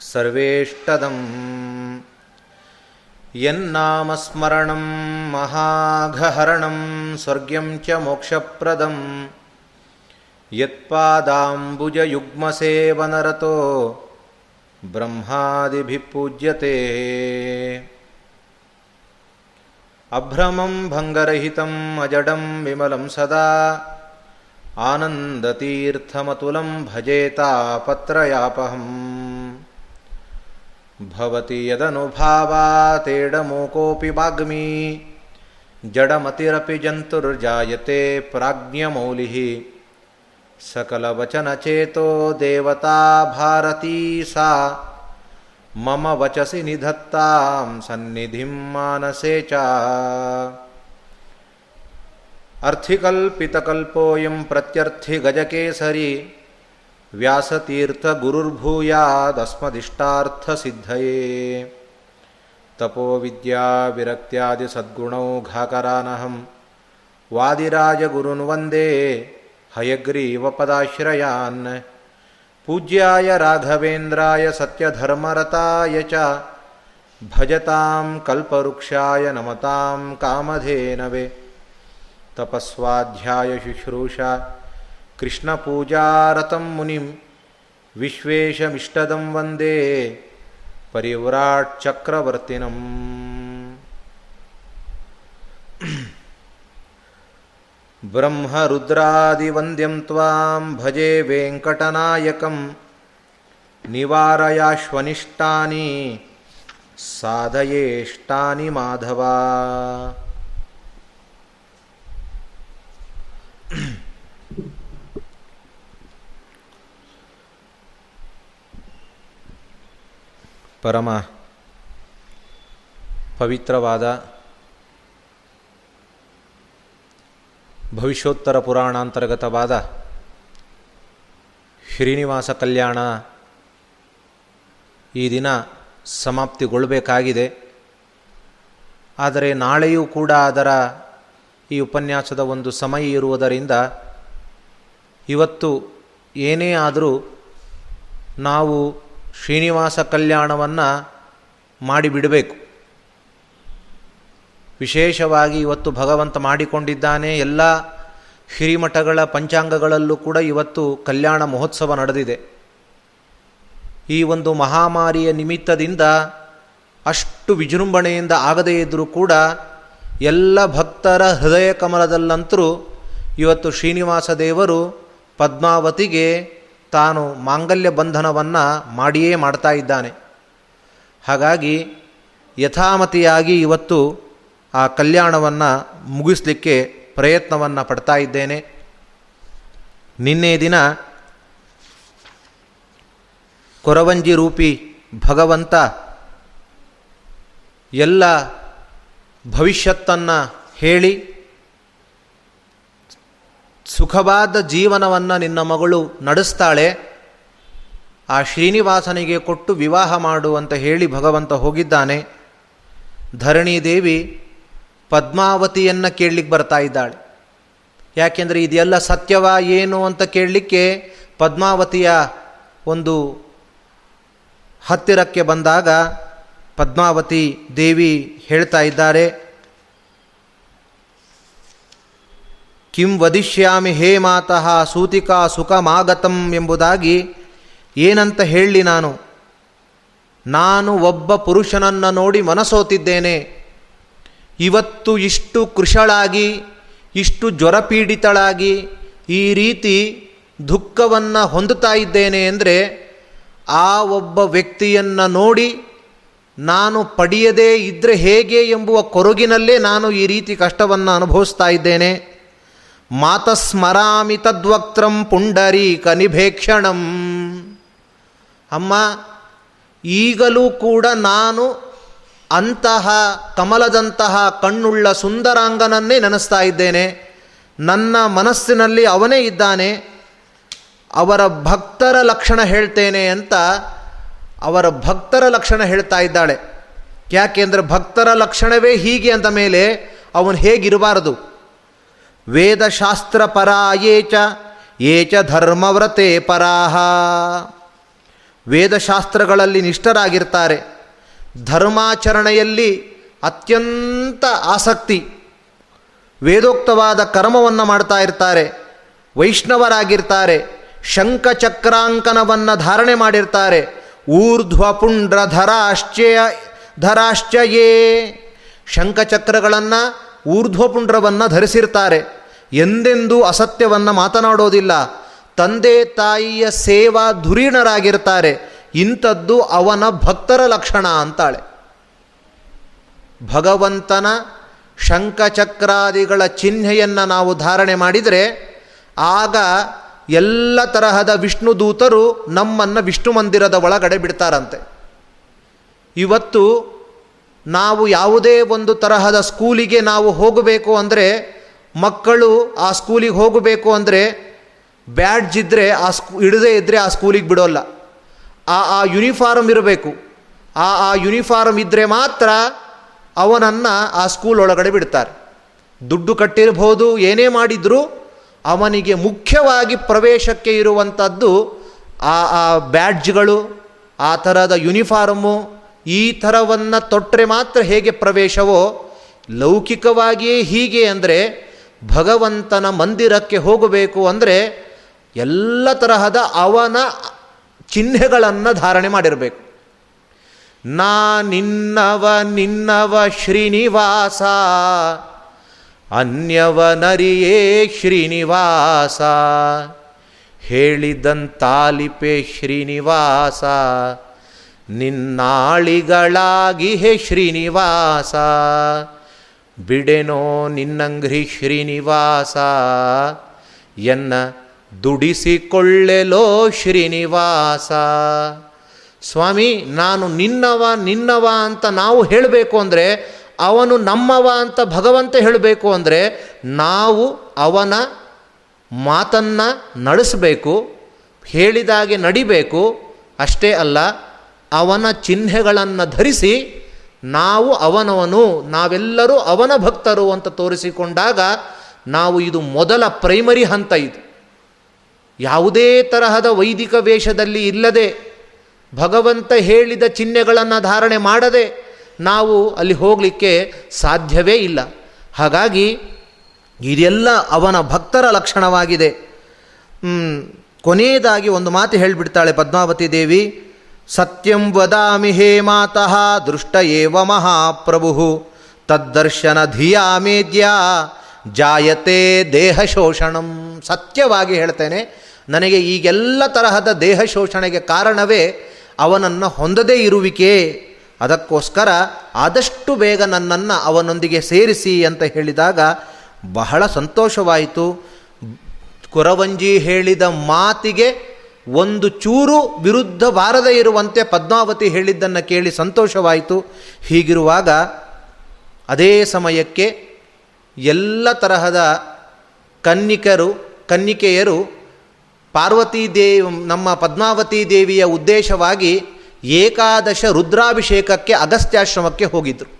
सर्वेष्टदम्। यन्नामस्मरणं महाघहरणं स्वर्ग्यं च मोक्षप्रदं यत्पादाम्बुजयुग्मसेवनरतो ब्रह्मादिभिः पूज्यते। अभ्रमं भङ्गरहितम् अजडं विमलं सदा। आनन्दतीर्थमतुलं भजेतापत्रयापहम् भवति यदनुभावातेडमूकोऽपि वाग्मी। जडमतिरपि जन्तुर्जायते प्राज्ञमौलिः। सकलवचनचेतो देवता भारती सा मम वचसि निधत्तां सन्निधिं मानसे च। अर्थिकल्पितकल्पोऽयं प्रत्यर्थिगजकेसरी व्यासतीर्थगुरुर्भूयादस्मदिष्टार्थसिद्धये। तपोविद्याविरक्त्यादिसद्गुणौघाकरानहं वादिराजगुरुन् वंदे हयग्रीवपदाश्रयान्। पूज्याय राघवेन्द्राय सत्यधर्मरताय च भजतां कल्पवृक्षाय नमतां कामधेनवे। तपस्वाध्यायशुश्रूषा ಕೃಷ್ಣಪೂಜಾರತಂ ಮುನಿಂ ವಿಶ್ವೇಶಮಿಷ್ಟದಂ ವಂದೇ ಪರಿವ್ರಾಟ್ ಚಕ್ರವರ್ತಿನಂ ಬ್ರಹ್ಮರುದ್ರಾದಿವಂದ್ಯಂ ತ್ವಾಂ ಭಜೆ ವೆಂಕಟನಾಯಕಂ ನಿವಾರಯಾಶ್ವನಿಷ್ಟಾನಿ ಸಾಧಯೇಷ್ಟಾನಿ ಮಾಧವ. ಪರಮ ಪವಿತ್ರವಾದ ಭವಿಷ್ಯೋತ್ತರ ಪುರಾಣಾಂತರ್ಗತವಾದ ಶ್ರೀನಿವಾಸ ಕಲ್ಯಾಣ ಈ ದಿನ ಸಮಾಪ್ತಿಗೊಳ್ಳಬೇಕಾಗಿದೆ ಆದರೆ ನಾಳೆಯೂ ಕೂಡ ಅದರ ಈ ಉಪನ್ಯಾಸದ ಒಂದು ಸಮಯ ಇರುವುದರಿಂದ ಇವತ್ತು ಏನೇ ಆದರೂ ನಾವು ಶ್ರೀನಿವಾಸ ಕಲ್ಯಾಣವನ್ನು ಮಾಡಿಬಿಡಬೇಕು ವಿಶೇಷವಾಗಿ ಇವತ್ತು ಭಗವಂತ ಮಾಡಿಕೊಂಡಿದ್ದಾನೆ, ಎಲ್ಲ ಶ್ರೀಮಠಗಳ ಪಂಚಾಂಗಗಳಲ್ಲೂ ಕೂಡ ಇವತ್ತು ಕಲ್ಯಾಣ ಮಹೋತ್ಸವ ನಡೆದಿದೆ. ಈ ಒಂದು ಮಹಾಮಾರಿಯ ನಿಮಿತ್ತದಿಂದ ಅಷ್ಟು ವಿಜೃಂಭಣೆಯಿಂದ ಆಗದೇ ಇದ್ದರೂ ಕೂಡ ಎಲ್ಲ ಭಕ್ತರ ಹೃದಯ ಕಮಲದಲ್ಲಂತರೂ ಇವತ್ತು ಶ್ರೀನಿವಾಸ ದೇವರು ಪದ್ಮಾವತಿಗೆ ತಾನು ಮಾಂಗಲ್ಯ ಬಂಧನವನ್ನು ಮಾಡಿಯೇ ಮಾಡ್ತಾ ಇದ್ದಾನೆ. ಹಾಗಾಗಿ ಯಥಾಮತಿಯಾಗಿ ಇವತ್ತು ಆ ಕಲ್ಯಾಣವನ್ನು ಮುಗಿಸಲಿಕ್ಕೆ ಪ್ರಯತ್ನವನ್ನು ಪಡ್ತಾ ಇದ್ದೇನೆ. ನಿನ್ನೆ ದಿನ ಕೊರವಂಜಿ ರೂಪಿ ಭಗವಂತ ಎಲ್ಲ ಭವಿಷ್ಯತ್ತನ್ನು ಹೇಳಿ ಸುಖವಾದ ಜೀವನವನ್ನು ನಿನ್ನ ಮಗಳು ನಡೆಸ್ತಾಳೆ, ಆ ಶ್ರೀನಿವಾಸನಿಗೆ ಕೊಟ್ಟು ವಿವಾಹ ಮಾಡು ಅಂತ ಹೇಳಿ ಭಗವಂತ ಹೋಗಿದ್ದಾನೆ. ಧರಣಿ ದೇವಿ ಪದ್ಮಾವತಿಯನ್ನು ಕೇಳಲಿಕ್ಕೆ ಬರ್ತಾ ಇದ್ದಾಳೆ. ಯಾಕೆಂದರೆ ಇದೆಲ್ಲ ಸತ್ಯವ ಏನು ಅಂತ ಕೇಳಲಿಕ್ಕೆ ಪದ್ಮಾವತಿಯ ಒಂದು ಹತ್ತಿರಕ್ಕೆ ಬಂದಾಗ ಪದ್ಮಾವತಿ ದೇವಿ ಹೇಳ್ತಾ ಇದ್ದಾರೆ ಕಿಂ ವದಿಷ್ಯಾಮಿ ಹೇ ಮಾತಃ ಸೂತಿಕಾ ಸುಖಮಾಗತಂ ಎಂಬುದಾಗಿ ಏನಂತ ಹೇಳಲಿ ನಾನು. ನಾನು ಒಬ್ಬ ಪುರುಷನನ್ನು ನೋಡಿ ಮನಸೋತಿದ್ದೇನೆ. ಇವತ್ತು ಇಷ್ಟು ಕೃಶಳಾಗಿ ಇಷ್ಟು ಜ್ವರಪೀಡಿತಳಾಗಿ ಈ ರೀತಿ ದುಃಖವನ್ನು ಹೊಂದುತ್ತಾ ಇದ್ದೇನೆ ಅಂದರೆ ಆ ಒಬ್ಬ ವ್ಯಕ್ತಿಯನ್ನು ನೋಡಿ ನಾನು ಪಡೆಯದೇ ಇದ್ದರೆ ಹೇಗೆ ಎಂಬುವ ಕೊರಗಿನಲ್ಲೇ ನಾನು ಈ ರೀತಿ ಕಷ್ಟವನ್ನು ಅನುಭವಿಸ್ತಾ ಇದ್ದೇನೆ. ಮಾತಸ್ಮರಾಮಿ ತದ್ವಕ್ತ್ರಂ ಪುಂಡರೀಕ ನಿಭೇಕ್ಷಣಂ ಅಮ್ಮ, ಈಗಲೂ ಕೂಡ ನಾನು ಅಂತಹ ಕಮಲದಂತಹ ಕಣ್ಣುಳ್ಳ ಸುಂದರಾಂಗನನ್ನೇ ನೆನೆಸ್ತಾ ಇದ್ದೇನೆ. ನನ್ನ ಮನಸ್ಸಿನಲ್ಲಿ ಅವನೇ ಇದ್ದಾನೆ. ಅವರ ಭಕ್ತರ ಲಕ್ಷಣ ಹೇಳ್ತೇನೆ ಅಂತ ಅವರ ಭಕ್ತರ ಲಕ್ಷಣ ಹೇಳ್ತಾ ಇದ್ದಾಳೆ. ಯಾಕೆಂದರೆ ಭಕ್ತರ ಲಕ್ಷಣವೇ ಹೀಗೆ ಅಂತ ಮೇಲೆ ಅವನು ಹೇಗಿರಬಾರದು? ವೇದಶಾಸ್ತ್ರ ಪರಾಯೇಚ ಏಚ ಧರ್ಮವ್ರತೆ ಪರಾಹ ವೇದಶಾಸ್ತ್ರಗಳಲ್ಲಿ ನಿಷ್ಠರಾಗಿರ್ತಾರೆ. ಧರ್ಮಾಚರಣೆಯಲ್ಲಿ ಅತ್ಯಂತ ಆಸಕ್ತಿ. ವೇದೋಕ್ತವಾದ ಕರ್ಮವನ್ನು ಮಾಡ್ತಾ ಇರ್ತಾರೆ. ವೈಷ್ಣವರಾಗಿರ್ತಾರೆ. ಶಂಖಚಕ್ರಾಂಕನವನ್ನು ಧಾರಣೆ ಮಾಡಿರ್ತಾರೆ. ಊರ್ಧ್ವ ಪುಂಡ್ರ ಧರಾಶ್ಚಯ, ಧರಾಶ್ಚಯೇ. ಶಂಖಚಕ್ರಗಳನ್ನು ಊರ್ಧ್ವಪುಂಡ್ರವನ್ನು ಧರಿಸಿರ್ತಾರೆ. ಎಂದೆಂದೂ ಅಸತ್ಯವನ್ನು ಮಾತನಾಡೋದಿಲ್ಲ. ತಂದೆ ತಾಯಿಯ ಸೇವಾ ಧುರೀಣರಾಗಿರ್ತಾರೆ. ಇಂಥದ್ದು ಅವನ ಭಕ್ತರ ಲಕ್ಷಣ ಅಂತಾಳೆ. ಭಗವಂತನ ಶಂಖಚಕ್ರಾದಿಗಳ ಚಿಹ್ನೆಯನ್ನು ನಾವು ಧಾರಣೆ ಮಾಡಿದರೆ ಆಗ ಎಲ್ಲ ತರಹದ ವಿಷ್ಣು ದೂತರು ನಮ್ಮನ್ನು ವಿಷ್ಣು ಮಂದಿರದ ಒಳಗಡೆ ಬಿಡ್ತಾರಂತೆ. ಇವತ್ತು ನಾವು ಯಾವುದೇ ಒಂದು ತರಹದ ಸ್ಕೂಲಿಗೆ ನಾವು ಹೋಗಬೇಕು ಅಂದರೆ, ಮಕ್ಕಳು ಆ ಸ್ಕೂಲಿಗೆ ಹೋಗಬೇಕು ಅಂದರೆ, ಬ್ಯಾಡ್ಜ್ ಇದ್ದರೆ ಆ ಸ್ಕೂ ಹಿಡದೇ ಇದ್ದರೆ ಆ ಸ್ಕೂಲಿಗೆ ಬಿಡೋಲ್ಲ. ಆ ಆ ಯೂನಿಫಾರ್ಮ್ ಇರಬೇಕು. ಆ ಆ ಯೂನಿಫಾರ್ಮ್ ಇದ್ದರೆ ಮಾತ್ರ ಅವನನ್ನು ಆ ಸ್ಕೂಲ್ ಒಳಗಡೆ ಬಿಡ್ತಾರೆ. ದುಡ್ಡು ಕಟ್ಟಿರ್ಬೋದು, ಏನೇ ಮಾಡಿದರೂ ಅವನಿಗೆ ಮುಖ್ಯವಾಗಿ ಪ್ರವೇಶಕ್ಕೆ ಇರುವಂಥದ್ದು ಆ ಆ ಬ್ಯಾಡ್ಜ್ಗಳು, ಆ ಥರದ ಯೂನಿಫಾರ್ಮು ಈ ಥರವನ್ನು ತೊಟ್ಟರೆ ಮಾತ್ರ ಹೇಗೆ ಪ್ರವೇಶವೋ ಲೌಕಿಕವಾಗಿಯೇ ಹೀಗೆ ಅಂದರೆ ಭಗವಂತನ ಮಂದಿರಕ್ಕೆ ಹೋಗಬೇಕು ಅಂದರೆ ಎಲ್ಲ ತರಹದ ಅವನ ಚಿಹ್ನೆಗಳನ್ನು ಧಾರಣೆ ಮಾಡಿರಬೇಕು. ನಾ ನಿನ್ನವ ನಿನ್ನವ ಶ್ರೀನಿವಾಸ, ಅನ್ಯವ ನರಿಯೇ ಶ್ರೀನಿವಾಸ, ಹೇಳಿದಂತಾಲಿಪೆ ಶ್ರೀನಿವಾಸ ನಿನ್ನಾಳಿಗಳಾಗಿ ಹೇ ಶ್ರೀನಿವಾಸ. ಬಿಡೆನೋ ನಿನ್ನಂಗ್ರಿ ಶ್ರೀನಿವಾಸ. ಎನ್ನ ದುಡಿಸಿಕೊಳ್ಳೆಲೋ ಶ್ರೀನಿವಾಸ. ಸ್ವಾಮಿ, ನಾನು ನಿನ್ನವ ನಿನ್ನವ ಅಂತ ನಾವು ಹೇಳಬೇಕು ಅಂದರೆ, ಅವನು ನಮ್ಮವ ಅಂತ ಭಗವಂತ ಹೇಳಬೇಕು ಅಂದರೆ, ನಾವು ಅವನ ಮಾತನ್ನು ನಡೆಸಬೇಕು, ಹೇಳಿದಾಗೆ ನಡಿಬೇಕು, ಅಷ್ಟೇ ಅಲ್ಲ ಅವನ ಚಿಹ್ನೆಗಳನ್ನು ಧರಿಸಿ ನಾವು ಅವನವನು, ನಾವೆಲ್ಲರೂ ಅವನ ಭಕ್ತರು ಅಂತ ತೋರಿಸಿಕೊಂಡಾಗ ನಾವು ಇದು ಮೊದಲ ಪ್ರೈಮರಿ ಹಂತ ಇದು. ಯಾವುದೇ ತರಹದ ವೈದಿಕ ವೇಷದಲ್ಲಿ ಇಲ್ಲದೆ, ಭಗವಂತ ಹೇಳಿದ ಚಿಹ್ನೆಗಳನ್ನು ಧಾರಣೆ ಮಾಡದೆ ನಾವು ಅಲ್ಲಿ ಹೋಗಲಿಕ್ಕೆ ಸಾಧ್ಯವೇ ಇಲ್ಲ. ಹಾಗಾಗಿ ಇದೆಲ್ಲ ಅವನ ಭಕ್ತರ ಲಕ್ಷಣವಾಗಿದೆ. ಕೊನೆಯದಾಗಿ ಒಂದು ಮಾತು ಹೇಳಿಬಿಡ್ತಾಳೆ ಪದ್ಮಾವತಿ ದೇವಿ. ಸತ್ಯಂ ವದಾಮಿ ಹೇ ಮಾತಃ, ದೃಷ್ಟ ಏವ ಮಹಾಪ್ರಭು, ತದ್ದರ್ಶನ ಧಿಯಾ ಮೇದ್ಯ ಜಾಯತೆ ದೇಹ ಶೋಷಣಂ. ಸತ್ಯವಾಗಿ ಹೇಳ್ತೇನೆ, ನನಗೆ ಈಗೆಲ್ಲ ತರಹದ ದೇಹ ಶೋಷಣೆಗೆ ಕಾರಣವೇ ಅವನನ್ನು ಹೊಂದದೇ ಇರುವಿಕೆ. ಅದಕ್ಕೋಸ್ಕರ ಆದಷ್ಟು ಬೇಗ ನನ್ನನ್ನು ಅವನೊಂದಿಗೆ ಸೇರಿಸಿ ಅಂತ ಹೇಳಿದಾಗ ಬಹಳ ಸಂತೋಷವಾಯಿತು. ಕುರವಂಜಿ ಹೇಳಿದ ಮಾತಿಗೆ ಒಂದು ಚೂರು ವಿರುದ್ಧ ಬಾರದೇ ಇರುವಂತೆ ಪದ್ಮಾವತಿ ಹೇಳಿದ್ದನ್ನು ಕೇಳಿ ಸಂತೋಷವಾಯಿತು. ಹೀಗಿರುವಾಗ ಅದೇ ಸಮಯಕ್ಕೆ ಎಲ್ಲ ತರಹದ ಕನ್ನಿಕರು, ಕನ್ನಿಕೆಯರು ಪಾರ್ವತೀ ದೇವ್, ನಮ್ಮ ಪದ್ಮಾವತಿ ದೇವಿಯ ಉದ್ದೇಶವಾಗಿ ಏಕಾದಶ ರುದ್ರಾಭಿಷೇಕಕ್ಕೆ ಅಗಸ್ತ್ಯಾಶ್ರಮಕ್ಕೆ ಹೋಗಿದ್ದರು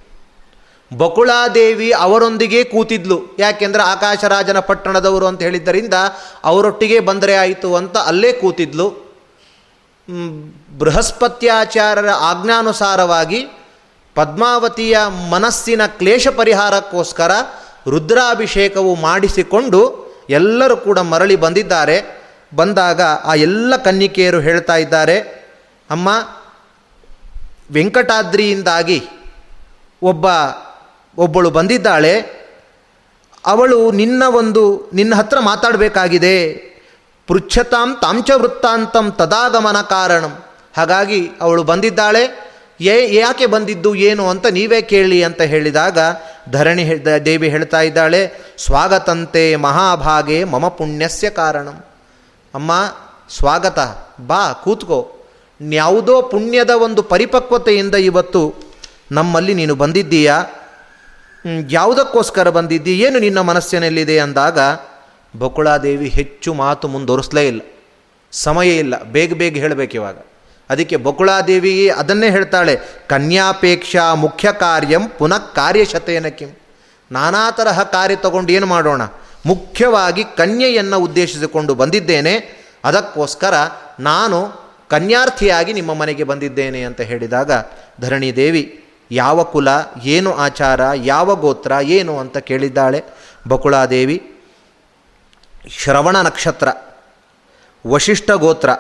ಬಕುಳಾದೇವಿ ಅವರೊಂದಿಗೆ ಕೂತಿದ್ಲು. ಯಾಕೆಂದರೆ ಆಕಾಶರಾಜನ ಪಟ್ಟಣದವರು ಅಂತ ಹೇಳಿದ್ದರಿಂದ ಅವರೊಟ್ಟಿಗೆ ಬಂದರೆ ಆಯಿತು ಅಂತ ಅಲ್ಲೇ ಕೂತಿದ್ಲು. ಬೃಹಸ್ಪತ್ಯಾಚಾರ್ಯರ ಆಜ್ಞಾನುಸಾರವಾಗಿ ಪದ್ಮಾವತಿಯ ಮನಸ್ಸಿನ ಕ್ಲೇಶ ಪರಿಹಾರಕ್ಕೋಸ್ಕರ ರುದ್ರಾಭಿಷೇಕವು ಮಾಡಿಸಿಕೊಂಡು ಎಲ್ಲರೂ ಕೂಡ ಮರಳಿ ಬಂದಿದ್ದಾರೆ. ಬಂದಾಗ ಆ ಎಲ್ಲ ಕನ್ನಿಕೆಯರು ಹೇಳ್ತಾ ಇದ್ದಾರೆ, ಅಮ್ಮ, ವೆಂಕಟಾದ್ರಿಯಿಂದಾಗಿ ಒಬ್ಬ ಒಬ್ಬಳು ಬಂದಿದ್ದಾಳೆ, ಅವಳು ನಿನ್ನ ಒಂದು, ನಿನ್ನ ಹತ್ರ ಮಾತಾಡಬೇಕಾಗಿದೆ. ಪೃಚ್ಛತಾಂ ತಾಂಚ ವೃತ್ತಾಂತಂ ತದಾಗಮನ ಕಾರಣಂ. ಹಾಗಾಗಿ ಅವಳು ಬಂದಿದ್ದಾಳೆ, ಏ, ಯಾಕೆ ಬಂದಿದ್ದು, ಏನು ಅಂತ ನೀವೇ ಕೇಳಿ ಅಂತ ಹೇಳಿದಾಗ, ಧರಣಿ ದೇವಿ ಹೇಳ್ತಾ ಇದ್ದಾಳೆ, ಸ್ವಾಗತಂತೆ ಮಹಾಭಾಗೆ ಮಮ ಪುಣ್ಯಸ್ಯ ಕಾರಣಂ. ಅಮ್ಮ, ಸ್ವಾಗತ, ಬಾ, ಕೂತ್ಕೋ. ಯಾವುದೋ ಪುಣ್ಯದ ಒಂದು ಪರಿಪಕ್ವತೆಯಿಂದ ಇವತ್ತು ನಮ್ಮಲ್ಲಿ ನೀನು ಬಂದಿದ್ದೀಯಾ? ಯಾವುದಕ್ಕೋಸ್ಕರ ಬಂದಿದ್ದಿ? ಏನು ನಿನ್ನ ಮನಸ್ಸಿನಲ್ಲಿದೆ ಅಂದಾಗ, ಬಕುಳಾದೇವಿ ಹೆಚ್ಚು ಮಾತು ಮುಂದುವರಿಸಲೇ ಇಲ್ಲ. ಸಮಯ ಇಲ್ಲ. ಬೇಗ ಬೇಗ ಹೇಳಬೇಕು ಇವಾಗ. ಅದಕ್ಕೆ ಬಕುಳಾದೇವಿ ಅದನ್ನೇ ಹೇಳ್ತಾಳೆ. ಕನ್ಯಾಪೇಕ್ಷಾ ಮುಖ್ಯ ಕಾರ್ಯಂ ಪುನಃ ಕಾರ್ಯಶತೇನ ಕಿಂ. ನಾನಾ ತರಹ ಕಾರ್ಯ ತಗೊಂಡು ಏನು ಮಾಡೋಣ? ಮುಖ್ಯವಾಗಿ ಕನ್ಯೆಯನ್ನು ಉದ್ದೇಶಿಸಿಕೊಂಡು ಬಂದಿದ್ದೇನೆ. ಅದಕ್ಕೋಸ್ಕರ ನಾನು ಕನ್ಯಾರ್ಥಿಯಾಗಿ ನಿಮ್ಮ ಮನೆಗೆ ಬಂದಿದ್ದೇನೆ ಅಂತ ಹೇಳಿದಾಗ ಧರಣಿ ದೇವಿ ಯಾವ ಕುಲ, ಏನು ಆಚಾರ, ಯಾವ ಗೋತ್ರ, ಏನು ಅಂತ ಕೇಳಿದ್ದಾಳೆ ಬಕುಳಾದೇವಿ. ಶ್ರವಣ ನಕ್ಷತ್ರ, ವಶಿಷ್ಠ ಗೋತ್ರ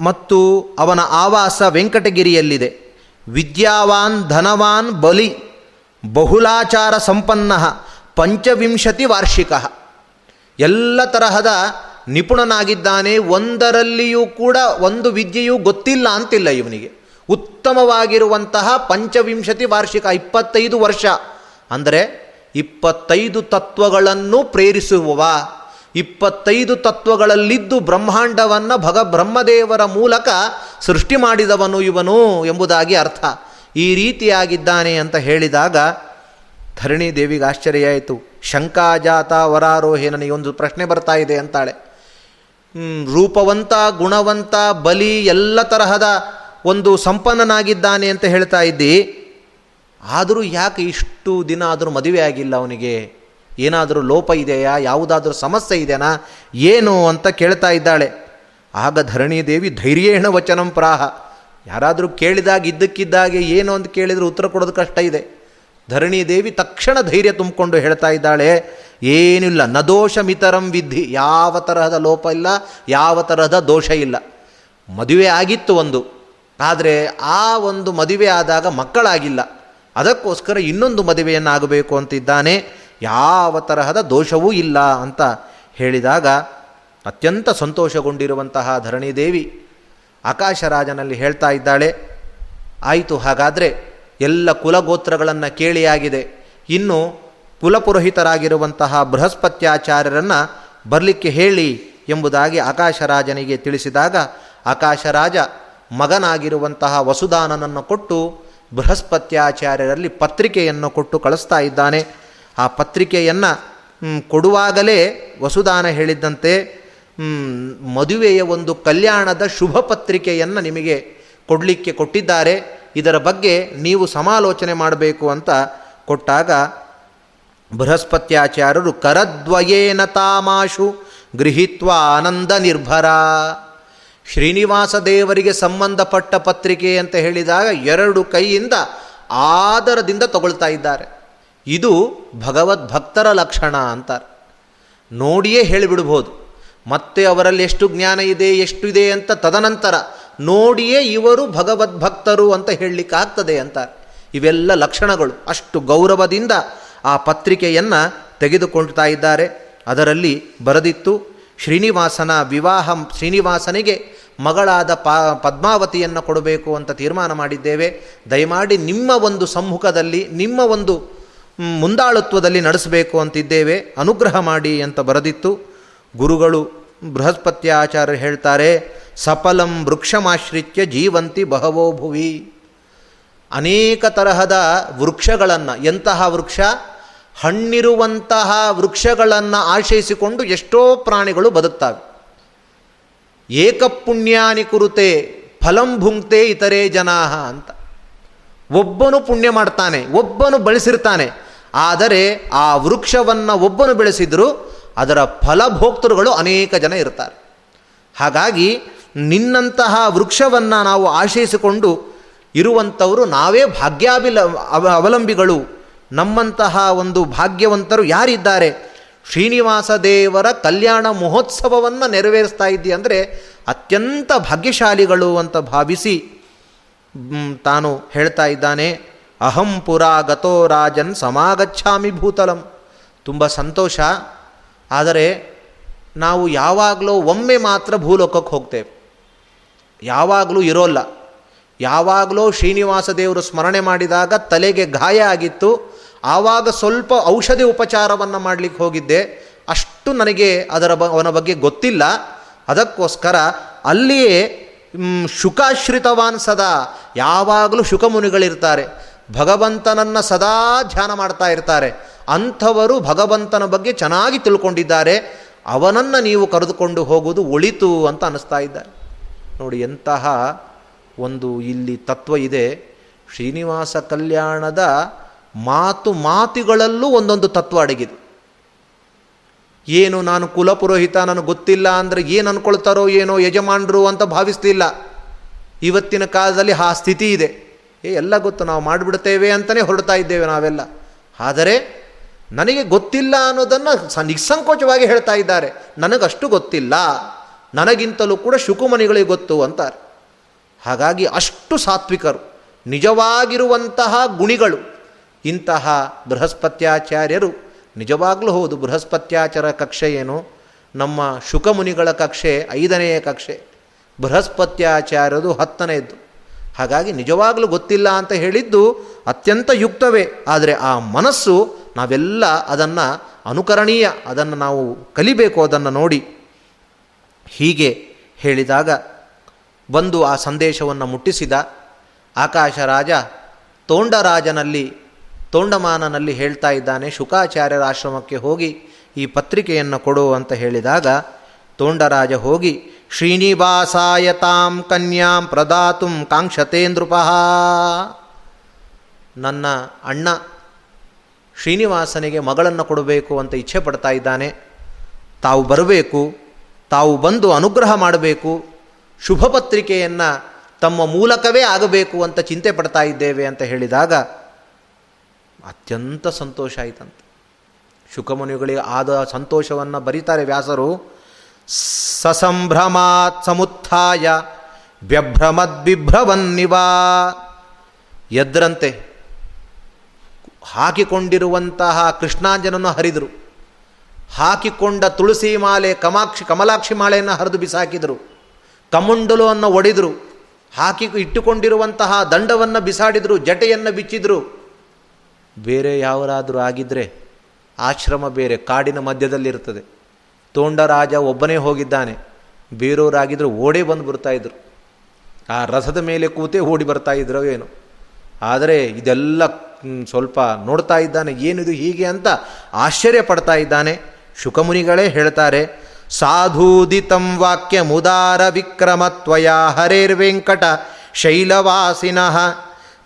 ಮತ್ತು ಅವನ ಆವಾಸ ವೆಂಕಟಗಿರಿಯಲ್ಲಿದೆ. ವಿದ್ಯಾವಾನ್ ಧನವಾನ್ ಬಲಿ ಬಹುಲಾಚಾರ ಸಂಪನ್ನ ಪಂಚವಿಂಶತಿ ವಾರ್ಷಿಕ. ಎಲ್ಲ ತರಹದ ನಿಪುಣನಾಗಿದ್ದಾನೆ, ಒಂದರಲ್ಲಿಯೂ ಕೂಡ ಒಂದು ವಿದ್ಯೆಯೂ ಗೊತ್ತಿಲ್ಲ ಅಂತಿಲ್ಲ ಇವನಿಗೆ. ಉತ್ತಮವಾಗಿರುವಂತಹ ಪಂಚವಿಂಶತಿ ವಾರ್ಷಿಕ ಇಪ್ಪತ್ತೈದು ವರ್ಷ. ಅಂದರೆ ಇಪ್ಪತ್ತೈದು ತತ್ವಗಳನ್ನು ಪ್ರೇರಿಸುವವ. ಇಪ್ಪತ್ತೈದು ತತ್ವಗಳಲ್ಲಿದ್ದು ಬ್ರಹ್ಮಾಂಡವನ್ನು ಭಗ ಬ್ರಹ್ಮದೇವರ ಮೂಲಕ ಸೃಷ್ಟಿ ಮಾಡಿದವನು ಇವನು ಎಂಬುದಾಗಿ ಅರ್ಥ. ಈ ರೀತಿಯಾಗಿದ್ದಾನೆ ಅಂತ ಹೇಳಿದಾಗ ಧರಣಿ ದೇವಿಗೆ ಆಶ್ಚರ್ಯ ಆಯಿತು. ಶಂಕಾಜಾತ ವರಾರೋಹಿ ನನಗೆ ಒಂದು ಪ್ರಶ್ನೆ ಬರ್ತಾ ಇದೆ ಅಂತಾಳೆ. ರೂಪವಂತ, ಗುಣವಂತ, ಬಲಿ ಎಲ್ಲ ತರಹದ ಒಂದು ಸಂಪನ್ನನಾಗಿದ್ದಾನೆ ಅಂತ ಹೇಳ್ತಾ ಇದ್ದಿ, ಆದರೂ ಯಾಕೆ ಇಷ್ಟು ದಿನ ಆದರೂ ಮದುವೆ ಆಗಿಲ್ಲ ಅವನಿಗೆ? ಏನಾದರೂ ಲೋಪ ಇದೆಯಾ? ಯಾವುದಾದ್ರೂ ಸಮಸ್ಯೆ ಇದೆಯಾ ಏನು ಅಂತ ಕೇಳ್ತಾ ಇದ್ದಾಳೆ. ಆಗ ಧರಣಿ ದೇವಿ ಧೈರ್ಯೇಣ ವಚನಂ ಪ್ರಾಹ. ಯಾರಾದರೂ ಕೇಳಿದಾಗ ಇದ್ದಕ್ಕಿದ್ದಾಗೆ ಏನು ಅಂತ ಕೇಳಿದರೆ ಉತ್ತರ ಕೊಡೋದು ಕಷ್ಟ ಇದೆ. ಧರಣಿ ದೇವಿ ತಕ್ಷಣ ಧೈರ್ಯ ತುಂಬಿಕೊಂಡು ಹೇಳ್ತಾ ಇದ್ದಾಳೆ, ಏನಿಲ್ಲ ನದೋಷ ಮಿತರಂ ವಿಧಿ ಯಾವ ತರಹದ ಲೋಪ ಇಲ್ಲ, ಯಾವ ತರಹದ ದೋಷ ಇಲ್ಲ. ಮದುವೆ ಆಗಿತ್ತು ಒಂದು. ಆದರೆ ಆ ಒಂದು ಮದುವೆ ಆದಾಗ ಮಕ್ಕಳಾಗಿಲ್ಲ. ಅದಕ್ಕೋಸ್ಕರ ಇನ್ನೊಂದು ಮದುವೆಯನ್ನಾಗಬೇಕು ಅಂತಿದ್ದಾನೆ. ಯಾವ ತರಹದ ದೋಷವೂ ಇಲ್ಲ ಅಂತ ಹೇಳಿದಾಗ ಅತ್ಯಂತ ಸಂತೋಷಗೊಂಡಿರುವಂತಹ ಧರಣಿದೇವಿ ಆಕಾಶರಾಜನಲ್ಲಿ ಹೇಳ್ತಾ ಇದ್ದಾಳೆ, ಆಯಿತು, ಹಾಗಾದರೆ ಎಲ್ಲ ಕುಲಗೋತ್ರಗಳನ್ನು ಕೇಳಿಯಾಗಿದೆ ಇನ್ನು ಕುಲಪುರೋಹಿತರಾಗಿರುವಂತಹ ಬೃಹಸ್ಪತ್ಯಾಚಾರ್ಯರನ್ನು ಬರಲಿಕ್ಕೆ ಹೇಳಿ ಎಂಬುದಾಗಿ ಆಕಾಶರಾಜನಿಗೆ ತಿಳಿಸಿದಾಗ ಆಕಾಶರಾಜ ಮಗನಾಗಿರುವಂತಹ ವಸುದಾನನನ್ನು ಕೊಟ್ಟು ಬೃಹಸ್ಪತ್ಯಾಚಾರ್ಯರಲ್ಲಿ ಪತ್ರಿಕೆಯನ್ನು ಕೊಟ್ಟು ಕಳಿಸ್ತಾ ಇದ್ದಾನೆ. ಆ ಪತ್ರಿಕೆಯನ್ನು ಕೊಡುವಾಗಲೇ ವಸುದಾನ ಹೇಳಿದ್ದಂತೆ ಮದುವೆಯ ಒಂದು ಕಲ್ಯಾಣದ ಶುಭ ಪತ್ರಿಕೆಯನ್ನು ನಿಮಗೆ ಕೊಡಲಿಕ್ಕೆ ಕೊಟ್ಟಿದ್ದಾರೆ. ಇದರ ಬಗ್ಗೆ ನೀವು ಸಮಾಲೋಚನೆ ಮಾಡಬೇಕು ಅಂತ ಕೊಟ್ಟಾಗ ಬೃಹಸ್ಪತ್ಯಾಚಾರ್ಯರು ಕರದ್ವಯೇನ ತಾಮಾಶು ಗೃಹೀತ್ವ ಆನಂದ ನಿರ್ಭರ. ಶ್ರೀನಿವಾಸ ದೇವರಿಗೆ ಸಂಬಂಧಪಟ್ಟ ಪತ್ರಿಕೆ ಅಂತ ಹೇಳಿದಾಗ ಎರಡು ಕೈಯಿಂದ ಆದರದಿಂದ ತಗೊಳ್ತಾ ಇದ್ದಾರೆ. ಇದು ಭಗವದ್ಭಕ್ತರ ಲಕ್ಷಣ ಅಂತಾರೆ. ನೋಡಿಯೇ ಹೇಳಿಬಿಡ್ಬೋದು. ಮತ್ತೆ ಅವರಲ್ಲಿ ಎಷ್ಟು ಜ್ಞಾನ ಇದೆ, ಎಷ್ಟು ಇದೆ ಅಂತ ತದನಂತರ ನೋಡಿಯೇ ಇವರು ಭಗವದ್ಭಕ್ತರು ಅಂತ ಹೇಳಲಿಕ್ಕಾಗ್ತದೆ ಅಂತಾರೆ. ಇವೆಲ್ಲ ಲಕ್ಷಣಗಳು. ಅಷ್ಟು ಗೌರವದಿಂದ ಆ ಪತ್ರಿಕೆಯನ್ನು ತೆಗೆದುಕೊಳ್ತಾ ಇದ್ದಾರೆ. ಅದರಲ್ಲಿ ಬರೆದಿತ್ತು, ಶ್ರೀನಿವಾಸನ ವಿವಾಹ ಶ್ರೀನಿವಾಸನಿಗೆ ಮಗಳಾದ ಪಾ, ಪದ್ಮಾವತಿಯನ್ನು ಕೊಡಬೇಕು ಅಂತ ತೀರ್ಮಾನ ಮಾಡಿದ್ದೇವೆ. ದಯಮಾಡಿ ನಿಮ್ಮ ಒಂದು ಸಮ್ಮುಖದಲ್ಲಿ ನಿಮ್ಮ ಒಂದು ಮುಂದಾಳತ್ವದಲ್ಲಿ ನಡೆಸಬೇಕು ಅಂತಿದ್ದೇವೆ. ಅನುಗ್ರಹ ಮಾಡಿ ಅಂತ ಬರೆದಿತ್ತು. ಗುರುಗಳು ಬೃಹಸ್ಪತ್ಯಾಚಾರ್ಯರು ಹೇಳ್ತಾರೆ, ಸಫಲಂ ವೃಕ್ಷಮಾಶ್ರಿತ್ಯ ಜೀವಂತಿ ಬಹವೋ ಭುವಿ. ಅನೇಕ ತರಹದ ವೃಕ್ಷಗಳನ್ನು, ಎಂತಹ ವೃಕ್ಷ? ಹಣ್ಣಿರುವಂತಹ ವೃಕ್ಷಗಳನ್ನು ಆಶ್ರಯಿಸಿಕೊಂಡು ಎಷ್ಟೋ ಪ್ರಾಣಿಗಳು ಬದುಕ್ತವೆ. ಏಕಪುಣ್ಯಾನಿ ಕುರುತೆ, ಫಲಂ ಭುಂಕ್ತೆ ಇತರೆ ಜನಾಹ ಅಂತ. ಒಬ್ಬನು ಪುಣ್ಯ ಮಾಡ್ತಾನೆ, ಒಬ್ಬನು ಬಳಸಿರ್ತಾನೆ. ಆದರೆ ಆ ವೃಕ್ಷವನ್ನು ಒಬ್ಬನು ಬೆಳೆಸಿದರೂ ಅದರ ಫಲಭೋಕ್ತೃಗಳು ಅನೇಕ ಜನ ಇರ್ತಾರೆ. ಹಾಗಾಗಿ ನಿನ್ನಂತಹ ವೃಕ್ಷವನ್ನು ನಾವು ಆಶ್ರಯಿಸಿಕೊಂಡು ಇರುವಂಥವರು ನಾವೇ ಭಾಗ್ಯಾಭಿಲ ಅವಲಂಬಿಗಳು. ನಮ್ಮಂತಹ ಒಂದು ಭಾಗ್ಯವಂತರು ಯಾರಿದ್ದಾರೆ? ಶ್ರೀನಿವಾಸ ದೇವರ ಕಲ್ಯಾಣ ಮಹೋತ್ಸವವನ್ನು ನೆರವೇರಿಸ್ತಾ ಇದ್ದಿ ಅಂದರೆ ಅತ್ಯಂತ ಭಾಗ್ಯಶಾಲಿಗಳು ಅಂತ ಭಾವಿಸಿ ತಾನು ಹೇಳ್ತಾ ಇದ್ದಾನೆ, ಅಹಂ ಪುರ ಗತೋ ರಾಜನ್ ಸಮಾಗಚ್ಛಾಮಿ ಭೂತಲಂ. ತುಂಬ ಸಂತೋಷ. ಆದರೆ ನಾವು ಯಾವಾಗಲೂ ಒಮ್ಮೆ ಮಾತ್ರ ಭೂಲೋಕಕ್ಕೆ ಹೋಗ್ತೇವೆ. ಯಾವಾಗಲೂ ಇರೋಲ್ಲ. ಯಾವಾಗಲೂ ಶ್ರೀನಿವಾಸ ದೇವರು ಸ್ಮರಣೆ ಮಾಡಿದಾಗ ತಲೆಗೆ ಗಾಯ ಆಗಿತ್ತು. ಆವಾಗ ಸ್ವಲ್ಪ ಔಷಧಿ ಉಪಚಾರವನ್ನು ಮಾಡಲಿಕ್ಕೆ ಹೋಗಿದ್ದೆ. ಅಷ್ಟು ನನಗೆ ಅದರ ಬ, ಅವನ ಬಗ್ಗೆ ಗೊತ್ತಿಲ್ಲ. ಅದಕ್ಕೋಸ್ಕರ ಅಲ್ಲಿಯೇ ಶುಕಾಶ್ರಿತವಾನ್ ಸದಾ ಯಾವಾಗಲೂ ಶುಕಮುನಿಗಳಿರ್ತಾರೆ. ಭಗವಂತನನ್ನು ಸದಾ ಧ್ಯಾನ ಮಾಡ್ತಾ ಇರ್ತಾರೆ. ಅಂಥವರು ಭಗವಂತನ ಬಗ್ಗೆ ಚೆನ್ನಾಗಿ ತಿಳ್ಕೊಂಡಿದ್ದಾರೆ. ಅವನನ್ನು ನೀವು ಕರೆದುಕೊಂಡು ಹೋಗುವುದು ಒಳಿತು ಅಂತ ಅನ್ನಿಸ್ತಾ ಇದ್ದಾರೆ ನೋಡಿ ಎಂತಹ ಒಂದು ಇಲ್ಲಿ ತತ್ವ ಇದೆ. ಶ್ರೀನಿವಾಸ ಕಲ್ಯಾಣದ ಮಾತು ಮಾತುಗಳಲ್ಲೂ ಒಂದೊಂದು ತತ್ವ ಅಡಗಿದೆ. ಏನು ನಾನು ಕುಲಪುರೋಹಿತ ನನಗೆ ಗೊತ್ತಿಲ್ಲ ಅಂದರೆ ಏನು ಅನ್ಕೊಳ್ತಾರೋ ಏನೋ ಯಜಮಾನರು ಅಂತ ಭಾವಿಸ್ತಿಲ್ಲ. ಇವತ್ತಿನ ಕಾಲದಲ್ಲಿ ಆ ಸ್ಥಿತಿ ಇದೆ. ಏ, ಎಲ್ಲ ಗೊತ್ತು, ನಾವು ಮಾಡಿಬಿಡ್ತೇವೆ ಅಂತಲೇ ಹೊರಡ್ತಾ ಇದ್ದೇವೆ ನಾವೆಲ್ಲ. ಆದರೆ ನನಗೆ ಗೊತ್ತಿಲ್ಲ ಅನ್ನೋದನ್ನು ಸ ನಿಸ್ಸಂಕೋಚವಾಗಿ ಹೇಳ್ತಾ ಇದ್ದಾರೆ. ನನಗಷ್ಟು ಗೊತ್ತಿಲ್ಲ. ನನಗಿಂತಲೂ ಕೂಡ ಶುಕುಮನಿಗಳಿಗೆ ಗೊತ್ತು ಅಂತಾರೆ. ಹಾಗಾಗಿ ಅಷ್ಟು ಸಾತ್ವಿಕರು, ನಿಜವಾಗಿರುವಂತಹ ಗುಣಿಗಳು ಇಂತಹ ಬೃಹಸ್ಪತ್ಯಾಚಾರ್ಯರು ನಿಜವಾಗಲೂ ಹೌದು, ಬೃಹಸ್ಪತ್ಯಾಚಾರ ಕಕ್ಷೆ ಏನು? ನಮ್ಮ ಶುಕಮುನಿಗಳ ಕಕ್ಷೆ, ಐದನೆಯ ಕಕ್ಷೆ. ಬೃಹಸ್ಪತ್ಯಾಚಾರ್ಯದು ಹತ್ತನೆಯದ್ದು. ಹಾಗಾಗಿ ನಿಜವಾಗಲೂ ಗೊತ್ತಿಲ್ಲ ಅಂತ ಹೇಳಿದ್ದು ಅತ್ಯಂತ ಯುಕ್ತವೇ. ಆದರೆ ಆ ಮನಸ್ಸು, ನಾವೆಲ್ಲ ಅದನ್ನು ಅನುಕರಣೀಯ, ಅದನ್ನು ನಾವು ಕಲಿಬೇಕು, ಅದನ್ನು ನೋಡಿ. ಹೀಗೆ ಹೇಳಿದಾಗ ಬಂದು ಆ ಸಂದೇಶವನ್ನು ಮುಟ್ಟಿಸಿದ ಆಕಾಶ ರಾಜ ತೋಂಡರಾಜನಲ್ಲಿ ತೋಂಡಮಾನನಲ್ಲಿ ಹೇಳ್ತಾ ಇದ್ದಾನೆ, ಶುಕಾಚಾರ್ಯರ ಆಶ್ರಮಕ್ಕೆ ಹೋಗಿ ಈ ಪತ್ರಿಕೆಯನ್ನು ಕೊಡು ಅಂತ ಹೇಳಿದಾಗ, ತೋಂಡರಾಜ ಹೋಗಿ ಶ್ರೀನಿವಾಸಾಯತಾಂ ಕನ್ಯಾಂ ಪ್ರದಾತುಂ ಕಾಂಕ್ಷತೇಂದ್ರಪಃ. ನನ್ನ ಅಣ್ಣ ಶ್ರೀನಿವಾಸನಿಗೆ ಮಗಳನ್ನು ಕೊಡಬೇಕು ಅಂತ ಇಚ್ಛೆ ಪಡ್ತಾ ಇದ್ದಾನೆ. ತಾವು ಬರಬೇಕು, ತಾವು ಬಂದು ಅನುಗ್ರಹ ಮಾಡಬೇಕು ಶುಭ ಪತ್ರಿಕೆಯನ್ನು ತಮ್ಮ ಮೂಲಕವೇ ಆಗಬೇಕು ಅಂತ ಚಿಂತೆ ಪಡ್ತಾ ಇದ್ದೇವೆ ಅಂತ ಹೇಳಿದಾಗ ಅತ್ಯಂತ ಸಂತೋಷ ಆಯಿತಂತೆ. ಶುಕಮುನಿಗಳಿಗೆ ಆದ ಸಂತೋಷವನ್ನು ಬರೀತಾರೆ ವ್ಯಾಸರು. ಸಸಂಭ್ರಮಾತ್ ಸಮುತ್ಥಾಯ ವ್ಯಭ್ರಮದ್ಬಿಭ್ರವನ್ನಿವಾ ಎದ್ರಂತೆ ಹಾಕಿಕೊಂಡಿರುವಂತಹ ಕೃಷ್ಣಾಂಜನನ್ನು ಹರಿದರು. ಹಾಕಿಕೊಂಡ ತುಳಸಿ ಮಾಲೆ ಕಮಾಕ್ಷಿ ಕಮಲಾಕ್ಷಿ ಮಾಲೆಯನ್ನು ಹರಿದು ಬಿಸಾಕಿದರು. ಕಮುಂಡಲವನ್ನು ಒಡೆದರು. ಹಾಕಿ ಇಟ್ಟುಕೊಂಡಿರುವಂತಹ ದಂಡವನ್ನು ಬಿಸಾಡಿದರು, ಜಟೆಯನ್ನು ಬಿಚ್ಚಿದರು. ಬೇರೆ ಯಾವರಾದರೂ ಆಗಿದ್ದರೆ ಆಶ್ರಮ ಬೇರೆ, ಕಾಡಿನ ಮಧ್ಯದಲ್ಲಿರ್ತದೆ ತೋಂಡರಾಜ ಒಬ್ಬನೇ ಹೋಗಿದ್ದಾನೆ. ಬೇರೆಯವರಾಗಿದ್ದರೆ ಓಡೇ ಬಂದು ಬರ್ತಾಯಿದ್ರು ಆ ರಸದ ಮೇಲೆ ಕೂತೇ ಓಡಿ ಬರ್ತಾ ಇದ್ರೋ ಏನು. ಆದರೆ ಇದೆಲ್ಲ ಸ್ವಲ್ಪ ನೋಡ್ತಾ ಇದ್ದಾನೆ. ಏನಿದು ಹೀಗೆ ಅಂತ ಆಶ್ಚರ್ಯ ಪಡ್ತಾ ಇದ್ದಾನೆ. ಶುಕಮುನಿಗಳೇ ಹೇಳ್ತಾರೆ, ಸಾಧೂದಿತಂ ವಾಕ್ಯ ಮುದಾರ ವಿಕ್ರಮತ್ವಯ ಹರೇರ್ವೆಂಕಟ ಶೈಲವಾಸಿನಃ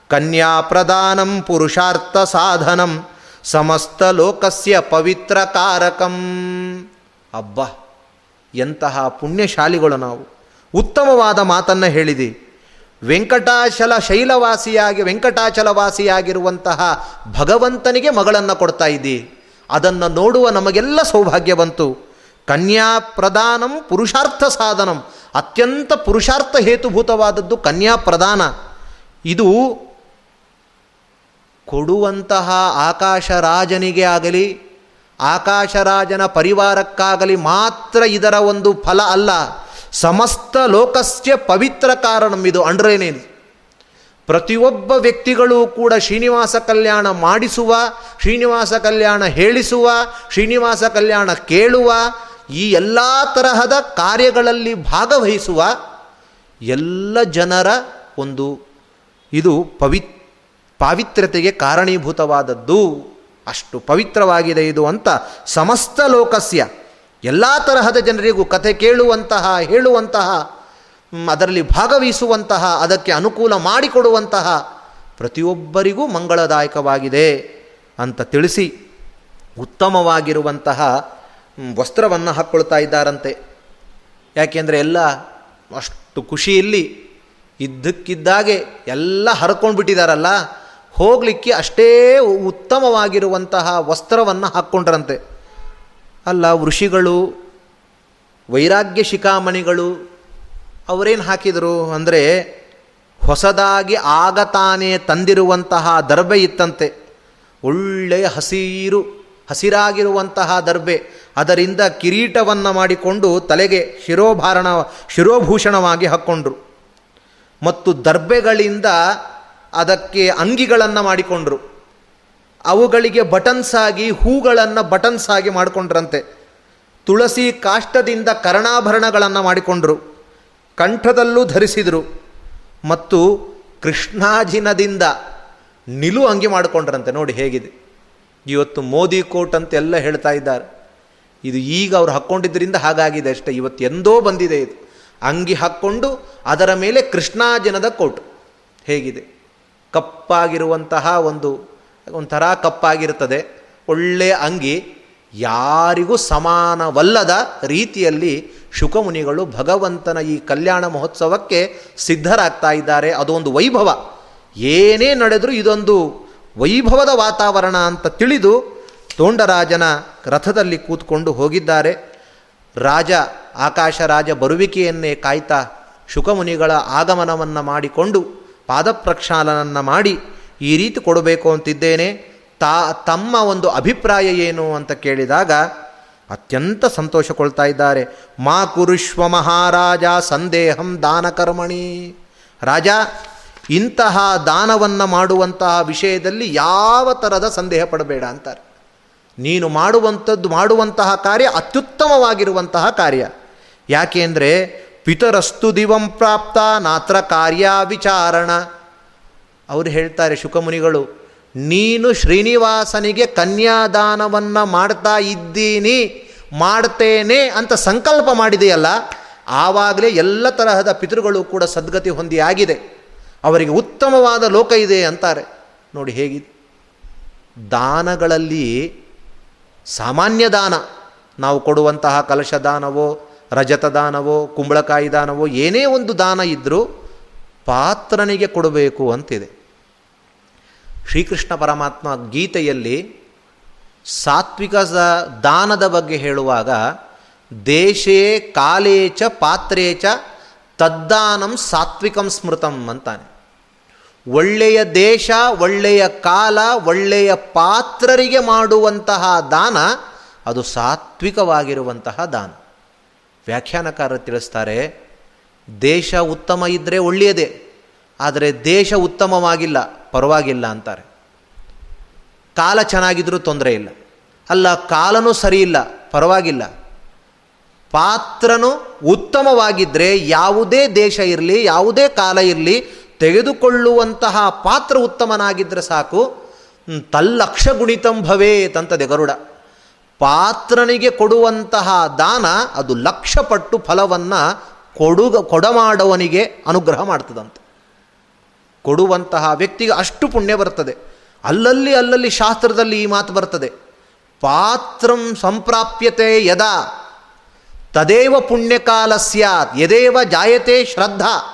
ಕನ್ಯಾ ಪ್ರದಾನಂ ಪುರುಷಾರ್ಥ ಸಾಧನಂ ಸಮಸ್ತ ಲೋಕಸ್ಯ ಪವಿತ್ರ ಕಾರಕಂ ಅಬ್ಬ ಎಂತಹ ಪುಣ್ಯಶಾಲಿಗಳು ನಾವು. ಉತ್ತಮವಾದ ಮಾತನ್ನು ಹೇಳಿದೆ. ವೆಂಕಟಾಚಲ ಶೈಲವಾಸಿಯಾಗಿ, ವೆಂಕಟಾಚಲವಾಸಿಯಾಗಿರುವಂತಹ ಭಗವಂತನಿಗೆ ಮಗಳನ್ನು ಕೊಡ್ತಾ ಇದ್ದಿ. ಅದನ್ನು ನೋಡುವ ನಮಗೆಲ್ಲ ಸೌಭಾಗ್ಯ ಬಂತು. ಕನ್ಯಾ ಪ್ರದಾನಂ ಪುರುಷಾರ್ಥ ಸಾಧನಂ ಅತ್ಯಂತ ಪುರುಷಾರ್ಥ ಹೇತುಭೂತವಾದದ್ದು ಕನ್ಯಾ ಪ್ರದಾನ ಇದು ಕೊಡುವಂತಹ ಆಕಾಶ ರಾಜನಿಗೆ ಆಗಲಿ, ಆಕಾಶರಾಜನ ಪರಿವಾರಕ್ಕಾಗಲಿ ಮಾತ್ರ ಇದರ ಒಂದು ಫಲ ಅಲ್ಲ. ಸಮಸ್ತ ಲೋಕಸ್ಯ ಪವಿತ್ರ ಕಾರಣಂ ಇದು. ಅಂಡ್ರೇನೇನು? ಪ್ರತಿಯೊಬ್ಬ ವ್ಯಕ್ತಿಗಳು ಕೂಡ ಶ್ರೀನಿವಾಸ ಕಲ್ಯಾಣ ಮಾಡಿಸುವ, ಶ್ರೀನಿವಾಸ ಕಲ್ಯಾಣ ಹೇಳಿಸುವ, ಶ್ರೀನಿವಾಸ ಕಲ್ಯಾಣ ಕೇಳುವ, ಈ ಎಲ್ಲ ತರಹದ ಕಾರ್ಯಗಳಲ್ಲಿ ಭಾಗವಹಿಸುವ ಎಲ್ಲ ಜನರ ಒಂದು ಇದು ಪವಿ ಪಾವಿತ್ರ್ಯತೆಗೆ ಕಾರಣೀಭೂತವಾದದ್ದು ಅಷ್ಟು ಪವಿತ್ರವಾಗಿದೆ ಇದು ಅಂತ ಸಮಸ್ತ ಲೋಕಸ್ಯ ಎಲ್ಲ ತರಹದ ಜನರಿಗೂ ಕಥೆ ಕೇಳುವಂತಹ, ಹೇಳುವಂತಹ ಅದರಲ್ಲಿ ಭಾಗವಹಿಸುವಂತಹ, ಅದಕ್ಕೆ ಅನುಕೂಲ ಮಾಡಿಕೊಡುವಂತಹ ಪ್ರತಿಯೊಬ್ಬರಿಗೂ ಮಂಗಳದಾಯಕವಾಗಿದೆ ಅಂತ ತಿಳಿಸಿ ಉತ್ತಮವಾಗಿರುವಂತಹ ವಸ್ತ್ರವನ್ನು ಹಾಕ್ಕೊಳ್ತಾ ಇದ್ದಾರಂತೆ. ಯಾಕೆಂದರೆ ಎಲ್ಲ ಅಷ್ಟು ಖುಷಿಯಲ್ಲಿ ಇದ್ದಕ್ಕಿದ್ದಾಗೆ ಎಲ್ಲ ಹರ್ಕೊಂಡು ಬಿಟ್ಟಿದ್ದಾರಲ್ಲ ಹೋಗಲಿಕ್ಕೆ ಅಷ್ಟೇ ಉತ್ತಮವಾಗಿರುವಂತಹ ವಸ್ತ್ರವನ್ನು ಹಾಕ್ಕೊಂಡ್ರಂತೆ. ಅಲ್ಲ, ಋಷಿಗಳು, ವೈರಾಗ್ಯ ಶಿಖಾಮಣಿಗಳು ಅವರೇನು ಹಾಕಿದರು? ಅಂದರೆ ಹೊಸದಾಗಿ ಆಗ ತಾನೇ ತಂದಿರುವಂತಹ ದರ್ಬೆ ಇತ್ತಂತೆ. ಒಳ್ಳೆಯ ಹಸಿರು, ಹಸಿರಾಗಿರುವಂತಹ ದರ್ಬೆ. ಅದರಿಂದ ಕಿರೀಟವನ್ನು ಮಾಡಿಕೊಂಡು ತಲೆಗೆ ಶಿರೋಭಾರಣ, ಶಿರೋಭೂಷಣವಾಗಿ ಹಾಕ್ಕೊಂಡ್ರು ಮತ್ತು ದರ್ಬೆಗಳಿಂದ ಅದಕ್ಕೆ ಅಂಗಿಗಳನ್ನು ಮಾಡಿಕೊಂಡ್ರು. ಅವುಗಳಿಗೆ ಬಟನ್ಸ್ ಆಗಿ, ಹೂಗಳನ್ನು ಬಟನ್ಸ್ ಆಗಿ ಮಾಡಿಕೊಂಡ್ರಂತೆ. ತುಳಸಿ ಕಾಷ್ಟದಿಂದ ಕರ್ಣಾಭರಣಗಳನ್ನು ಮಾಡಿಕೊಂಡ್ರು. ಕಂಠದಲ್ಲೂ ಧರಿಸಿದರು. ಮತ್ತು ಕೃಷ್ಣಾಜಿನದಿಂದ ನಿಲು ಅಂಗಿ ಮಾಡಿಕೊಂಡ್ರಂತೆ, ನೋಡಿ ಹೇಗಿದೆ. ಇವತ್ತು ಮೋದಿ ಕೋಟ್ ಅಂತೆಲ್ಲ ಹೇಳ್ತಾ ಇದ್ದಾರೆ. ಇದು ಈಗ ಅವ್ರು ಹಾಕ್ಕೊಂಡಿದ್ದರಿಂದ ಹಾಗಾಗಿದೆ ಅಷ್ಟೇ. ಇವತ್ತು ಎಂದೋ ಬಂದಿದೆ ಇದು. ಅಂಗಿ ಹಾಕ್ಕೊಂಡು ಅದರ ಮೇಲೆ ಕೃಷ್ಣಾಜನದ ಕೋಟ್. ಹೇಗಿದೆ? ಕಪ್ಪಾಗಿರುವಂತಹ ಒಂದು, ಒಂಥರ ಕಪ್ಪಾಗಿರುತ್ತದೆ. ಒಳ್ಳೆಯ ಅಂಗಿ, ಯಾರಿಗೂ ಸಮಾನವಲ್ಲದ ರೀತಿಯಲ್ಲಿ ಶುಕಮುನಿಗಳು ಭಗವಂತನ ಈ ಕಲ್ಯಾಣ ಮಹೋತ್ಸವಕ್ಕೆ ಸಿದ್ಧರಾಗ್ತಾ ಇದ್ದಾರೆ. ಅದೊಂದು ವೈಭವ. ಏನೇ ನಡೆದರೂ ಇದೊಂದು ವೈಭವದ ವಾತಾವರಣ ಅಂತ ತಿಳಿದು ತೋಂಡರಾಜನ ರಥದಲ್ಲಿ ಕೂತ್ಕೊಂಡು ಹೋಗಿದ್ದಾರೆ. ರಾಜ, ಆಕಾಶ ರಾಜ ಬರುವಿಕೆಯನ್ನೇ ಕಾಯ್ತಾ ಶುಕಮುನಿಗಳ ಆಗಮನವನ್ನು ಮಾಡಿಕೊಂಡು ಪಾದಪ್ರಕ್ಷಾಲನನ್ನು ಮಾಡಿ ಈ ರೀತಿ ಕೊಡಬೇಕು ಅಂತಿದ್ದೇನೆ. ತಾ, ತಮ್ಮ ಒಂದು ಅಭಿಪ್ರಾಯ ಏನು ಅಂತ ಕೇಳಿದಾಗ ಅತ್ಯಂತ ಸಂತೋಷಕೊಳ್ತಾ ಇದ್ದಾರೆ. ಮಾ ಕುರುಶ್ವ ಮಹಾರಾಜ ಸಂದೇಹಂ ದಾನಕರ್ಮಣಿ. ರಾಜ, ಇಂತಹ ದಾನವನ್ನು ಮಾಡುವಂತಹ ವಿಷಯದಲ್ಲಿ ಯಾವ ಥರದ ಸಂದೇಹ ಪಡಬೇಡ ಅಂತಾರೆ. ನೀನು ಮಾಡುವಂಥದ್ದು, ಮಾಡುವಂತಹ ಕಾರ್ಯ ಅತ್ಯುತ್ತಮವಾಗಿರುವಂತಹ ಕಾರ್ಯ. ಯಾಕೆಂದರೆ ಪಿತರಸ್ತು ದಿವಂ ಪ್ರಾಪ್ತ, ನಾತ್ರ ಕಾರ್ಯ ವಿಚಾರಣ. ಅವರು ಹೇಳ್ತಾರೆ, ಶುಕಮುನಿಗಳು, ನೀನು ಶ್ರೀನಿವಾಸನಿಗೆ ಕನ್ಯಾದಾನವನ್ನು ಮಾಡ್ತಾ ಇದ್ದೀನಿ, ಮಾಡ್ತೇನೆ ಅಂತ ಸಂಕಲ್ಪ ಮಾಡಿದೆಯಲ್ಲ, ಆವಾಗಲೇ ಎಲ್ಲ ತರಹದ ಪಿತೃಗಳು ಕೂಡ ಸದ್ಗತಿ ಹೊಂದಿ ಆಗಿದೆ. ಅವರಿಗೆ ಉತ್ತಮವಾದ ಲೋಕ ಇದೆ ಅಂತಾರೆ. ನೋಡಿ ಹೇಗಿದೆ ದಾನಗಳಲ್ಲಿ ಸಾಮಾನ್ಯ ದಾನ, ನಾವು ಕೊಡುವಂತಹ ಕಲಶ ದಾನವೋ ರಜತ ದಾನವೋ ಕುಂಬಳಕಾಯಿ ದಾನವೋ ಏನೇ ಒಂದು ದಾನ ಇದ್ದರೂ ಪಾತ್ರನಿಗೆ ಕೊಡಬೇಕು ಅಂತಿದೆ. ಶ್ರೀಕೃಷ್ಣ ಪರಮಾತ್ಮ ಗೀತೆಯಲ್ಲಿ ಸಾತ್ವಿಕ ದಾನದ ಬಗ್ಗೆ ಹೇಳುವಾಗ, ದೇಶೇ ಕಾಲೇಚ ಚ ತದ್ದಾನಂ ಸಾತ್ವಿಕಂ ಸ್ಮೃತಂ ಅಂತಾನೆ. ಒಳ್ಳೆಯ ದೇಶ, ಒಳ್ಳೆಯ ಕಾಲ, ಒಳ್ಳೆಯ ಪಾತ್ರರಿಗೆ ಮಾಡುವಂತಹ ದಾನ, ಅದು ಸಾತ್ವಿಕವಾಗಿರುವಂತಹ ದಾನ. ವ್ಯಾಖ್ಯಾನಕಾರರು ತಿಳಿಸ್ತಾರೆ, ದೇಶ ಉತ್ತಮ ಇದ್ದರೆ ಒಳ್ಳೆಯದೇ, ಆದರೆ ದೇಶ ಉತ್ತಮವಾಗಿಲ್ಲ, ಪರವಾಗಿಲ್ಲ ಅಂತಾರೆ. ಕಾಲ ಚೆನ್ನಾಗಿದ್ದರೂ ತೊಂದರೆ ಇಲ್ಲ. ಅಲ್ಲ, ಕಾಲನೂ ಸರಿ ಇಲ್ಲ, ಪರವಾಗಿಲ್ಲ. ಪಾತ್ರನು ಉತ್ತಮವಾಗಿದ್ದರೆ ಯಾವುದೇ ದೇಶ ಇರಲಿ, ಯಾವುದೇ ಕಾಲ ಇರಲಿ, ತೆಗೆದುಕೊಳ್ಳುವಂತಹ ಪಾತ್ರ ಉತ್ತಮನಾಗಿದ್ದರೆ ಸಾಕು. ತಲ್ಲಕ್ಷ ಗುಣಿತಂ ಭವೇತ್ ಗರುಡ. ಪಾತ್ರನಿಗೆ ಕೊಡುವಂತಹ ದಾನ ಅದು ಲಕ್ಷಪಟ್ಟು ಫಲವನ್ನು ಕೊಡುಗ ಕೊಡಮಾಡವನಿಗೆ ಅನುಗ್ರಹ ಮಾಡ್ತದಂತೆ. ಕೊಡುವಂತಹ ವ್ಯಕ್ತಿಗೆ ಅಷ್ಟು ಪುಣ್ಯ ಬರ್ತದೆ. ಅಲ್ಲಲ್ಲಿ ಅಲ್ಲಲ್ಲಿ ಶಾಸ್ತ್ರದಲ್ಲಿ ಈ ಮಾತು ಬರ್ತದೆ. ಪಾತ್ರಂ ಸಂಪ್ರಾಪ್ಯತೆ ಯದಾ? ತದೇವ ಪುಣ್ಯಕಾಲ ಸ್ಯಾತ್. ಯದೇವ ಜಾಯತೆ ಶ್ರದ್ಧಾ?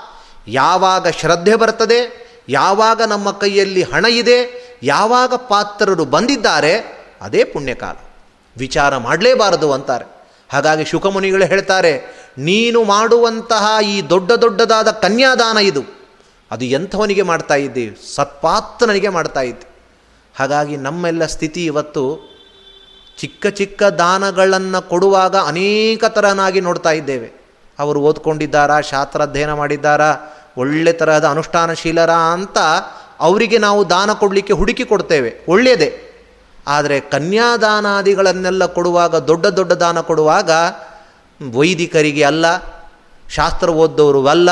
ಯಾವಾಗ ಶ್ರದ್ಧೆ ಬರ್ತದೆ, ಯಾವಾಗ ನಮ್ಮ ಕೈಯಲ್ಲಿ ಹಣ ಇದೆ, ಯಾವಾಗ ಪಾತ್ರರು ಬಂದಿದ್ದಾರೆ, ಅದೇ ಪುಣ್ಯಕಾಲ. ವಿಚಾರ ಮಾಡಲೇಬಾರದು ಅಂತಾರೆ. ಹಾಗಾಗಿ ಶುಕಮುನಿಗಳು ಹೇಳ್ತಾರೆ, ನೀನು ಮಾಡುವಂತಹ ಈ ದೊಡ್ಡ ದೊಡ್ಡದಾದ ಕನ್ಯಾದಾನ ಇದು. ಅದು ಎಂಥವನಿಗೆ ಮಾಡ್ತಾ ಇದ್ದೀವಿ ಸತ್ಪಾತ್ರನಿಗೆ ಮಾಡ್ತಾ ಇದ್ದೆ. ಹಾಗಾಗಿ ನಮ್ಮೆಲ್ಲ ಸ್ಥಿತಿ ಇವತ್ತು ಚಿಕ್ಕ ಚಿಕ್ಕ ದಾನಗಳನ್ನು ಕೊಡುವಾಗ ಅನೇಕ ತರನಾಗಿ ನೋಡ್ತಾ ಇದ್ದೇವೆ. ಅವರು ಓದ್ಕೊಂಡಿದ್ದಾರಾ? ಶಾಸ್ತ್ರ ಅಧ್ಯಯನ ಮಾಡಿದ್ದಾರಾ? ಒಳ್ಳೆ ತರಹದ ಅನುಷ್ಠಾನಶೀಲರ ಅಂತ ಅವರಿಗೆ ನಾವು ದಾನ ಕೊಡಲಿಕ್ಕೆ ಹುಡುಕಿ ಕೊಡ್ತೇವೆ. ಒಳ್ಳೆಯದೇ. ಆದರೆ ಕನ್ಯಾದಾನಾದಿಗಳನ್ನೆಲ್ಲ ಕೊಡುವಾಗ, ದೊಡ್ಡ ದೊಡ್ಡ ದಾನ ಕೊಡುವಾಗ, ವೈದಿಕರಿಗೆ ಅಲ್ಲ, ಶಾಸ್ತ್ರ ಓದ್ದವರು ಅಲ್ಲ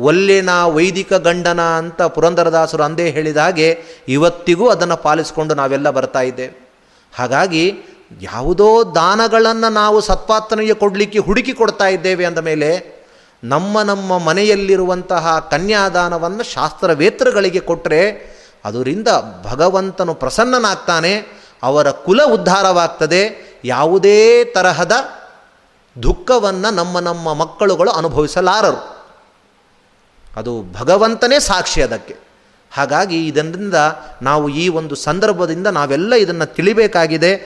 ಒಲ್ಲೆನ ವೈದಿಕ ಗಂಡನ ಅಂತ ಪುರಂದರದಾಸರು ಅಂದೇ ಹೇಳಿದ ಹಾಗೆ ಇವತ್ತಿಗೂ ಅದನ್ನು ಪಾಲಿಸಿಕೊಂಡು ನಾವೆಲ್ಲ ಬರ್ತಾ ಇದ್ದೇವೆ. ಹಾಗಾಗಿ ಯಾವುದೋ ದಾನಗಳನ್ನು ನಾವು ಸತ್ಪಾತ್ರನಿಗೆ ಕೊಡಲಿಕ್ಕೆ ಹುಡುಕಿ ಕೊಡ್ತಾ ಇದ್ದೇವೆ ಅಂದ ಮೇಲೆ ನಮ್ಮ ನಮ್ಮ ಮನೆಯಲ್ಲಿರುವಂತಹ ಕನ್ಯಾದಾನವನ್ನು ಶಾಸ್ತ್ರವೇತ್ರಗಳಿಗೆ ಕೊಟ್ಟರೆ ಅದರಿಂದ ಭಗವಂತನು ಪ್ರಸನ್ನನಾಗ್ತಾನೆ, ಅವರ ಕುಲ ಉದ್ಧಾರವಾಗ್ತದೆ, ಯಾವುದೇ ತರಹದ ದುಃಖವನ್ನು ನಮ್ಮ ನಮ್ಮ ಮಕ್ಕಳುಗಳು ಅನುಭವಿಸಲಾರರು. ಅದು ಭಗವಂತನೇ ಸಾಕ್ಷಿ ಅದಕ್ಕೆ. ಹಾಗಾಗಿ ಇದರಿಂದ ನಾವು ಈ ಒಂದು ಸಂದರ್ಭದಿಂದ ನಾವೆಲ್ಲ ಇದನ್ನು ತಿಳಿಬೇಕಾಗಿದೆ.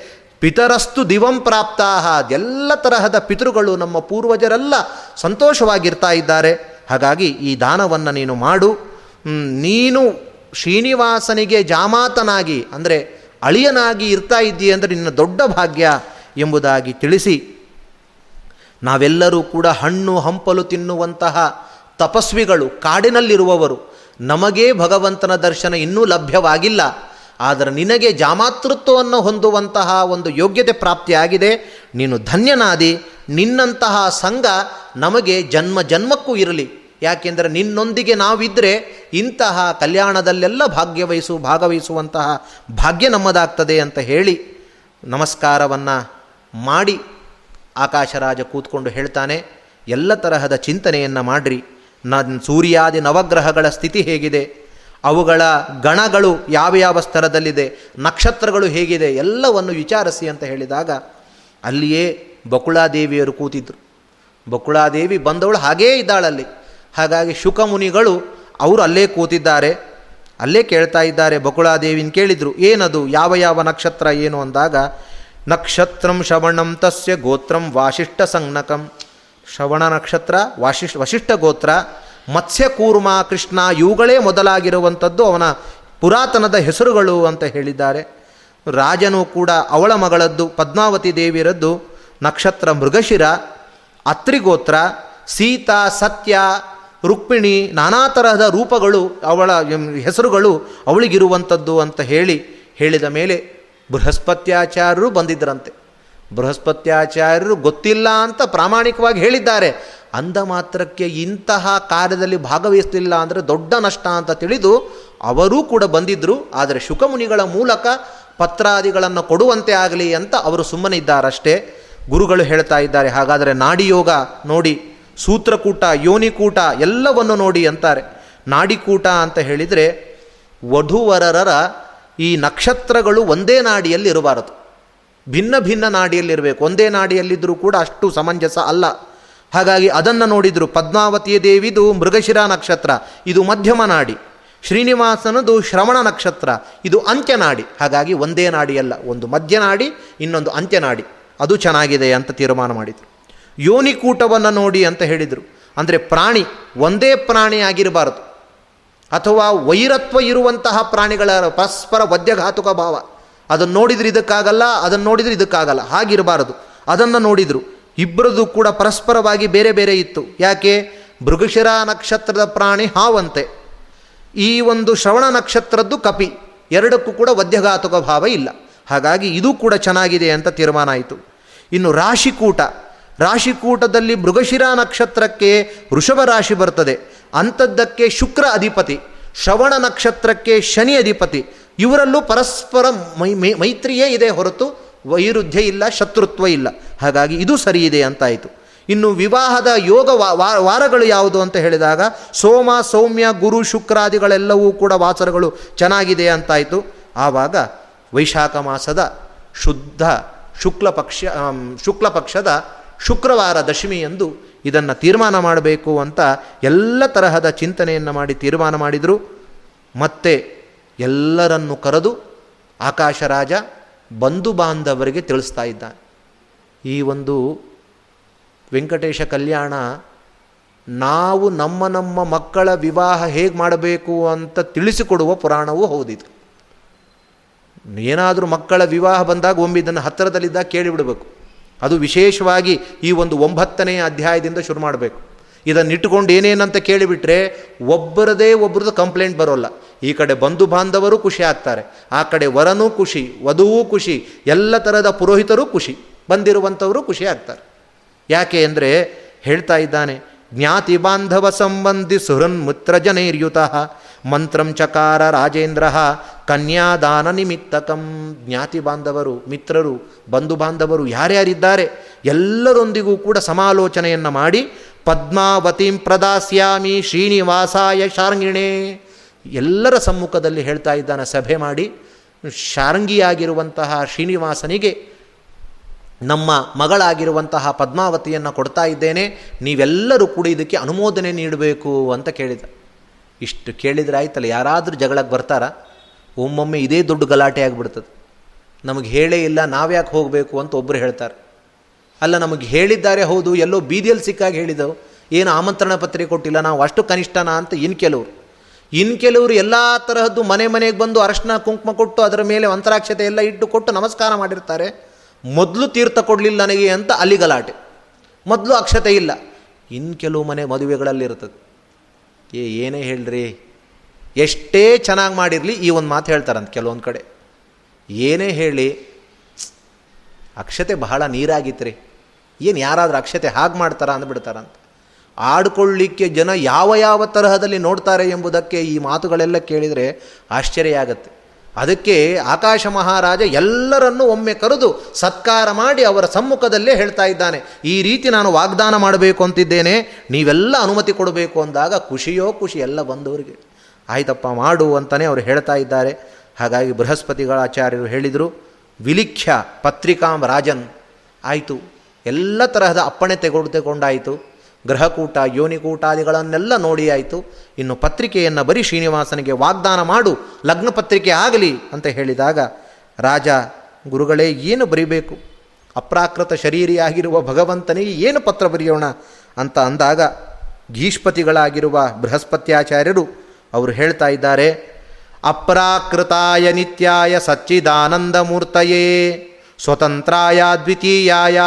ಪಿತರಸ್ತು ದಿವಂ ಪ್ರಾಪ್ತಾಹ ಎಲ್ಲ ತರಹದ ಪಿತೃಗಳು ನಮ್ಮ ಪೂರ್ವಜರೆಲ್ಲ ಸಂತೋಷವಾಗಿರ್ತಾ ಇದ್ದಾರೆ. ಹಾಗಾಗಿ ಈ ದಾನವನ್ನು ನೀನು ಮಾಡು. ನೀನು ಶ್ರೀನಿವಾಸನಿಗೆ ಜಾಮಾತನಾಗಿ, ಅಂದರೆ ಅಳಿಯನಾಗಿ ಇರ್ತಾ ಇದ್ದೀಯ ಅಂದರೆ ನಿನ್ನ ದೊಡ್ಡ ಭಾಗ್ಯ ಎಂಬುದಾಗಿ ತಿಳಿಸಿ. ನಾವೆಲ್ಲರೂ ಕೂಡ ಹಣ್ಣು ಹಂಪಲು ತಿನ್ನುವಂತಹ ತಪಸ್ವಿಗಳು, ಕಾಡಿನಲ್ಲಿರುವವರು. ನಮಗೇ ಭಗವಂತನ ದರ್ಶನ ಇನ್ನೂ ಲಭ್ಯವಾಗಿಲ್ಲ. ಆದರೆ ನಿನಗೆ ಜಾಮಾತೃತ್ವವನ್ನು ಹೊಂದುವಂತಹ ಒಂದು ಯೋಗ್ಯತೆ ಪ್ರಾಪ್ತಿಯಾಗಿದೆ. ನೀನು ಧನ್ಯನಾದಿ. ನಿನ್ನಂತಹ ಸಂಘ ನಮಗೆ ಜನ್ಮ ಜನ್ಮಕ್ಕೂ ಇರಲಿ. ಯಾಕೆಂದರೆ ನಿನ್ನೊಂದಿಗೆ ನಾವಿದ್ದರೆ ಇಂತಹ ಕಲ್ಯಾಣದಲ್ಲೆಲ್ಲ ಭಾಗ್ಯವಹಿಸು, ಭಾಗವಹಿಸುವಂತಹ ಭಾಗ್ಯ ನಮ್ಮದಾಗ್ತದೆ ಅಂತ ಹೇಳಿ ನಮಸ್ಕಾರವನ್ನು ಮಾಡಿ ಆಕಾಶರಾಜ ಕೂತ್ಕೊಂಡು ಹೇಳ್ತಾನೆ, ಎಲ್ಲ ತರಹದ ಚಿಂತನೆಯನ್ನು ಮಾಡ್ರಿ. ನ ಸೂರ್ಯಾದಿ ನವಗ್ರಹಗಳ ಸ್ಥಿತಿ ಹೇಗಿದೆ, ಅವುಗಳ ಗಣಗಳು ಯಾವ ಯಾವ ಸ್ತರದಲ್ಲಿದೆ ನಕ್ಷತ್ರಗಳು ಹೇಗಿದೆ, ಎಲ್ಲವನ್ನು ವಿಚಾರಿಸಿ ಅಂತ ಹೇಳಿದಾಗ ಅಲ್ಲಿಯೇ ಬಕುಳಾದೇವಿಯರು ಕೂತಿದ್ರು. ಬಕುಳಾದೇವಿ ಬಂದವಳು ಹಾಗೇ ಇದ್ದಾಳಲ್ಲಿ. ಹಾಗಾಗಿ ಶುಕಮುನಿಗಳು ಅವರು ಅಲ್ಲೇ ಕೂತಿದ್ದಾರೆ, ಅಲ್ಲೇ ಕೇಳ್ತಾ ಇದ್ದಾರೆ. ಬಕುಳಾದೇವಿನ ಕೇಳಿದರು, ಏನದು, ಯಾವ ಯಾವ ನಕ್ಷತ್ರ ಏನು ಅಂದಾಗ, ನಕ್ಷತ್ರಂ ಶ್ರವಣಂ ತಸ್ಯ ಗೋತ್ರಂ ವಾಶಿಷ್ಠ ಸಂಜ್ಞಕಂ ಶ್ರವಣ ನಕ್ಷತ್ರ ವಾಶಿಷ್ ವಶಿಷ್ಠ ಗೋತ್ರ, ಮತ್ಸ್ಯ ಕೂರ್ಮ ಕೃಷ್ಣ, ಇವುಗಳೇ ಮೊದಲಾಗಿರುವಂಥದ್ದು ಅವನ ಪುರಾತನದ ಹೆಸರುಗಳು ಅಂತ ಹೇಳಿದ್ದಾರೆ. ರಾಜನು ಕೂಡ ಅವಳ ಮಗಳದ್ದು, ಪದ್ಮಾವತಿ ದೇವಿಯರದ್ದು ನಕ್ಷತ್ರ ಮೃಗಶಿರ, ಅತ್ರಿಗೋತ್ರ, ಸೀತಾ, ಸತ್ಯ ರುಕ್ಮಿಣಿ ನಾನಾ ತರಹದ ರೂಪಗಳು ಅವಳ ಹೆಸರುಗಳು ಅವಳಿಗಿರುವಂಥದ್ದು ಅಂತ ಹೇಳಿ ಹೇಳಿದ ಮೇಲೆ ಬೃಹಸ್ಪತ್ಯಾಚಾರ್ಯರು ಬಂದಿದ್ದರಂತೆ. ಬೃಹಸ್ಪತ್ಯಾಚಾರ್ಯರು ಗೊತ್ತಿಲ್ಲ ಅಂತ ಪ್ರಾಮಾಣಿಕವಾಗಿ ಹೇಳಿದ್ದಾರೆ. ಅಂದ ಮಾತ್ರಕ್ಕೆ ಇಂತಹ ಕಾರ್ಯದಲ್ಲಿ ಭಾಗವಹಿಸಲಿಲ್ಲ ಅಂದರೆ ದೊಡ್ಡ ನಷ್ಟ ಅಂತ ತಿಳಿದು ಅವರೂ ಕೂಡ ಬಂದಿದ್ದರು ಆದರೆ ಶುಕಮುನಿಗಳ ಮೂಲಕ ಪತ್ರಾದಿಗಳನ್ನು ಕೊಡುವಂತೆ ಆಗಲಿ ಅಂತ ಅವರು ಸುಮ್ಮನೆ ಇದ್ದಾರಷ್ಟೇ. ಗುರುಗಳು ಹೇಳ್ತಾ ಇದ್ದಾರೆ, ಹಾಗಾದರೆ ನಾಡಿಯೋಗ ನೋಡಿ ಸೂತ್ರಕೂಟ, ಯೋನಿಕೂಟ ಎಲ್ಲವನ್ನು ನೋಡಿ ಅಂತಾರೆ. ನಾಡಿಕೂಟ ಅಂತ ಹೇಳಿದರೆ ವಧುವರರ ಈ ನಕ್ಷತ್ರಗಳು ಒಂದೇ ನಾಡಿಯಲ್ಲಿ ಇರಬಾರದು. ಭಿನ್ನ ಭಿನ್ನ ನಾಡಿಯಲ್ಲಿರಬೇಕು ಒಂದೇ ನಾಡಿಯಲ್ಲಿದ್ದರೂ ಕೂಡ ಅಷ್ಟು ಸಮಂಜಸ ಅಲ್ಲ. ಹಾಗಾಗಿ ಅದನ್ನು ನೋಡಿದರು. ಪದ್ಮಾವತಿಯ ದೇವಿದು ಮೃಗಶಿರ ನಕ್ಷತ್ರ. ಇದು ಮಧ್ಯಮ ನಾಡಿ. ಶ್ರೀನಿವಾಸನದು ಶ್ರವಣ ನಕ್ಷತ್ರ. ಇದು ಅಂತ್ಯನಾಡಿ ಹಾಗಾಗಿ ಒಂದೇ ನಾಡಿಯಲ್ಲ. ಒಂದು ಮಧ್ಯನಾಡಿ, ಇನ್ನೊಂದು ಅಂತ್ಯನಾಡಿ ಅದು ಚೆನ್ನಾಗಿದೆ ಅಂತ ತೀರ್ಮಾನ ಮಾಡಿದರು. ಯೋನಿಕೂಟವನ್ನು ನೋಡಿ ಅಂತ ಹೇಳಿದರು. ಅಂದರೆ ಪ್ರಾಣಿ ಒಂದೇ ಪ್ರಾಣಿ ಆಗಿರಬಾರದು. ಅಥವಾ ವೈರತ್ವ ಇರುವಂತಹ ಪ್ರಾಣಿಗಳ ಪರಸ್ಪರ ವದ್ಯಘಾತುಕ ಭಾವ. ಅದನ್ನು ನೋಡಿದರೆ ಇದಕ್ಕಾಗಲ್ಲ, ಅದನ್ನು ನೋಡಿದರೆ ಇದಕ್ಕಾಗಲ್ಲ. ಹಾಗಿರಬಾರದು. ಅದನ್ನು ನೋಡಿದರು. ಇಬ್ಬರದು ಕೂಡ ಪರಸ್ಪರವಾಗಿ ಬೇರೆ ಬೇರೆ ಇತ್ತು. ಯಾಕೆ? ಮೃಗಶಿರ ನಕ್ಷತ್ರದ ಪ್ರಾಣಿ ಹಾವಂತೆ. ಈ ಒಂದು ಶ್ರವಣ ನಕ್ಷತ್ರದ್ದು ಕಪಿ. ಎರಡಕ್ಕೂ ಕೂಡ ವದ್ಯಘಾತುಕ ಭಾವ ಇಲ್ಲ. ಹಾಗಾಗಿ ಇದು ಕೂಡ ಚೆನ್ನಾಗಿದೆ ಅಂತ ತೀರ್ಮಾನ ಆಯಿತು. ಇನ್ನು ರಾಶಿಕೂಟ ರಾಶಿಕೂಟದಲ್ಲಿ ಮೃಗಶಿರ ನಕ್ಷತ್ರಕ್ಕೆ ವೃಷಭ ರಾಶಿ ಬರ್ತದೆ. ಅಂಥದ್ದಕ್ಕೆ ಶುಕ್ರ ಅಧಿಪತಿ, ಶ್ರವಣ ನಕ್ಷತ್ರಕ್ಕೆ ಶನಿ ಅಧಿಪತಿ, ಇವರಲ್ಲೂ ಪರಸ್ಪರ ಮೈ ಮೈತ್ರಿಯೇ ಇದೆ ಹೊರತು ವೈರುಧ್ಯ ಇಲ್ಲ, ಶತ್ರುತ್ವ ಇಲ್ಲ. ಹಾಗಾಗಿ ಇದು ಸರಿ ಇದೆ ಅಂತಾಯಿತು. ಇನ್ನು ವಿವಾಹದ ಯೋಗ ವಾರಗಳು ಯಾವುದು ಅಂತ ಹೇಳಿದಾಗ ಸೋಮ, ಸೌಮ್ಯ, ಗುರು, ಶುಕ್ರಾದಿಗಳೆಲ್ಲವೂ ಕೂಡ ವಾಸರಗಳು ಚೆನ್ನಾಗಿದೆ ಅಂತಾಯಿತು. ಆವಾಗ ವೈಶಾಖ ಮಾಸದ ಶುದ್ಧ ಶುಕ್ಲ ಪಕ್ಷ ಶುಕ್ಲ ಪಕ್ಷದ ಶುಕ್ರವಾರ ದಶಮಿ ಎಂದು ಇದನ್ನು ತೀರ್ಮಾನ ಮಾಡಬೇಕು ಅಂತ ಎಲ್ಲ ತರಹದ ಚಿಂತನೆಯನ್ನು ಮಾಡಿ ತೀರ್ಮಾನ ಮಾಡಿದರು. ಮತ್ತೆ ಎಲ್ಲರನ್ನು ಕರೆದು ಆಕಾಶರಾಜ ಬಂಧು ಬಾಂಧವರಿಗೆ ತಿಳಿಸ್ತಾ ಇದ್ದಾನೆ. ಈ ಒಂದು ವೆಂಕಟೇಶ ಕಲ್ಯಾಣ ನಾವು ನಮ್ಮ ನಮ್ಮ ಮಕ್ಕಳ ವಿವಾಹ ಹೇಗೆ ಮಾಡಬೇಕು ಅಂತ ತಿಳಿಸಿಕೊಡುವ ಪುರಾಣವೂ ಹೌದಿದು. ಏನಾದರೂ ಮಕ್ಕಳ ವಿವಾಹ ಬಂದಾಗ ಒಮ್ಮೆ ಇದನ್ನು ಹತ್ತಿರದಲ್ಲಿದ್ದಾಗ ಕೇಳಿಬಿಡಬೇಕು. ಅದು ವಿಶೇಷವಾಗಿ ಈ ಒಂದು ಒಂಬತ್ತನೆಯ ಅಧ್ಯಾಯದಿಂದ ಶುರು ಮಾಡಬೇಕು. ಇದನ್ನಿಟ್ಟುಕೊಂಡು ಏನೇನಂತ ಕೇಳಿಬಿಟ್ರೆ ಒಬ್ಬರದೇ ಒಬ್ಬರದ್ದು ಕಂಪ್ಲೇಂಟ್ ಬರೋಲ್ಲ. ಈ ಕಡೆ ಬಂಧು ಬಾಂಧವರು ಖುಷಿ ಆಗ್ತಾರೆ. ಆ ಕಡೆ ವರನೂ ಖುಷಿ, ವಧುವೂ ಖುಷಿ, ಎಲ್ಲ ಥರದ ಪುರೋಹಿತರೂ ಖುಷಿ, ಬಂದಿರುವಂಥವರು ಖುಷಿ ಆಗ್ತಾರೆ. ಯಾಕೆ ಅಂದರೆ ಹೇಳ್ತಾ ಇದ್ದಾನೆ, ಜ್ಞಾತಿ ಬಾಂಧವ ಸಂಬಂಧಿ ಸುಹೃನ್ಮುತ್ರ ಜನೈರ್ಯುತ. ಮಂತ್ರಂ ಚಕಾರ ರಾಜೇಂದ್ರ ಕನ್ಯಾದಾನ ನಿಮಿತ್ತಕಂ. ಜ್ಞಾತಿ ಬಾಂಧವರು, ಮಿತ್ರರು, ಬಂಧು ಬಾಂಧವರು ಯಾರ್ಯಾರಿದ್ದಾರೆ? ಎಲ್ಲರೊಂದಿಗೂ ಕೂಡ ಸಮಾಲೋಚನೆಯನ್ನು ಮಾಡಿ ಪದ್ಮಾವತಿಂ ಪ್ರದಾಸ್ಯಾಮಿ ಶ್ರೀನಿವಾಸಾಯ ಶಾರ್ಂಗಿಣೆ. ಎಲ್ಲರ ಸಮ್ಮುಖದಲ್ಲಿ ಹೇಳ್ತಾ ಇದ್ದಾನೆ ಸಭೆ ಮಾಡಿ. ಶಾರಂಗಿಯಾಗಿರುವಂತಹ ಶ್ರೀನಿವಾಸನಿಗೆ ನಮ್ಮ ಮಗಳಾಗಿರುವಂತಹ ಪದ್ಮಾವತಿಯನ್ನು ಕೊಡ್ತಾ ಇದ್ದೇನೆ. ನೀವೆಲ್ಲರೂ ಕೂಡ ಇದಕ್ಕೆ ಅನುಮೋದನೆ ನೀಡಬೇಕು ಅಂತ ಕೇಳಿದ. ಇಷ್ಟು ಕೇಳಿದರೆ ಆಯ್ತಲ್ಲ, ಯಾರಾದರೂ ಜಗಳಕ್ಕೆ ಬರ್ತಾರ? ಒಮ್ಮೊಮ್ಮೆ ಇದೇ ದೊಡ್ಡ ಗಲಾಟೆ ಆಗಿಬಿಡ್ತದೆ. ನಮಗೆ ಹೇಳೇ ಇಲ್ಲ, ನಾವ್ಯಾಕೆ ಹೋಗಬೇಕು ಅಂತ ಒಬ್ಬರು ಹೇಳ್ತಾರೆ. ಅಲ್ಲ, ನಮಗೆ ಹೇಳಿದ್ದಾರೆ, ಹೌದು, ಎಲ್ಲೋ ಬೀದಿಯಲ್ಲಿ ಸಿಕ್ಕಾಗಿ ಹೇಳಿದವು. ಏನು ಆಮಂತ್ರಣ ಪತ್ರಿಕೆ ಕೊಟ್ಟಿಲ್ಲ, ನಾವು ಅಷ್ಟು ಕನಿಷ್ಠನ ಅಂತ ಇನ್ನು ಕೆಲವರು. ಇನ್ನು ಕೆಲವರು ಎಲ್ಲ ತರಹದ್ದು ಮನೆ ಮನೆಗೆ ಬಂದು ಅರಶಿನ, ಕುಂಕುಮ ಕೊಟ್ಟು ಅದರ ಮೇಲೆ ಅಂತರಾಕ್ಷತೆ ಎಲ್ಲ ಇಟ್ಟು ಕೊಟ್ಟು ನಮಸ್ಕಾರ ಮಾಡಿರ್ತಾರೆ. ಮೊದಲು ತೀರ್ಥ ಕೊಡಲಿಲ್ಲ ನನಗೆ ಅಂತ ಅಲ್ಲಿ ಗಲಾಟೆ. ಮೊದಲು ಅಕ್ಷತೆ ಇಲ್ಲ. ಇನ್ನು ಕೆಲವು ಮನೆ ಮದುವೆಗಳಲ್ಲಿರ್ತದೆ. ಏ, ಏನೇ ಹೇಳ್ರಿ? ಎಷ್ಟೇ ಚೆನ್ನಾಗಿ ಮಾಡಿರಲಿ, ಈ ಒಂದು ಮಾತು ಹೇಳ್ತಾರಂತ ಕೆಲವೊಂದು ಕಡೆ. ಏನೇ ಹೇಳಿ, ಅಕ್ಷತೆ ಬಹಳ ನೀರಾಗಿತ್ತು ರೀ ಏನು ಯಾರಾದರೂ ಅಕ್ಷತೆ ಹಾಗೆ ಮಾಡ್ತಾರ ಅಂದ್ಬಿಡ್ತಾರಂತ. ಆಡ್ಕೊಳ್ಳಿಕ್ಕೆ ಜನ ಯಾವ ಯಾವ ತರಹದಲ್ಲಿ ನೋಡ್ತಾರೆ ಎಂಬುದಕ್ಕೆ ಈ ಮಾತುಗಳೆಲ್ಲ ಕೇಳಿದರೆ ಆಶ್ಚರ್ಯ ಆಗುತ್ತೆ. ಅದಕ್ಕೆ ಆಕಾಶ ಮಹಾರಾಜ ಎಲ್ಲರನ್ನೂ ಒಮ್ಮೆ ಕರೆದು ಸತ್ಕಾರ ಮಾಡಿ ಅವರ ಸಮ್ಮುಖದಲ್ಲೇ ಹೇಳ್ತಾ ಇದ್ದಾನೆ, ಈ ರೀತಿ ನಾನು ವಾಗ್ದಾನ ಮಾಡಬೇಕು ಅಂತಿದ್ದೇನೆ, ನೀವೆಲ್ಲ ಅನುಮತಿ ಕೊಡಬೇಕು ಅಂದಾಗ ಖುಷಿಯೋ ಖುಷಿ ಎಲ್ಲ ಬಂದವರಿಗೆ. ಆಯ್ತಪ್ಪ, ಮಾಡು ಅಂತಲೇ ಅವರು ಹೇಳ್ತಾ ಇದ್ದಾರೆ. ಹಾಗಾಗಿ ಬೃಹಸ್ಪತಿಗಳ ಆಚಾರ್ಯರು ಹೇಳಿದರು, ವಿಲಿಖ್ಯ ಪತ್ರಿಕಾಂ ರಾಜನ್. ಆಯಿತು, ಎಲ್ಲ ತರಹದ ಅಪ್ಪಣೆ ತೆಗೆದುಕೊಂಡಾಯಿತು ಗ್ರಹಕೂಟ, ಯೋನಿಕೂಟಾದಿಗಳನ್ನೆಲ್ಲ ನೋಡಿ ಆಯಿತು. ಇನ್ನು ಪತ್ರಿಕೆಯನ್ನು ಬರೀ ಶ್ರೀನಿವಾಸನಿಗೆ ವಾಗ್ದಾನ ಮಾಡು, ಲಗ್ನ ಪತ್ರಿಕೆ ಆಗಲಿ ಅಂತ ಹೇಳಿದಾಗ, ರಾಜ, ಗುರುಗಳೇ, ಏನು ಬರೀಬೇಕು? ಅಪ್ರಾಕೃತ ಶರೀರಿಯಾಗಿರುವ ಭಗವಂತನಿಗೆ ಏನು ಪತ್ರ ಬರೆಯೋಣ ಅಂತ ಅಂದಾಗ ಗೀಷ್ಪತಿಗಳಾಗಿರುವ ಬೃಹಸ್ಪತ್ಯಾಚಾರ್ಯರು ಅವರು ಹೇಳ್ತಾ ಇದ್ದಾರೆ, ಅಪ್ರಾಕೃತಾಯ ನಿತ್ಯಾಯ ಸಚ್ಚಿದಾನಂದಮೂರ್ತಯೇ, ಸ್ವತಂತ್ರಾಯ ದ್ವಿತೀಯಾಯ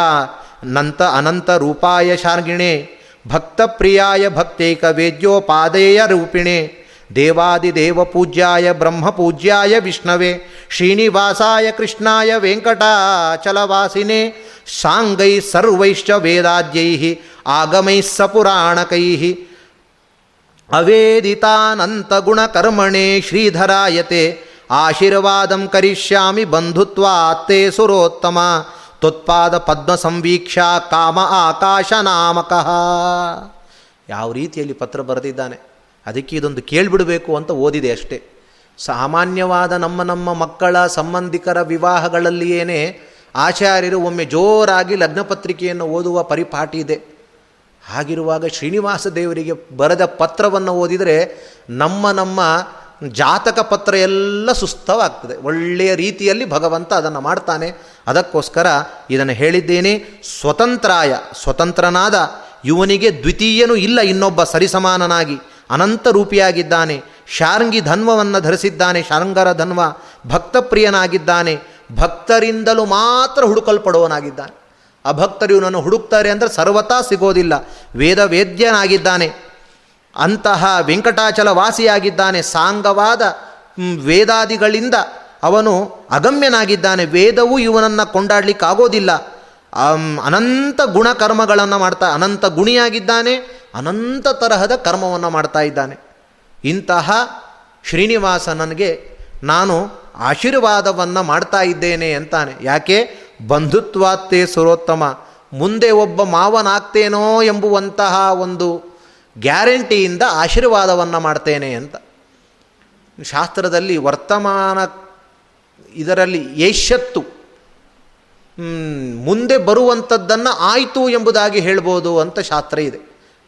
ನಂತ ಅನಂತ ರೂಪಾಯ ಶಾರ್ಗಿಣೆ भक्त प्रियाय भक्ते कवेद्योपादेय रूपिणे देवादिदेव पूज्याय ब्रह्म पूज्याय विष्णवे, श्रीनिवासाय कृष्णाय वेंकटाचलवासिने सांगै सर्वैश्च वेदाद्यैः, आगमैः सपुराणकैः, अवेदितानन्तगुणकर्मणे श्रीधरायते आशीर्वादं करिष्यामि बन्धुत्वात्ते सुरोत्तमा। ತ್ವತ್ಪಾದ ಪದ್ಮ ಸಂವೀಕ್ಷಾ ಕಾಮ ಆಕಾಶ ನಾಮಕಃ. ಯಾವ ರೀತಿಯಲ್ಲಿ ಪತ್ರ ಬರೆದಿದ್ದಾನೆ. ಅದಕ್ಕೆ ಇದೊಂದು ಕೇಳಿಬಿಡಬೇಕು ಅಂತ ಓದಿದೆ ಅಷ್ಟೇ. ಸಾಮಾನ್ಯವಾದ ನಮ್ಮ ನಮ್ಮ ಮಕ್ಕಳ ಸಂಬಂಧಿಕರ ವಿವಾಹಗಳಲ್ಲಿಯೇ ಆಚಾರ್ಯರು ಒಮ್ಮೆ ಜೋರಾಗಿ ಲಗ್ನಪತ್ರಿಕೆಯನ್ನು ಓದುವ ಪರಿಪಾಠಿ ಇದೆ. ಹಾಗಿರುವಾಗ ಶ್ರೀನಿವಾಸ ದೇವರಿಗೆ ಬರೆದ ಪತ್ರವನ್ನು ಓದಿದರೆ ನಮ್ಮ ನಮ್ಮ ಜಾತಕ ಪತ್ರ ಎಲ್ಲ ಸುಸ್ಥವಾಗ್ತದೆ. ಒಳ್ಳೆಯ ರೀತಿಯಲ್ಲಿ ಭಗವಂತ ಅದನ್ನು ಮಾಡ್ತಾನೆ. ಅದಕ್ಕೋಸ್ಕರ ಇದನ್ನು ಹೇಳಿದ್ದೇನೆ. ಸ್ವತಂತ್ರಾಯ, ಸ್ವತಂತ್ರನಾದ ಇವನಿಗೆ ದ್ವಿತೀಯನೂ ಇಲ್ಲ, ಇನ್ನೊಬ್ಬ ಸರಿಸಮಾನನಾಗಿ, ಅನಂತ ರೂಪಿಯಾಗಿದ್ದಾನೆ. ಶಾರಂಗಿ ಧನ್ವವನ್ನು ಧರಿಸಿದ್ದಾನೆ, ಶಾರಂಗರ ಧನ್ವ ಭಕ್ತಪ್ರಿಯನಾಗಿದ್ದಾನೆ. ಭಕ್ತರಿಂದಲೂ ಮಾತ್ರ ಹುಡುಕಲ್ಪಡುವನಾಗಿದ್ದಾನೆ ಅಭಕ್ತರು ಇವನನ್ನು ಹುಡುಕ್ತಾರೆ ಅಂದರೆ ಸರ್ವತಾ ಸಿಗೋದಿಲ್ಲ. ವೇದ ವೇದ್ಯನಾಗಿದ್ದಾನೆ ಅಂತಹ ವೆಂಕಟಾಚಲ ವಾಸಿಯಾಗಿದ್ದಾನೆ ಸಾಂಗವಾದ ವೇದಾದಿಗಳಿಂದ. ಅವನು ಅಗಮ್ಯನಾಗಿದ್ದಾನೆ. ವೇದವು ಇವನನ್ನು ಕೊಂಡಾಡಲಿಕ್ಕಾಗೋದಿಲ್ಲ. ಅನಂತ ಗುಣಕರ್ಮಗಳನ್ನು ಮಾಡ್ತಾ, ಅನಂತ ಗುಣಿಯಾಗಿದ್ದಾನೆ, ಅನಂತ ತರಹದ ಕರ್ಮವನ್ನು ಮಾಡ್ತಾ ಇದ್ದಾನೆ. ಇಂತಹ ಶ್ರೀನಿವಾಸ ನನಗೆ ನಾನು ಆಶೀರ್ವಾದವನ್ನು ಮಾಡ್ತಾ ಇದ್ದೇನೆ ಅಂತಾನೆ. ಯಾಕೆ? ಬಂಧುತ್ವಾತ್ತೇ ಸುರೋತ್ತಮ. ಮುಂದೆ ಒಬ್ಬ ಮಾವನಾಗ್ತೇನೋ ಎಂಬುವಂತಹ ಒಂದು ಗ್ಯಾರಂಟಿಯಿಂದ ಆಶೀರ್ವಾದವನ್ನು ಮಾಡ್ತೇನೆ ಅಂತ. ಶಾಸ್ತ್ರದಲ್ಲಿ ವರ್ತಮಾನ ಇದರಲ್ಲಿ ಏಷ್ಯತ್ತು ಮುಂದೆ ಬರುವಂಥದ್ದನ್ನು ಆಯಿತು ಎಂಬುದಾಗಿ ಹೇಳ್ಬೋದು ಅಂತ ಶಾಸ್ತ್ರ ಇದೆ.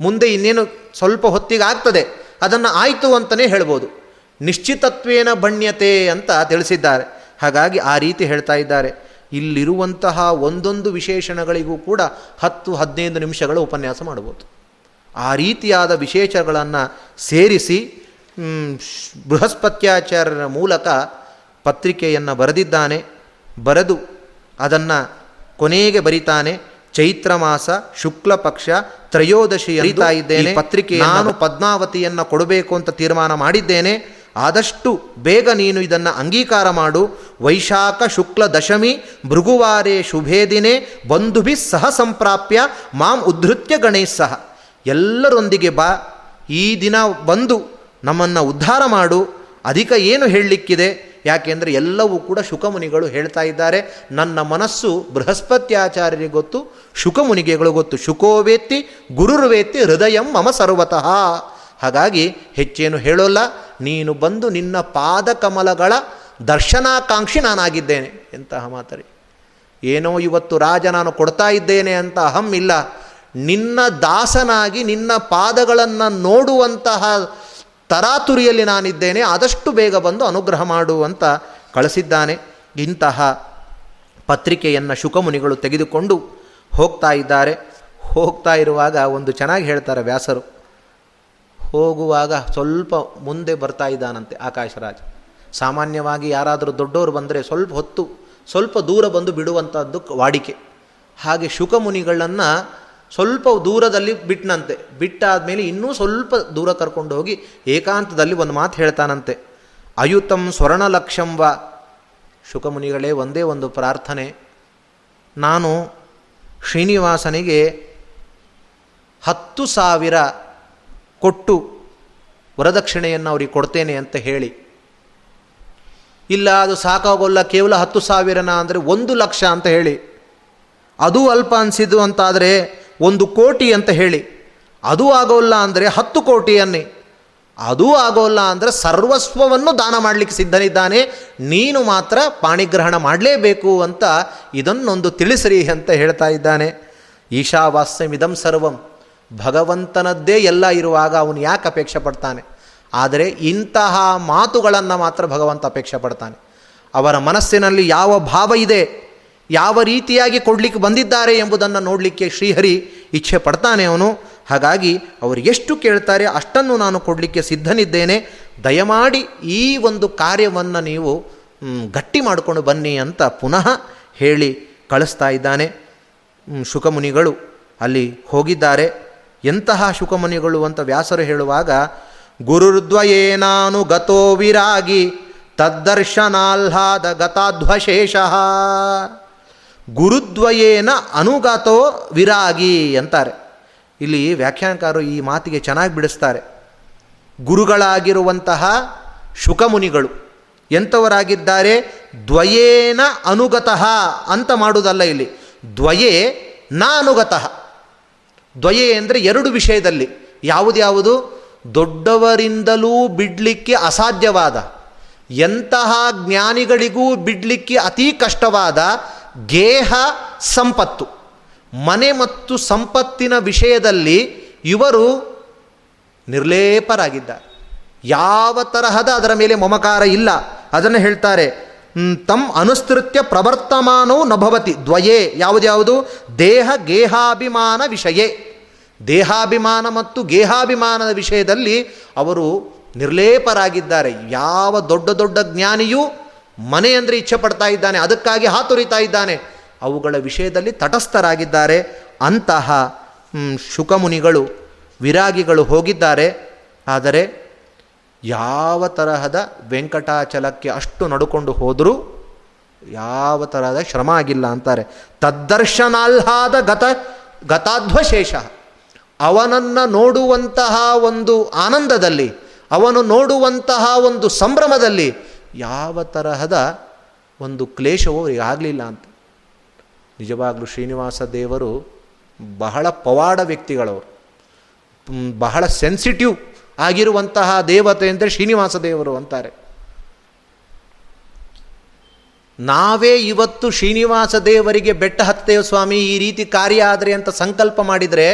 ಮುಂದೆ ಇನ್ನೇನು ಸ್ವಲ್ಪ ಹೊತ್ತಿಗೆ ಆಗ್ತದೆ ಅದನ್ನು ಆಯಿತು ಅಂತಲೇ ಹೇಳ್ಬೋದು. ನಿಶ್ಚಿತತ್ವೇನ ಬಣ್ಯತೆ ಅಂತ ತಿಳಿಸಿದ್ದಾರೆ. ಹಾಗಾಗಿ ಆ ರೀತಿ ಹೇಳ್ತಾ ಇದ್ದಾರೆ. ಇಲ್ಲಿರುವಂತಹ ಒಂದೊಂದು ವಿಶೇಷಣಗಳಿಗೂ ಕೂಡ ಹತ್ತು ಹದಿನೈದು ನಿಮಿಷಗಳ ಉಪನ್ಯಾಸ ಮಾಡ್ಬೋದು. ಆ ರೀತಿಯಾದ ವಿಶೇಷಗಳನ್ನು ಸೇರಿಸಿ ಬೃಹಸ್ಪತ್ಯಾಚಾರ್ಯರ ಮೂಲಕ ಪತ್ರಿಕೆಯನ್ನು ಬರೆದಿದ್ದಾನೆ ಬರೆದು ಅದನ್ನು ಕೊನೆಗೆ ಬರಿತಾನೆ ಚೈತ್ರ ಮಾಸ ಶುಕ್ಲ ಪಕ್ಷ ತ್ರಯೋದಶಿ ಅರಿತಾ ಇದ್ದೇನೆ ಪತ್ರಿಕೆ ನಾನು ಪದ್ಮಾವತಿಯನ್ನು ಕೊಡಬೇಕು ಅಂತ ತೀರ್ಮಾನ ಮಾಡಿದ್ದೇನೆ ಆದಷ್ಟು ಬೇಗ ನೀನು ಇದನ್ನು ಅಂಗೀಕಾರ ಮಾಡು ವೈಶಾಖ ಶುಕ್ಲ ದಶಮಿ ಭೃಗುವಾರೇ ಶುಭೇ ದಿನೇ ಬಂಧುಭಿ ಸಹ ಸಂಪ್ರಾಪ್ಯ ಮಾಂ ಉದ್ಧತ್ಯ ಗಣೇಶ್. ಸಹ ಎಲ್ಲರೊಂದಿಗೆ ಬಾ. ಈ ದಿನ ಬಂದು ನಮ್ಮನ್ನು ಉದ್ಧಾರ ಮಾಡು. ಅಧಿಕ ಏನು ಹೇಳಲಿಕ್ಕಿದೆ? ಯಾಕೆಂದರೆ ಎಲ್ಲವೂ ಕೂಡ ಶುಕಮುನಿಗಳು ಹೇಳ್ತಾ ಇದ್ದಾರೆ. ನನ್ನ ಮನಸ್ಸು ಬೃಹಸ್ಪತ್ಯಾಚಾರ್ಯರಿಗೆ ಗೊತ್ತು, ಶುಕಮುನಿಗೆಗಳು ಗೊತ್ತು. ಶುಕೋವೇತ್ತಿ ಗುರುರ್ವೇತ್ತಿ ಹೃದಯಂ ಮಮ ಸರ್ವತಃ. ಹಾಗಾಗಿ ಹೆಚ್ಚೇನು ಹೇಳೋಲ್ಲ. ನೀನು ಬಂದು ನಿನ್ನ ಪಾದಕಮಲಗಳ ದರ್ಶನಾಕಾಂಕ್ಷಿ ನಾನಾಗಿದ್ದೇನೆ. ಎಂತಹ ಮಾತರಿ. ಏನೋ ಇವತ್ತು ರಾಜ ನಾನು ಕೊಡ್ತಾ ಇದ್ದೇನೆ ಅಂತ ಅಹಂ ಇಲ್ಲ. ನಿನ್ನ ದಾಸನಾಗಿ ನಿನ್ನ ಪಾದಗಳನ್ನು ನೋಡುವಂತಹ ತರಾತುರಿಯಲ್ಲಿ ನಾನಿದ್ದೇನೆ, ಆದಷ್ಟು ಬೇಗ ಬಂದು ಅನುಗ್ರಹ ಮಾಡುವಂತ ಕಳಿಸಿದ್ದಾನೆ. ಇಂತಹ ಪತ್ರಿಕೆಯನ್ನು ಶುಕಮುನಿಗಳು ತೆಗೆದುಕೊಂಡು ಹೋಗ್ತಾ ಇದ್ದಾರೆ. ಹೋಗ್ತಾ ಇರುವಾಗ ಒಂದು ಚೆನ್ನಾಗಿ ಹೇಳ್ತಾರೆ ವ್ಯಾಸರು. ಹೋಗುವಾಗ ಸ್ವಲ್ಪ ಮುಂದೆ ಬರ್ತಾ ಇದ್ದಾನಂತೆ ಆಕಾಶರಾಜ್. ಸಾಮಾನ್ಯವಾಗಿ ಯಾರಾದರೂ ದೊಡ್ಡವರು ಬಂದರೆ ಸ್ವಲ್ಪ ಹೊತ್ತು, ಸ್ವಲ್ಪ ದೂರ ಬಂದು ಬಿಡುವಂಥದ್ದು ವಾಡಿಕೆ. ಹಾಗೆ ಶುಕಮುನಿಗಳನ್ನು ಸ್ವಲ್ಪ ದೂರದಲ್ಲಿ ಬಿಟ್ಟನಂತೆ ಬಿಟ್ಟಾದಮೇಲೆ ಇನ್ನೂ ಸ್ವಲ್ಪ ದೂರ ಕರ್ಕೊಂಡು ಹೋಗಿ ಏಕಾಂತದಲ್ಲಿ ಒಂದು ಮಾತು ಹೇಳ್ತಾನಂತೆ. ಅಯುತಂ ಸ್ವರ್ಣಲಕ್ಷಂವ ಶುಕಮುನಿಗಳೇ, ಒಂದೇ ಒಂದು ಪ್ರಾರ್ಥನೆ. ನಾನು ಶ್ರೀನಿವಾಸನಿಗೆ ಹತ್ತು ಸಾವಿರ ಕೊಟ್ಟು ವರದಕ್ಷಿಣೆಯನ್ನು ಅವ್ರಿಗೆ ಕೊಡ್ತೇನೆ ಅಂತ ಹೇಳಿ. ಇಲ್ಲ, ಅದು ಸಾಕಾಗೋಲ್ಲ, ಕೇವಲ ಹತ್ತು ಸಾವಿರನ ಅಂದರೆ ಒಂದು ಲಕ್ಷ ಅಂತ ಹೇಳಿ. ಅದು ಅಲ್ಪ ಅನಿಸಿದ್ದು ಅಂತಾದರೆ ಒಂದು ಕೋಟಿ ಅಂತ ಹೇಳಿ. ಅದು ಆಗೋಲ್ಲ ಅಂದರೆ ಹತ್ತು ಕೋಟಿಯನ್ನೇ ಅದೂ ಆಗೋಲ್ಲ ಅಂದರೆ ಸರ್ವಸ್ವವನ್ನು ದಾನ ಮಾಡಲಿಕ್ಕೆ ಸಿದ್ಧನಿದ್ದಾನೆ. ನೀನು ಮಾತ್ರ ಪಾಣಿಗ್ರಹಣ ಮಾಡಲೇಬೇಕು ಅಂತ ಇದನ್ನೊಂದು ತಿಳಿಸ್ರಿ ಅಂತ ಹೇಳ್ತಾ ಇದ್ದಾನೆ. ಈಶಾವಾಸ್ಯಮಿದಂ ಸರ್ವಂ. ಭಗವಂತನದ್ದೇ ಎಲ್ಲ ಇರುವಾಗ ಅವನು ಯಾಕೆ ಅಪೇಕ್ಷೆ ಪಡ್ತಾನೆ? ಆದರೆ ಇಂತಹ ಮಾತುಗಳನ್ನು ಮಾತ್ರ ಭಗವಂತ ಅಪೇಕ್ಷೆ ಪಡ್ತಾನೆ. ಅವರ ಮನಸ್ಸಿನಲ್ಲಿ ಯಾವ ಭಾವ ಇದೆ? ಯಾವ ರೀತಿಯಾಗಿ ಕೊಡಲಿಕ್ಕೆ ಬಂದಿದ್ದಾರೆ ಎಂಬುದನ್ನು ನೋಡಲಿಕ್ಕೆ ಶ್ರೀಹರಿ ಇಚ್ಛೆ ಪಡ್ತಾನೆ ಅವನು. ಹಾಗಾಗಿ ಅವರು ಎಷ್ಟು ಕೇಳ್ತಾರೆ ಅಷ್ಟನ್ನು ನಾನು ಕೊಡಲಿಕ್ಕೆ ಸಿದ್ಧನಿದ್ದೇನೆ. ದಯಮಾಡಿ ಈ ಒಂದು ಕಾರ್ಯವನ್ನು ನೀವು ಗಟ್ಟಿ ಮಾಡಿಕೊಂಡು ಬನ್ನಿ ಅಂತ ಪುನಃ ಹೇಳಿ ಕಳಿಸ್ತಾ ಇದ್ದಾನೆ. ಶುಕಮುನಿಗಳು ಅಲ್ಲಿ ಹೋಗಿದ್ದಾರೆ. ಎಂತಹ ಶುಕಮುನಿಗಳು ಅಂತ ವ್ಯಾಸರು ಹೇಳುವಾಗ ಗುರುರ್ದ್ವಯೇನಾನು ಗತೋ ವಿರಾಗಿ ತದ್ದರ್ಶನಾಹ್ಲಾದ ಗತಾಧ್ವಶೇಷ. ಗುರುದ್ವಯೇನ ಅನುಗತೋ ವಿರಾಗಿ ಅಂತಾರೆ. ಇಲ್ಲಿ ವ್ಯಾಖ್ಯಾನಕಾರರು ಈ ಮಾತಿಗೆ ಚೆನ್ನಾಗಿ ಬಿಡಿಸ್ತಾರೆ. ಗುರುಗಳಾಗಿರುವಂತಹ ಶುಕಮುನಿಗಳು ಎಂಥವರಾಗಿದ್ದಾರೆ? ದ್ವಯೇನ ಅನುಗತಃ ಅಂತ ಮಾಡುವುದಲ್ಲ ಇಲ್ಲಿ. ದ್ವಯೇ ನ ಅನುಗತಃ. ದ್ವಯೇ ಅಂದರೆ ಎರಡು ವಿಷಯದಲ್ಲಿ. ಯಾವುದ್ಯಾವುದು ದೊಡ್ಡವರಿಂದಲೂ ಬಿಡಲಿಕ್ಕೆ ಅಸಾಧ್ಯವಾದ. ಎಂತಹ ಜ್ಞಾನಿಗಳಿಗೂ ಬಿಡಲಿಕ್ಕೆ ಅತೀ ಕಷ್ಟವಾದ ಗೇಹ ಸಂಪತ್ತು. ಮನೆ ಮತ್ತು ಸಂಪತ್ತಿನ ವಿಷಯದಲ್ಲಿ ಇವರು ನಿರ್ಲೇಪರಾಗಿದ್ದಾರೆ. ಯಾವ ತರಹದ ಅದರ ಮೇಲೆ ಮಮಕಾರ ಇಲ್ಲ. ಅದನ್ನು ಹೇಳ್ತಾರೆ ತಮ್ ಅನುಸ್ತೃತ್ಯ ಪ್ರವರ್ತಮಾನವು ನಭವತಿ ದ್ವಯೇ ಯಾವುದ್ಯಾವುದು ದೇಹ ಗೇಹಾಭಿಮಾನ ವಿಷಯೇ. ದೇಹಾಭಿಮಾನ ಮತ್ತು ಗೇಹಾಭಿಮಾನದ ವಿಷಯದಲ್ಲಿ ಅವರು ನಿರ್ಲೇಪರಾಗಿದ್ದಾರೆ. ಯಾವ ದೊಡ್ಡ ದೊಡ್ಡ ಜ್ಞಾನಿಯೂ ಮನೆ ಅಂದರೆ ಇಚ್ಛೆ ಪಡ್ತಾ ಇದ್ದಾನೆ, ಅದಕ್ಕಾಗಿ ಹಾತೊರಿತಾ ಇದ್ದಾನೆ. ಅವುಗಳ ವಿಷಯದಲ್ಲಿ ತಟಸ್ಥರಾಗಿದ್ದಾರೆ. ಅಂತಹ ಶುಕಮುನಿಗಳು, ವಿರಾಗಿಗಳು ಹೋಗಿದ್ದಾರೆ. ಆದರೆ ಯಾವ ತರಹದ ವೆಂಕಟಾಚಲಕ್ಕೆ ಅಷ್ಟು ನಡುಕೊಂಡು ಹೋದರೂ ಯಾವ ತರಹದ ಶ್ರಮ ಆಗಿಲ್ಲ ಅಂತಾರೆ. ತದ್ದರ್ಶನಾಲ್ಹಾದ ಗತ, ಗತಾಧ್ವಶೇಷ. ಅವನನ್ನು ನೋಡುವಂತಹ ಒಂದು ಆನಂದದಲ್ಲಿ, ಅವನು ನೋಡುವಂತಹ ಒಂದು ಸಂಭ್ರಮದಲ್ಲಿ ಯಾವ ತರಹದ ಒಂದು ಕ್ಲೇಶವೂ ಆಗಲಿಲ್ಲ ಅಂತ. ನಿಜವಾಗಲೂ ಶ್ರೀನಿವಾಸ ದೇವರು ಬಹಳ ಪವಾಡ ವ್ಯಕ್ತಿಗಳವರು. ಬಹಳ ಸೆನ್ಸಿಟಿವ್ ಆಗಿರುವಂತಹ ದೇವತೆ ಅಂದರೆ ಶ್ರೀನಿವಾಸ ದೇವರು ಅಂತಾರೆ. ನಾವೇ ಇವತ್ತು ಶ್ರೀನಿವಾಸ ದೇವರಿಗೆ ಬೆಟ್ಟ ಹತ್ತೇವ ಸ್ವಾಮಿ, ಈ ರೀತಿ ಕಾರ್ಯ ಆದರೆ ಅಂತ ಸಂಕಲ್ಪ ಮಾಡಿದರೆ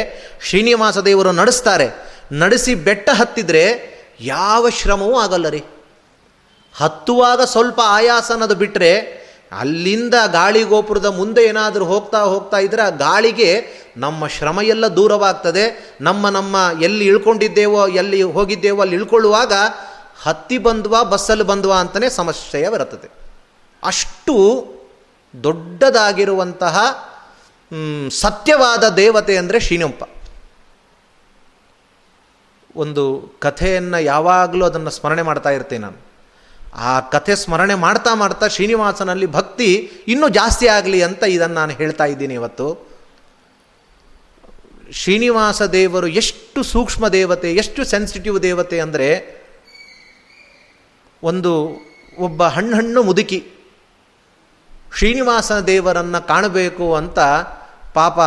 ಶ್ರೀನಿವಾಸ ದೇವರು ನಡೆಸ್ತಾರೆ. ನಡೆಸಿ ಬೆಟ್ಟ ಹತ್ತಿದರೆ ಯಾವ ಶ್ರಮವೂ ಆಗಲ್ಲ ರೀ. ಹತ್ತುವಾಗ ಸ್ವಲ್ಪ ಆಯಾಸ ಅನ್ನೋದು ಬಿಟ್ಟರೆ ಅಲ್ಲಿಂದ ಗಾಳಿ ಗೋಪುರದ ಮುಂದೆ ಏನಾದರೂ ಹೋಗ್ತಾ ಹೋಗ್ತಾ ಇದ್ದರೆ ಆ ಗಾಳಿಗೆ ನಮ್ಮ ಶ್ರಮ ಎಲ್ಲ ದೂರವಾಗ್ತದೆ. ನಮ್ಮ ನಮ್ಮ ಎಲ್ಲಿ ಇಳ್ಕೊಂಡಿದ್ದೇವೋ, ಎಲ್ಲಿ ಹೋಗಿದ್ದೇವೋ, ಅಲ್ಲಿ ಇಳ್ಕೊಳ್ಳುವಾಗ ಹತ್ತಿ ಬಂದ್ವಾ, ಬಸ್ಸಲ್ಲಿ ಬಂದ್ವಾ ಅಂತಲೇ ಸಮಸ್ಯೆಯ ಬರುತ್ತದೆ. ಅಷ್ಟು ದೊಡ್ಡದಾಗಿರುವಂತಹ ಸತ್ಯವಾದ ದೇವತೆ ಅಂದರೆ ಶ್ರೀನಂಪ. ಒಂದು ಕಥೆಯನ್ನು ಯಾವಾಗಲೂ ಅದನ್ನು ಸ್ಮರಣೆ ಮಾಡ್ತಾ ಇರ್ತೀನಿ ನಾನು. ಆ ಕಥೆ ಸ್ಮರಣೆ ಮಾಡ್ತಾ ಮಾಡ್ತಾ ಶ್ರೀನಿವಾಸನಲ್ಲಿ ಭಕ್ತಿ ಇನ್ನೂ ಜಾಸ್ತಿ ಆಗಲಿ ಅಂತ ಇದನ್ನು ನಾನು ಹೇಳ್ತಾ ಇದ್ದೀನಿ ಇವತ್ತು. ಶ್ರೀನಿವಾಸ ದೇವರು ಎಷ್ಟು ಸೂಕ್ಷ್ಮ ದೇವತೆ, ಎಷ್ಟು ಸೆನ್ಸಿಟಿವ್ ದೇವತೆ ಅಂದರೆ ಒಂದು ಒಬ್ಬ ಹಣ್ಣು ಮುದುಕಿ. ಶ್ರೀನಿವಾಸ ದೇವರನ್ನು ಕಾಣಬೇಕು ಅಂತ ಪಾಪ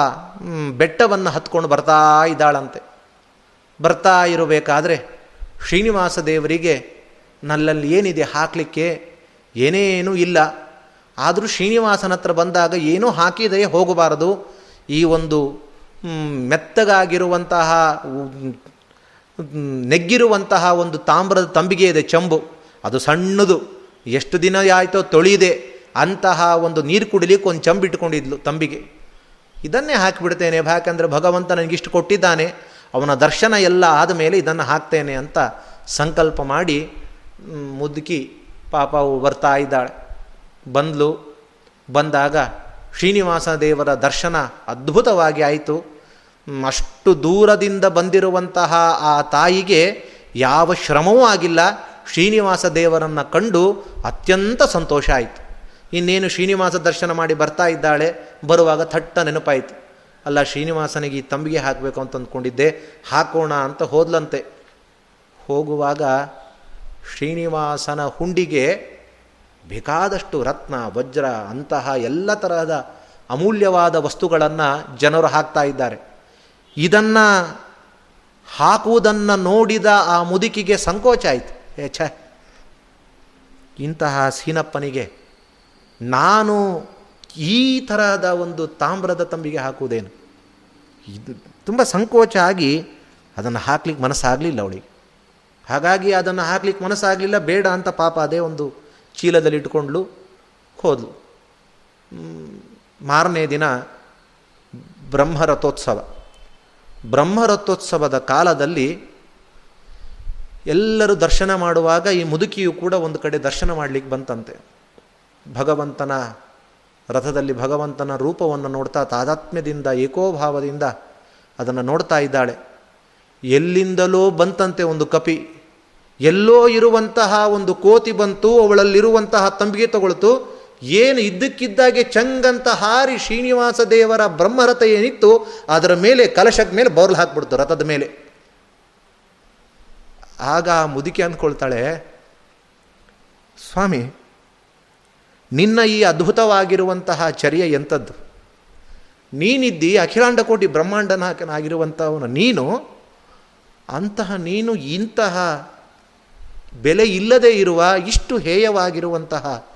ಬೆಟ್ಟವನ್ನು ಹತ್ಕೊಂಡು ಬರ್ತಾ ಇದ್ದಾಳಂತೆ. ಬರ್ತಾ ಇರಬೇಕಾದ್ರೆ ಶ್ರೀನಿವಾಸ ದೇವರಿಗೆ ನಲ್ಲಲ್ಲಿ ಏನಿದೆ ಹಾಕಲಿಕ್ಕೆ? ಏನೇನೂ ಇಲ್ಲ. ಆದರೂ ಶ್ರೀನಿವಾಸನ ಹತ್ರ ಬಂದಾಗ ಏನೂ ಹಾಕಿದೆ ಹೋಗಬಾರದು. ಈ ಒಂದು ಮೆತ್ತಗಾಗಿರುವಂತಹ ನೆಗ್ಗಿರುವಂತಹ ಒಂದು ತಾಮ್ರದ ತಂಬಿಗೆ ಇದೆ ಚಂಬು. ಅದು ಸಣ್ಣದು. ಎಷ್ಟು ದಿನ ಆಯಿತೋ ತೊಳಿದೆ. ಅಂತಹ ಒಂದು ನೀರು ಕುಡಿಲಿಕ್ಕೆ ಒಂದು ಚಂಬು ಇಟ್ಕೊಂಡಿದ್ಲು ತಂಬಿಗೆ. ಇದನ್ನೇ ಹಾಕಿಬಿಡ್ತೇನೆ. ಯಾಕಂದರೆ ಭಗವಂತ ನನಗಿಷ್ಟು ಕೊಟ್ಟಿದ್ದಾನೆ. ಅವನ ದರ್ಶನ ಎಲ್ಲ ಆದ ಮೇಲೆ ಇದನ್ನು ಹಾಕ್ತೇನೆ ಅಂತ ಸಂಕಲ್ಪ ಮಾಡಿ ಮುದುಕಿ ಪಾಪ ಬರ್ತಾ ಇದ್ದಾಳೆ. ಬಂದಲು. ಬಂದಾಗ ಶ್ರೀನಿವಾಸ ದೇವರ ದರ್ಶನ ಅದ್ಭುತವಾಗಿ ಆಯಿತು. ಅಷ್ಟು ದೂರದಿಂದ ಬಂದಿರುವಂತಹ ಆ ತಾಯಿಗೆ ಯಾವ ಶ್ರಮವೂ ಆಗಿಲ್ಲ. ಶ್ರೀನಿವಾಸ ದೇವರನ್ನು ಕಂಡು ಅತ್ಯಂತ ಸಂತೋಷ ಆಯಿತು. ಇನ್ನೇನು ಶ್ರೀನಿವಾಸ ದರ್ಶನ ಮಾಡಿ ಬರ್ತಾ ಇದ್ದಾಳೆ. ಬರುವಾಗ ಥಟ್ಟ ನೆನಪಾಯಿತು. ಅಲ್ಲ, ಶ್ರೀನಿವಾಸನಿಗೆ ಈ ತಂಬಿಗೆ ಹಾಕಬೇಕು ಅಂತ ಅಂದ್ಕೊಂಡಿದ್ದೆ ಹಾಕೋಣ ಅಂತ ಹೋದ್ಲಂತೆ. ಹೋಗುವಾಗ ಶ್ರೀನಿವಾಸನ ಹುಂಡಿಗೆ ಬೇಕಾದಷ್ಟು ರತ್ನ, ವಜ್ರ, ಅಂತಹ ಎಲ್ಲ ತರಹದ ಅಮೂಲ್ಯವಾದ ವಸ್ತುಗಳನ್ನು ಜನರು ಹಾಕ್ತಾ ಇದ್ದಾರೆ. ಇದನ್ನು ಹಾಕುವುದನ್ನು ನೋಡಿದ ಆ ಮುದುಕಿಗೆ ಸಂಕೋಚ ಆಯಿತು. ಏ ಛ, ಇಂತಹ ಸೀನಪ್ಪನಿಗೆ ನಾನು ಈ ತರಹದ ಒಂದು ತಾಮ್ರದ ತಂಬಿಗೆ ಹಾಕುವುದೇನು? ಇದು ತುಂಬ ಸಂಕೋಚ ಆಗಿ ಅದನ್ನು ಹಾಕ್ಲಿಕ್ಕೆ ಮನಸ್ಸಾಗಲಿಲ್ಲ ಅವಳಿಗೆ. ಹಾಗಾಗಿ ಅದನ್ನು ಹಾಕ್ಲಿಕ್ಕೆ ಮನಸ್ಸಾಗಲಿಲ್ಲ, ಬೇಡ ಅಂತ ಪಾಪ ಅದೇ ಒಂದು ಚೀಲದಲ್ಲಿ ಇಟ್ಕೊಂಡ್ಲು ಹೋದ್ಲು. ಮಾರನೇ ದಿನ ಬ್ರಹ್ಮರಥೋತ್ಸವ. ಬ್ರಹ್ಮರಥೋತ್ಸವದ ಕಾಲದಲ್ಲಿ ಎಲ್ಲರೂ ದರ್ಶನ ಮಾಡುವಾಗ ಈ ಮುದುಕಿಯು ಕೂಡ ಒಂದು ಕಡೆ ದರ್ಶನ ಮಾಡಲಿಕ್ಕೆ ಬಂತಂತೆ. ಭಗವಂತನ ರಥದಲ್ಲಿ ಭಗವಂತನ ರೂಪವನ್ನು ನೋಡ್ತಾ ತಾದಾತ್ಮ್ಯದಿಂದ, ಏಕೋಭಾವದಿಂದ ಅದನ್ನು ನೋಡ್ತಾ ಇದ್ದಾಳೆ. ಎಲ್ಲಿಂದಲೋ ಬಂತಂತೆ ಒಂದು ಕಪಿ. ಎಲ್ಲೋ ಇರುವಂತಹ ಒಂದು ಕೋತಿ ಬಂತು, ಅವಳಲ್ಲಿರುವಂತಹ ತಂಬಿಗೆ ತಗೊಳ್ತು. ಏನು ಇದ್ದಕ್ಕಿದ್ದಾಗೆ ಚಂಗಂತ ಹಾರಿ ಶ್ರೀನಿವಾಸ ದೇವರ ಬ್ರಹ್ಮರಥ ಏನಿತ್ತು, ಅದರ ಮೇಲೆ ಕಲಶದ ಮೇಲೆ ಬೌರ್ಲ್ ಹಾಕ್ಬಿಡ್ತು ರಥದ ಮೇಲೆ. ಆಗ ಮುದುಕಿ ಅಂದ್ಕೊಳ್ತಾಳೆ, ಸ್ವಾಮಿ, ನಿನ್ನ ಈ ಅದ್ಭುತವಾಗಿರುವಂತಹ ಚರ್ಯ ಎಂಥದ್ದು ನೀನಿದ್ದಿ ಅಖಿಲಾಂಡ ಕೋಟಿ ಬ್ರಹ್ಮಾಂಡನಾಕನಾಗಿರುವಂಥವನು ನೀನು? ಅಂತಹ ನೀನು ಇಂತಹ ಬೆಲೆ ಇಲ್ಲದೆ ಇರುವ ಇಷ್ಟು ಹೇಯವಾಗಿರುವಂತಹ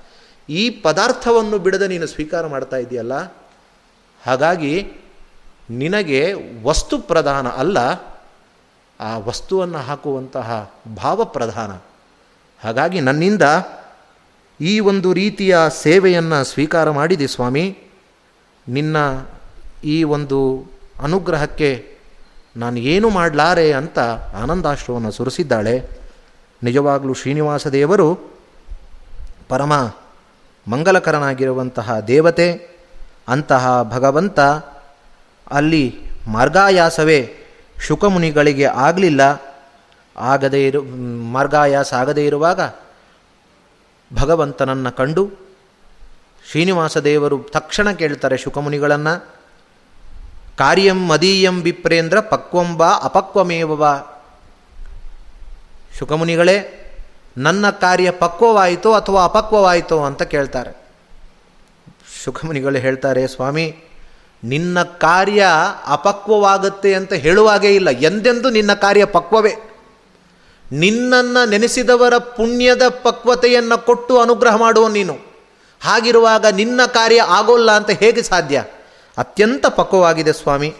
ಈ ಪದಾರ್ಥವನ್ನು ಬಿಡದೆ ನೀನು ಸ್ವೀಕಾರ ಮಾಡ್ತಾ ಇದೆಯಲ್ಲ? ಹಾಗಾಗಿ ನಿನಗೆ ವಸ್ತು ಪ್ರಧಾನ ಅಲ್ಲ, ಆ ವಸ್ತುವನ್ನು ಹಾಕುವಂತಹ ಭಾವ ಪ್ರಧಾನ. ಹಾಗಾಗಿ ನನ್ನಿಂದ ಈ ಒಂದು ರೀತಿಯ ಸೇವೆಯನ್ನು ಸ್ವೀಕಾರ ಮಾಡಿದೆ ಸ್ವಾಮಿ. ನಿನ್ನ ಈ ಒಂದು ಅನುಗ್ರಹಕ್ಕೆ ನಾನು ಏನು ಮಾಡಲಾರೆ ಅಂತ ಆನಂದಾಶ್ರವನ್ನು ಸುರಿಸಿದ್ದಾಳೆ. ನಿಜವಾಗಲೂ ಶ್ರೀನಿವಾಸ ದೇವರು ಪರಮ ಮಂಗಲಕರನಾಗಿರುವಂತಹ ದೇವತೆ, ಅಂತಹ ಭಗವಂತ ಅಲ್ಲಿ ಮಾರ್ಗಾಯಾಸವೇ ಶುಕಮುನಿಗಳಿಗೆ ಆಗಲಿಲ್ಲ. ಆಗದೇ ಇರು, ಮಾರ್ಗಾಯಾಸ ಆಗದೇ ಇರುವಾಗ ಭಗವಂತನನ್ನು ಕಂಡು ಶ್ರೀನಿವಾಸ ದೇವರು ತಕ್ಷಣ ಕೇಳ್ತಾರೆ ಶುಕಮುನಿಗಳನ್ನು, ಕಾರ್ಯಂ ಮದೀಯಂ ವಿಪ್ರೇಂದ್ರ ಪಕ್ವಂಬ ಅಪಕ್ವಮೇವ ಶುಕಮುನಿಗಳೇ, ನನ್ನ ಕಾರ್ಯ ಪಕ್ವವಾಯಿತೋ ಅಥವಾ ಅಪಕ್ವವಾಯಿತೋ ಅಂತ ಕೇಳ್ತಾರೆ. ಶುಕಮುನಿಗಳು ಹೇಳ್ತಾರೆ, ಸ್ವಾಮಿ, ನಿನ್ನ ಕಾರ್ಯ ಅಪಕ್ವವಾಗುತ್ತೆ ಅಂತ ಹೇಳುವಾಗೇ ಇಲ್ಲ. ಎಂದೆಂದು ನಿನ್ನ ಕಾರ್ಯ ಪಕ್ವವೇ? ನಿನ್ನನ್ನು ನೆನೆಸಿದವರ ಪುಣ್ಯದ ಪಕ್ವತೆಯನ್ನು ಕೊಟ್ಟು ಅನುಗ್ರಹ ಮಾಡುವ ನೀನು. ಹಾಗಿರುವಾಗ ನಿನ್ನ ಕಾರ್ಯ ಆಗೋಲ್ಲ ಅಂತ ಹೇಗೆ ಸಾಧ್ಯ? ಅತ್ಯಂತ ಪಕ್ವವಾಗಿದೆ ಸ್ವಾಮಿ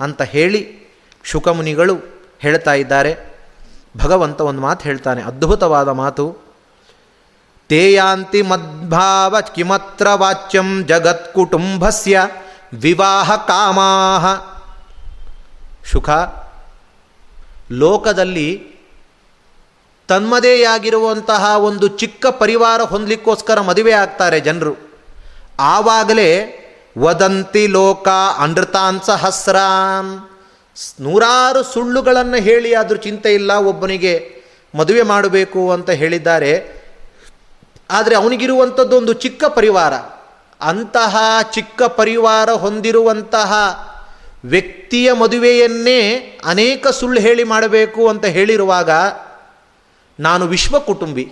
ಅಂತ ಹೇಳಿ ಶುಕಮುನಿಗಳು ಹೇಳ್ತಾ ಇದ್ದಾರೆ. ಭಗವಂತ ಒಂದು ಮಾತು ಹೇಳ್ತಾನೆ, ಅದ್ಭುತವಾದ ಮಾತು. ತೇಯಾಂತಿ ಮದ್ಭಾವ ಕಿಮತ್ರ ವಾಚ್ಯಂ ಜಗತ್ ಕುಟುಂಬಸ್ಯ ವಿವಾಹ ಕಾಮಾಹ. ಶುಖ, ಲೋಕದಲ್ಲಿ ತನ್ಮದೆಯಾಗಿರುವಂತಹ ಒಂದು ಚಿಕ್ಕ ಪರಿವಾರ ಹೊಂದಲಿಕ್ಕೋಸ್ಕರ ಮದುವೆ ಆಗ್ತಾರೆ ಜನರು. ಆವಾಗಲೇ ವದಂತಿ ಲೋಕ ಅನೃತಾನ್ ಸಹಸ್ರಾನ್ ನೂರಾರು ಸುಳ್ಳುಗಳನ್ನು ಹೇಳಿ ಆದರೂ ಚಿಂತೆ ಇಲ್ಲ, ಒಬ್ಬನಿಗೆ ಮದುವೆ ಮಾಡಬೇಕು ಅಂತ ಹೇಳಿದ್ದಾರೆ. ಆದರೆ ಅವನಿಗಿರುವಂಥದ್ದು ಒಂದು ಚಿಕ್ಕ ಪರಿವಾರ. ಅಂತಹ ಚಿಕ್ಕ ಪರಿವಾರ ಹೊಂದಿರುವಂತಹ ವ್ಯಕ್ತಿಯ ಮದುವೆಯನ್ನೇ ಅನೇಕ ಸುಳ್ಳು ಹೇಳಿ ಮಾಡಬೇಕು ಅಂತ ಹೇಳಿರುವಾಗ ನಾನು ವಿಶ್ವ ಕುಟುಂಬಿ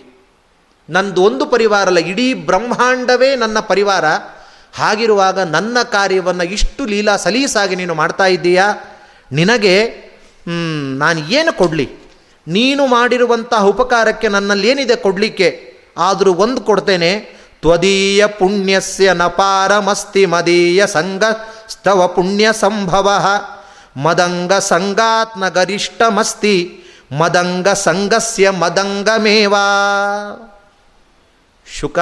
ನಂದು ಒಂದು ಪರಿವಾರ ಅಲ್ಲ, ಇಡೀ ಬ್ರಹ್ಮಾಂಡವೇ ನನ್ನ ಪರಿವಾರ. ಹಾಗಿರುವಾಗ ನನ್ನ ಕಾರ್ಯವನ್ನು ಇಷ್ಟು ಲೀಲಾ ಸಲೀಸಾಗಿ ನೀನು ಮಾಡ್ತಾ ಇದ್ದೀಯಾ? ನಿನಗೆ ನಾನು ಏನು ಕೊಡಲಿ? ನೀನು ಮಾಡಿರುವಂತಹ ಉಪಕಾರಕ್ಕೆ ನನ್ನಲ್ಲಿ ಏನಿದೆ ಕೊಡಲಿಕ್ಕೆ? ಆದರೂ ಒಂದು ಕೊಡ್ತೇನೆ, ತ್ವದೀಯ ಪುಣ್ಯಸ್ಯ ನಪಾರಮಸ್ತಿ ಮದೀಯ ಸಂಘ ಸ್ತವ ಪುಣ್ಯ ಸಂಭವ. ಮದಂಗ ಸಂಗಾತ್ನ ಗರಿಷ್ಠಮಸ್ತಿ, ಮದಂಗ ಸಂಗಸ್ಯ ಮದಂಗಮೇವಾ. ಶುಕ,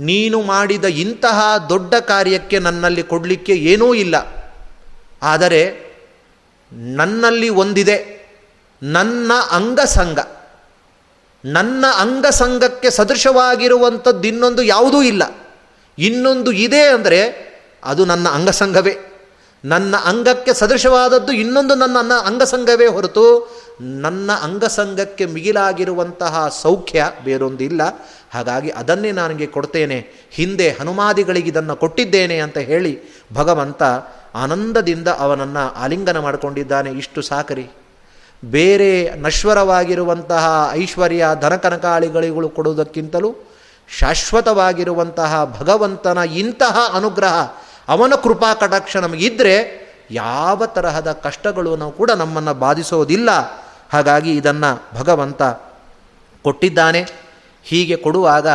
ನೀನು ಮಾಡಿದ ಇಂತಹ ದೊಡ್ಡ ಕಾರ್ಯಕ್ಕೆ ನನ್ನಲ್ಲಿ ಕೊಡಲಿಕ್ಕೆ ಏನೂ ಇಲ್ಲ. ಆದರೆ ನನ್ನಲ್ಲಿ ಒಂದಿದೆ. ನನ್ನ ಅಂಗಸಂಗ. ನನ್ನ ಅಂಗಸಂಗಕ್ಕೆ ಸದೃಶವಾಗಿರುವಂಥದ್ದು ಇನ್ನೊಂದು ಯಾವುದೂ ಇಲ್ಲ. ಇನ್ನೊಂದು ಇದೆ ಅಂದರೆ ಅದು ನನ್ನ ಅಂಗಸಂಗವೇ. ನನ್ನ ಅಂಗಕ್ಕೆ ಸದೃಶವಾದದ್ದು ಇನ್ನೊಂದು ನನ್ನ ಅಂಗಸಂಗವೇ ಹೊರತು ನನ್ನ ಅಂಗಸಂಗಕ್ಕೆ ಮಿಗಿಲಾಗಿರುವಂತಹ ಸೌಖ್ಯ ಬೇರೊಂದಿಲ್ಲ. ಹಾಗಾಗಿ ಅದನ್ನೇ ನನಗೆ ಕೊಡ್ತೇನೆ. ಹಿಂದೆ ಹನುಮಾದಿಗಳಿಗೆ ಇದನ್ನು ಕೊಟ್ಟಿದ್ದೇನೆ ಅಂತ ಹೇಳಿ ಭಗವಂತ ಆನಂದದಿಂದ ಅವನನ್ನು ಆಲಿಂಗನ ಮಾಡಿಕೊಂಡಿದ್ದಾನೆ. ಇಷ್ಟು ಸಾಕರಿ. ಬೇರೆ ನಶ್ವರವಾಗಿರುವಂತಹ ಐಶ್ವರ್ಯ ಧನಕನಕಾಳಿಗಳಿಗಳು ಕೊಡುವುದಕ್ಕಿಂತಲೂ ಶಾಶ್ವತವಾಗಿರುವಂತಹ ಭಗವಂತನ ಇಂತಹ ಅನುಗ್ರಹ ಅವನ ಕೃಪಾ ಕಟಾಕ್ಷ ನಮಗಿದ್ದರೆ ಯಾವ ತರಹದ ಕಷ್ಟಗಳು ಕೂಡ ನಮ್ಮನ್ನು ಬಾಧಿಸೋದಿಲ್ಲ. ಹಾಗಾಗಿ ಇದನ್ನು ಭಗವಂತ ಕೊಟ್ಟಿದ್ದಾನೆ. ಹೀಗೆ ಕೊಡುವಾಗ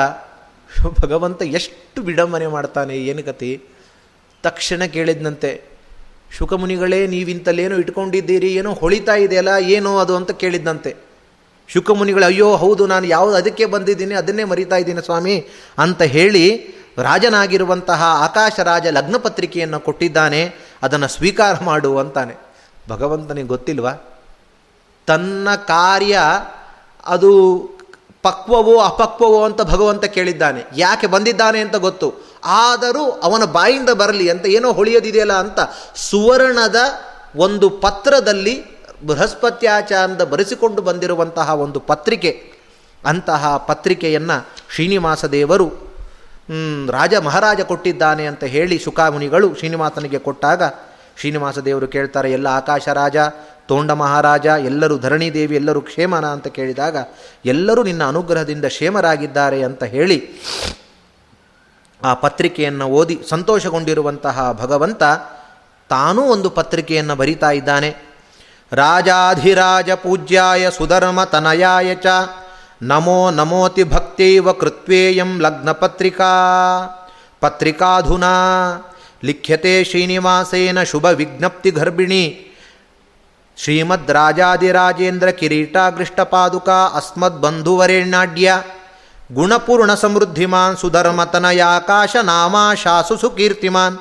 ಭಗವಂತ ಎಷ್ಟು ವಿಡಂಬನೆ ಮಾಡ್ತಾನೆ, ಏನು ಕತಿ ತಕ್ಷಣ ಕೇಳಿದ್ನಂತೆ, ಶುಕಮುನಿಗಳೇ, ನೀವಿಂತಲ್ಲೇನೋ ಇಟ್ಕೊಂಡಿದ್ದೀರಿ, ಏನೋ ಹೊಳಿತಾ ಇದೆಯಲ್ಲ, ಏನೋ ಅದು ಅಂತ ಕೇಳಿದ್ದಂತೆ ಶುಕಮುನಿಗಳು, ಅಯ್ಯೋ, ಹೌದು, ನಾನು ಯಾವುದು ಅದಕ್ಕೆ ಬಂದಿದ್ದೀನಿ, ಅದನ್ನೇ ಮರಿತಾ ಇದ್ದೀನಿ ಸ್ವಾಮಿ ಅಂತ ಹೇಳಿ ರಾಜನಾಗಿರುವಂತಹ ಆಕಾಶ ರಾಜ ಲಗ್ನ ಪತ್ರಿಕೆಯನ್ನು ಕೊಟ್ಟಿದ್ದಾನೆ, ಅದನ್ನು ಸ್ವೀಕಾರ ಮಾಡು ಅಂತಾನೆ. ಭಗವಂತನಿಗೆ ಗೊತ್ತಿಲ್ವಾ? ತನ್ನ ಕಾರ್ಯ ಅದು ಪಕ್ವವೋ ಅಪಕ್ವವೋ ಅಂತ ಭಗವಂತ ಕೇಳಿದ್ದಾನೆ. ಯಾಕೆ ಬಂದಿದ್ದಾನೆ ಅಂತ ಗೊತ್ತು. ಆದರೂ ಅವನ ಬಾಯಿಂದ ಬರಲಿ ಅಂತ ಏನೋ ಹೊಳೆಯೋದಿದೆಯಲ್ಲ ಅಂತ ಸುವರ್ಣದ ಒಂದು ಪತ್ರದಲ್ಲಿ ಬೃಹಸ್ಪತ್ಯಾಚಾರದ ಬರೆಸಿಕೊಂಡು ಬಂದಿರುವಂತಹ ಒಂದು ಪತ್ರಿಕೆ. ಅಂತಹ ಪತ್ರಿಕೆಯನ್ನು ಶ್ರೀನಿವಾಸ ದೇವರು ರಾಜ ಮಹಾರಾಜ ಕೊಟ್ಟಿದ್ದಾನೆ ಅಂತ ಹೇಳಿ ಸುಖಾಮುನಿಗಳು ಶ್ರೀನಿವಾಸನಿಗೆ ಕೊಟ್ಟಾಗ ಶ್ರೀನಿವಾಸ ದೇವರು ಕೇಳ್ತಾರೆ, ಎಲ್ಲ ಆಕಾಶ ರಾಜ ತೋಂಡ ಮಹಾರಾಜ, ಎಲ್ಲರೂ ಧರಣಿದೇವಿ ಎಲ್ಲರೂ ಕ್ಷೇಮನ ಅಂತ ಕೇಳಿದಾಗ, ಎಲ್ಲರೂ ನಿನ್ನ ಅನುಗ್ರಹದಿಂದ ಕ್ಷೇಮರಾಗಿದ್ದಾರೆ ಅಂತ ಹೇಳಿ, ಆ ಪತ್ರಿಕೆಯನ್ನು ಓದಿ ಸಂತೋಷಗೊಂಡಿರುವಂತಹ ಭಗವಂತ ತಾನೂ ಒಂದು ಪತ್ರಿಕೆಯನ್ನು ಬರಿತಾ ಇದ್ದಾನೆ. ರಾಜಾಧಿರಾಜ ಪೂಜ್ಯಾಯ ಸುಧರ್ಮ ತನಯಾಯ ಚ, ನಮೋ ನಮೋತಿ ಭಕ್ತೈವ ಕೃತ್ವೇಯಂ ಲಗ್ನ ಪತ್ರಿಕಾ, ಪತ್ರಿಕಾಧುನಾ, ಲಿಖ್ಯತೆ ಶ್ರೀನಿವಾಸೇನ ಶುಭ ವಿಜ್ಞಪ್ತಿ ಗರ್ಭಿಣಿ ಶ್ರೀಮದ್ ರಾಜಾದಿರಾಜೇಂದ್ರ ಕಿರೀಟಾಗೃಷ್ಟಪಾದುಕಾ ಅಸ್ಮದ್ ಬಂಧುವರೇಣ್ಯಾಡ್ಯ ಗುಣಪೂರ್ಣ ಸಮೃದ್ಧಿಮಾನ್ ಸುಧರ್ಮತನಯಾಕಾಶ ನಾಮಾಶಾಸು ಸುಕೀರ್ತಿಮಾನ್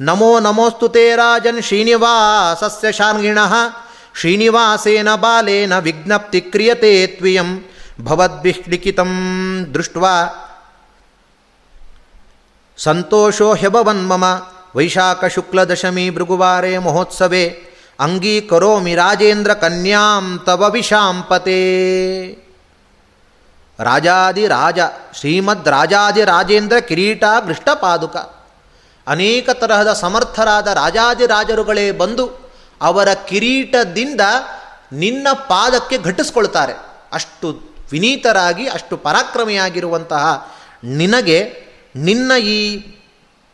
ನಮೋ ನಮೋಸ್ತು ತೇ ರಾಜನ್ ಶ್ರೀನಿವಾಸಸ್ಯ ಶಾರ್ಗಿಣ ಶ್ರೀನಿವಾಸೇನ ಬಾಲೇನ ವಿಜ್ಞಪ್ತಿ ಕ್ರಿಯತೆ ತ್ವಿಯಂ ಭವದ್ಭಿಲಿಖಿತಂ ದೃಷ್ಟ ಸಂತೋಷೋ ಹ್ಯಭವನ್ಮಮ ವೈಶಾಖ ಶುಕ್ಲದಶಮಿ ಭೃಗುವಾರೇ ಮಹೋತ್ಸವೇ ಅಂಗೀಕರೋಮಿ ರಾಜೇಂದ್ರ ಕನ್ಯಾಂ ತವ ವಿಶಾಂಪತೆ. ರಾಜಾದಿ ರಾಜ, ಶ್ರೀಮದ್ ರಾಜಾದಿ ರಾಜೇಂದ್ರ ಕಿರೀಟ ಗೃಷ್ಟಪಾದುಕ ಅನೇಕ ತರಹದ ಸಮರ್ಥರಾದ ರಾಜಾದಿ ರಾಜರುಗಳೇ ಬಂದು ಅವರ ಕಿರೀಟದಿಂದ ನಿನ್ನ ಪಾದಕ್ಕೆ ಘಟಿಸ್ಕೊಳ್ತಾರೆ. ಅಷ್ಟು ವಿನೀತರಾಗಿ, ಅಷ್ಟು ಪರಾಕ್ರಮಿಯಾಗಿರುವಂತಹ ನಿನಗೆ ನಿನ್ನ ಈ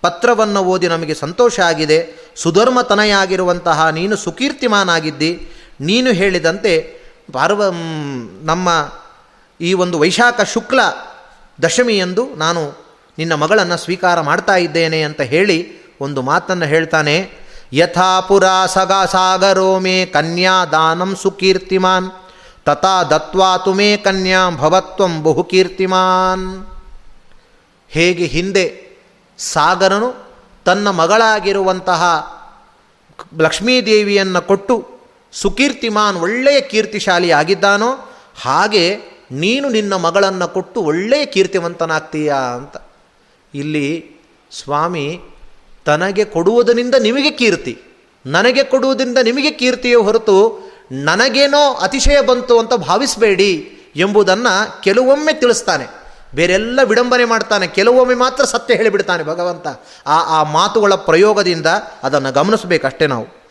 ಪತ್ರವನ್ನು ಓದಿ ನಮಗೆ ಸಂತೋಷ ಆಗಿದೆ. ಸುಧರ್ಮತನೆಯಾಗಿರುವಂತಹ ನೀನು ಸುಕೀರ್ತಿಮಾನಾಗಿದ್ದಿ. ನೀನು ಹೇಳಿದಂತೆ ಪಾರ್ವ ನಮ್ಮ ಈ ಒಂದು ವೈಶಾಖ ಶುಕ್ಲ ದಶಮಿಯಂದು ನಾನು ನಿನ್ನ ಮಗಳನ್ನು ಸ್ವೀಕಾರ ಮಾಡ್ತಾ ಇದ್ದೇನೆ ಅಂತ ಹೇಳಿ ಒಂದು ಮಾತನ್ನು ಹೇಳ್ತಾನೆ. ಯಥಾ ಪುರಾ ಸಗ ಸಾಗರೋ ಮೇ ಕನ್ಯಾ ದಾನಂ ಸುಕೀರ್ತಿಮಾನ್. ತಥಾ ದತ್ವಾ ತುಮೇ ಕನ್ಯಾ ಭವತ್ವಂ ಬಹುಕೀರ್ತಿಮಾನ್. ಹೇಗೆ ಹಿಂದೆ ಸಾಗರನು ತನ್ನ ಮಗಳಾಗಿರುವಂತಹ ಲಕ್ಷ್ಮೀದೇವಿಯನ್ನು ಕೊಟ್ಟು ಸುಕೀರ್ತಿಮಾನ್ ಒಳ್ಳೆಯ ಕೀರ್ತಿಶಾಲಿ ಆಗಿದ್ದಾನೋ ಹಾಗೆ ನೀನು ನಿನ್ನ ಮಗಳನ್ನು ಕೊಟ್ಟು ಒಳ್ಳೆಯ ಕೀರ್ತಿವಂತನಾಗ್ತೀಯಾ ಅಂತ. ಇಲ್ಲಿ ಸ್ವಾಮಿ ತನಗೆ ಕೊಡುವುದರಿಂದ ನಿಮಗೆ ಕೀರ್ತಿ, ನನಗೆ ಕೊಡುವುದರಿಂದ ನಿಮಗೆ ಕೀರ್ತಿಯೇ ಹೊರತು ನನಗೇನೋ ಅತಿಶಯ ಬಂತು ಅಂತ ಭಾವಿಸಬೇಡಿ ಎಂಬುದನ್ನು ಕೆಲವೊಮ್ಮೆ ತಿಳಿಸ್ತಾನೆ. ಬೇರೆಲ್ಲ ವಿಡಂಬನೆ ಮಾಡ್ತಾನೆ. ಕೆಲವೊಮ್ಮೆ ಮಾತ್ರ ಸತ್ಯ ಹೇಳಿಬಿಡ್ತಾನೆ ಭಗವಂತ. ಆ ಆ ಮಾತುಗಳ ಪ್ರಯೋಗದಿಂದ ಅದನ್ನು ಗಮನಿಸಬೇಕಷ್ಟೇ ನಾವು.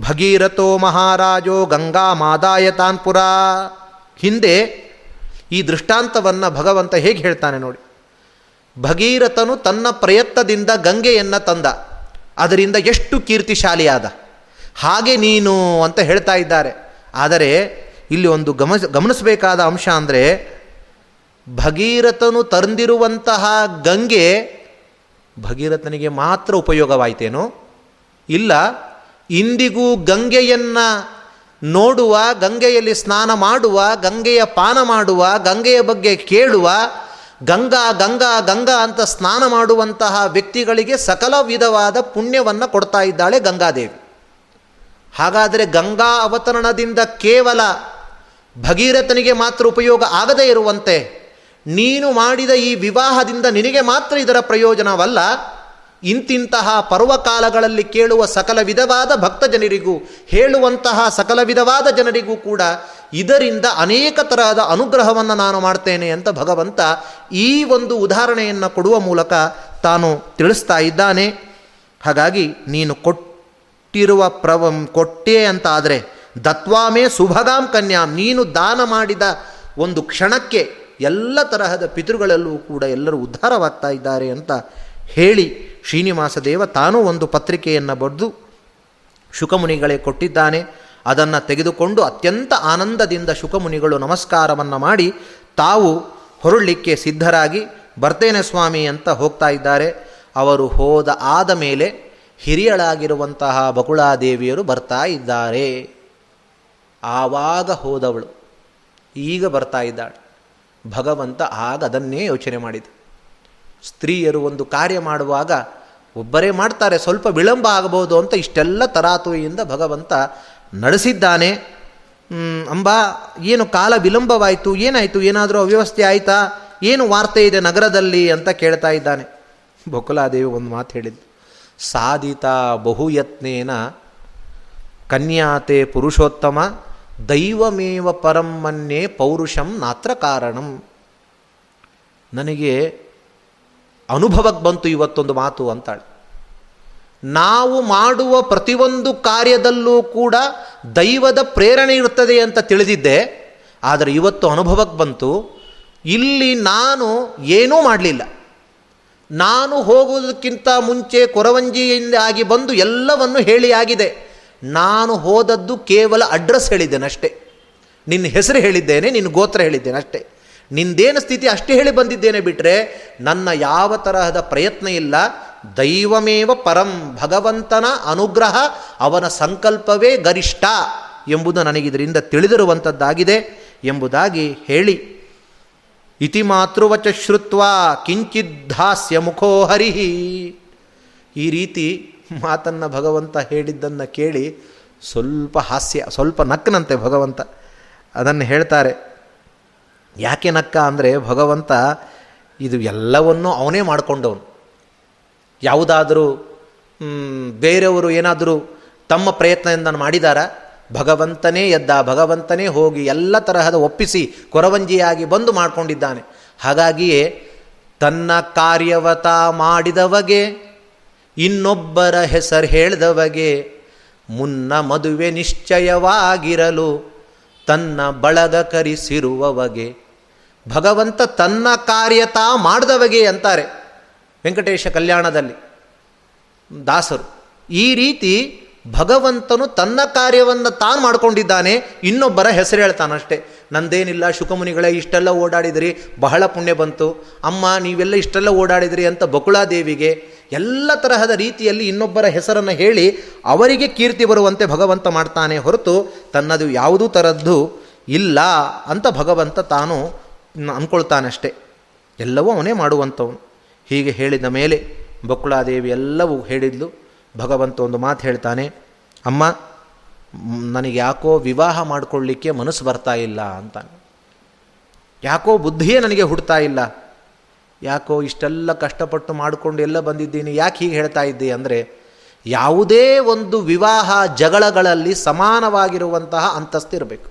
ಭಗೀರಥೋ ಮಹಾರಾಜೋ ಗಂಗಾ ಮಾದಾಯ ತಾನ್ಪುರ. ಹಿಂದೆ ಈ ದೃಷ್ಟಾಂತವನ್ನು ಭಗವಂತ ಹೇಗೆ ಹೇಳ್ತಾನೆ ನೋಡಿ. ಭಗೀರಥನು ತನ್ನ ಪ್ರಯತ್ನದಿಂದ ಗಂಗೆಯನ್ನು ತಂದ. ಅದರಿಂದ ಎಷ್ಟು ಕೀರ್ತಿಶಾಲಿಯಾದ. ಹಾಗೆ ನೀನು ಅಂತ ಹೇಳ್ತಾ ಇದ್ದಾರೆ. ಆದರೆ ಇಲ್ಲಿ ಒಂದು ಗಮ ಗಮನಿಸಬೇಕಾದ ಅಂಶ ಅಂದರೆ ಭಗೀರಥನು ತಂದಿರುವಂತಹ ಗಂಗೆ ಭಗೀರಥನಿಗೆ ಮಾತ್ರ ಉಪಯೋಗವಾಯಿತೇನೋ? ಇಲ್ಲ, ಇಂದಿಗೂ ಗಂಗೆಯನ್ನು ನೋಡುವ, ಗಂಗೆಯಲ್ಲಿ ಸ್ನಾನ ಮಾಡುವ, ಗಂಗೆಯ ಪಾನ ಮಾಡುವ, ಗಂಗೆಯ ಬಗ್ಗೆ ಕೇಳುವ, ಗಂಗಾ ಗಂಗಾ ಗಂಗಾ ಅಂತ ಸ್ನಾನ ಮಾಡುವಂತಹ ವ್ಯಕ್ತಿಗಳಿಗೆ ಸಕಲ ವಿಧವಾದ ಪುಣ್ಯವನ್ನು ಕೊಡ್ತಾ ಇದ್ದಾಳೆ ಗಂಗಾದೇವಿ. ಹಾಗಾದರೆ ಗಂಗಾ ಅವತರಣದಿಂದ ಕೇವಲ ಭಗೀರಥನಿಗೆ ಮಾತ್ರ ಉಪಯೋಗ ಆಗದೇ ಇರುವಂತೆ ನೀನು ಮಾಡಿದ ಈ ವಿವಾಹದಿಂದ ನಿನಗೆ ಮಾತ್ರ ಇದರ ಪ್ರಯೋಜನವಲ್ಲ. ಇಂತಿಂತಹ ಪರ್ವಕಾಲಗಳಲ್ಲಿ ಕೇಳುವ ಸಕಲ ವಿಧವಾದ ಭಕ್ತ ಜನರಿಗೂ, ಹೇಳುವಂತಹ ಸಕಲ ವಿಧವಾದ ಜನರಿಗೂ ಕೂಡ ಇದರಿಂದ ಅನೇಕ ತರಹದ ಅನುಗ್ರಹವನ್ನು ನಾನು ಮಾಡ್ತೇನೆ ಅಂತ ಭಗವಂತ ಈ ಒಂದು ಉದಾಹರಣೆಯನ್ನು ಕೊಡುವ ಮೂಲಕ ತಾನು ತಿಳಿಸ್ತಾ ಇದ್ದಾನೆ. ಹಾಗಾಗಿ ನೀನು ಕೊಟ್ಟಿರುವ ಪ್ರವ, ಕೊಟ್ಟೆ ಅಂತ ಆದರೆ ದತ್ವಾಮೇ ಸುಭಗಾಂ ಕನ್ಯಾಂ. ನೀನು ದಾನ ಮಾಡಿದ ಒಂದು ಕ್ಷಣಕ್ಕೆ ಎಲ್ಲ ತರಹದ ಪಿತೃಗಳಲ್ಲೂ ಕೂಡ ಎಲ್ಲರೂ ಉದ್ಧಾರವಾಗ್ತಾ ಇದ್ದಾರೆ ಅಂತ ಹೇಳಿ ಶ್ರೀನಿವಾಸ ದೇವ ತಾನೂ ಒಂದು ಪತ್ರಿಕೆಯನ್ನು ಬರೆದು ಶುಕಮುನಿಗಳೇ ಕೊಟ್ಟಿದ್ದಾನೆ. ಅದನ್ನು ತೆಗೆದುಕೊಂಡು ಅತ್ಯಂತ ಆನಂದದಿಂದ ಶುಕಮುನಿಗಳು ನಮಸ್ಕಾರವನ್ನು ಮಾಡಿ ತಾವು ಹೊರಳಲಿಕ್ಕೆ ಸಿದ್ಧರಾಗಿ ಬರ್ತೇನೆ ಸ್ವಾಮಿ ಅಂತ ಹೋಗ್ತಾ ಇದ್ದಾರೆ. ಅವರು ಹೋದ ಆದ ಮೇಲೆ ಹಿರಿಯಳಾಗಿರುವಂತಹ ಬಕುಳಾದೇವಿಯರು ಬರ್ತಾ ಇದ್ದಾರೆ. ಆವಾಗ ಹೋದವಳು. ಈಗ ಬರ್ತಾ ಇದ್ದಾಳೆ. ಭಗವಂತ ಆಗ ಅದನ್ನೇ ಯೋಚನೆ ಮಾಡಿದೆ ಸ್ತ್ರೀಯರು ಒಂದು ಕಾರ್ಯ ಮಾಡುವಾಗ ಒಬ್ಬರೇ ಮಾಡ್ತಾರೆ, ಸ್ವಲ್ಪ ವಿಳಂಬ ಆಗಬಹುದು ಅಂತ ಇಷ್ಟೆಲ್ಲ ತರಾತುರಿಯಿಂದ ಭಗವಂತ ನಡೆಸಿದ್ದಾನೆ. ಅಂಬಾ, ಏನು ಕಾಲ ವಿಳಂಬವಾಯಿತು, ಏನಾಯಿತು, ಏನಾದರೂ ಅವ್ಯವಸ್ಥೆ ಆಯಿತಾ, ಏನು ವಾರ್ತೆ ಇದೆ ನಗರದಲ್ಲಿ ಅಂತ ಕೇಳ್ತಾ ಇದ್ದಾನೆ. ಬೊಕುಲಾದೇವಿ ಒಂದು ಮಾತು ಹೇಳಿದ್ದು, ಸಾಧಿತ ಬಹುಯತ್ನೇನ ಕನ್ಯಾತೆ ಪುರುಷೋತ್ತಮ ದೈವಮೇವ ಪರಮ್ಮನ್ನೇ ಪೌರುಷಂ ನಾತ್ರ ಕಾರಣಂ. ನನಗೆ ಅನುಭವಕ್ಕೆ ಬಂತು ಇವತ್ತೊಂದು ಮಾತು ಅಂತಾಳೆ. ನಾವು ಮಾಡುವ ಪ್ರತಿಯೊಂದು ಕಾರ್ಯದಲ್ಲೂ ಕೂಡ ದೈವದ ಪ್ರೇರಣೆ ಇರುತ್ತದೆ ಅಂತ ತಿಳಿದಿದ್ದೆ. ಆದರೆ ಇವತ್ತು ಅನುಭವಕ್ಕೆ ಬಂತು. ಇಲ್ಲಿ ನಾನು ಏನೂ ಮಾಡಲಿಲ್ಲ. ನಾನು ಹೋಗುವುದಕ್ಕಿಂತ ಮುಂಚೆ ಕೊರವಂಜಿಯಿಂದ ಆಗಿ ಬಂದು ಎಲ್ಲವನ್ನು ಹೇಳಿ ಆಗಿದೆ ನಾನು ಹೋದದ್ದು ಕೇವಲ ಅಡ್ರೆಸ್ ಹೇಳಿದ್ದೇನೆ ಅಷ್ಟೇ ನಿನ್ನ ಹೆಸರು ಹೇಳಿದ್ದೇನೆ, ನಿನ್ನ ಗೋತ್ರ ಹೇಳಿದ್ದೇನೆ ಅಷ್ಟೇ ನಿಂದೇನು ಸ್ಥಿತಿ ಅಷ್ಟೇ ಹೇಳಿ ಬಂದಿದ್ದೇನೆ ಬಿಟ್ಟರೆ ನನ್ನ ಯಾವ ತರಹದ ಪ್ರಯತ್ನ ಇಲ್ಲ. ದೈವಮೇವ ಪರಂ ಭಗವಂತನ ಅನುಗ್ರಹ, ಅವನ ಸಂಕಲ್ಪವೇ ಗರಿಷ್ಠ ಎಂಬುದು ನನಗಿದರಿಂದ ತಿಳಿದಿರುವಂಥದ್ದಾಗಿದೆ ಎಂಬುದಾಗಿ ಹೇಳಿ. ಇತಿ ಮಾತೃವಚ ಶ್ರುತ್ವ ಕಿಂಚಿದ್ದಾಸ್ಯ ಮುಖೋ ಹರಿಹಿ ಈ ರೀತಿ ಮಾತನ್ನು ಭಗವಂತ ಹೇಳಿದ್ದನ್ನು ಕೇಳಿ ಸ್ವಲ್ಪ ಹಾಸ್ಯ, ಸ್ವಲ್ಪ ನಕ್ಕನಂತೆ ಭಗವಂತ ಅದನ್ನು ಹೇಳ್ತಾರೆ. ಯಾಕೆ ನಕ್ಕ ಅಂದರೆ ಭಗವಂತ ಇದು ಎಲ್ಲವನ್ನೂ ಅವನೇ ಮಾಡಿಕೊಂಡವನು. ಯಾವುದಾದರೂ ಬೇರೆಯವರು ಏನಾದರೂ ತಮ್ಮ ಪ್ರಯತ್ನದಿಂದ ಮಾಡಿದಾರ, ಭಗವಂತನೇ ಎದ್ದ, ಭಗವಂತನೇ ಹೋಗಿ ಎಲ್ಲ ತರಹದ ಒಪ್ಪಿಸಿ ಕೊರವಂಜಿಯಾಗಿ ಬಂದು ಮಾಡಿಕೊಂಡಿದ್ದಾನೆ. ಹಾಗಾಗಿಯೇ ತನ್ನ ಕಾರ್ಯವತ ಮಾಡಿದವಗೆ ಇನ್ನೊಬ್ಬರ ಹೆಸರು ಹೇಳಿದವಗೆ, ಮುನ್ನ ಮದುವೆ ನಿಶ್ಚಯವಾಗಿರಲು ತನ್ನ ಬಳಗ ಕರಿಸಿರುವವಗೆ, ಭಗವಂತ ತನ್ನ ಕಾರ್ಯತಾ ಮಾಡಿದವಗೆ ಅಂತಾರೆ ವೆಂಕಟೇಶ ಕಲ್ಯಾಣದಲ್ಲಿ. ದಾಸರು, ಈ ರೀತಿ ಭಗವಂತನು ತನ್ನ ಕಾರ್ಯವನ್ನು ತಾನು ಮಾಡಿಕೊಂಡಿದ್ದಾನೆ, ಇನ್ನೊಬ್ಬರ ಹೆಸರು ಹೇಳ್ತಾನಷ್ಟೇ ನಂದೇನಿಲ್ಲ, ಶುಕಮುನಿಗಳೇ ಇಷ್ಟೆಲ್ಲ ಓಡಾಡಿದ್ರಿ, ಬಹಳ ಪುಣ್ಯ ಬಂತು. ಅಮ್ಮ, ನೀವೆಲ್ಲ ಇಷ್ಟೆಲ್ಲ ಓಡಾಡಿದ್ರಿ ಅಂತ ಬಕುಳಾದೇವಿಗೆ ಎಲ್ಲ ತರಹದ ರೀತಿಯಲ್ಲಿ ಇನ್ನೊಬ್ಬರ ಹೆಸರನ್ನು ಹೇಳಿ ಅವರಿಗೆ ಕೀರ್ತಿ ಬರುವಂತೆ ಭಗವಂತ ಮಾಡ್ತಾನೆ ಹೊರತು ತನ್ನದು ಯಾವುದೂ ಥರದ್ದು ಇಲ್ಲ ಅಂತ ಭಗವಂತ ತಾನು ಅಂದ್ಕೊಳ್ತಾನಷ್ಟೆ ಎಲ್ಲವೂ ಅವನೇ ಮಾಡುವಂಥವನು. ಹೀಗೆ ಹೇಳಿದ ಮೇಲೆ ಬಕುಳಾದೇವಿ ಎಲ್ಲವೂ ಹೇಳಿದ್ಲು. ಭಗವಂತ ಒಂದು ಮಾತು ಹೇಳ್ತಾನೆ, ಅಮ್ಮ, ನನಗೆ ಯಾಕೋ ವಿವಾಹ ಮಾಡಿಕೊಳ್ಳಿಕ್ಕೆ ಮನಸ್ಸು ಬರ್ತಾ ಇಲ್ಲ ಅಂತಾನೆ. ಯಾಕೋ ಬುದ್ಧಿಯೇ ನನಗೆ ಹುಡ್ತಾ ಇಲ್ಲ. ಯಾಕೋ ಇಷ್ಟೆಲ್ಲ ಕಷ್ಟಪಟ್ಟು ಮಾಡಿಕೊಂಡು ಎಲ್ಲ ಬಂದಿದ್ದೀನಿ, ಯಾಕೆ ಹೀಗೆ ಹೇಳ್ತಾ ಇದ್ದೆ ಅಂದರೆ, ಯಾವುದೇ ಒಂದು ವಿವಾಹ ಜಗಳಗಳಲ್ಲಿ ಸಮಾನವಾಗಿರುವಂತಹ ಅಂತಸ್ತಿರಬೇಕು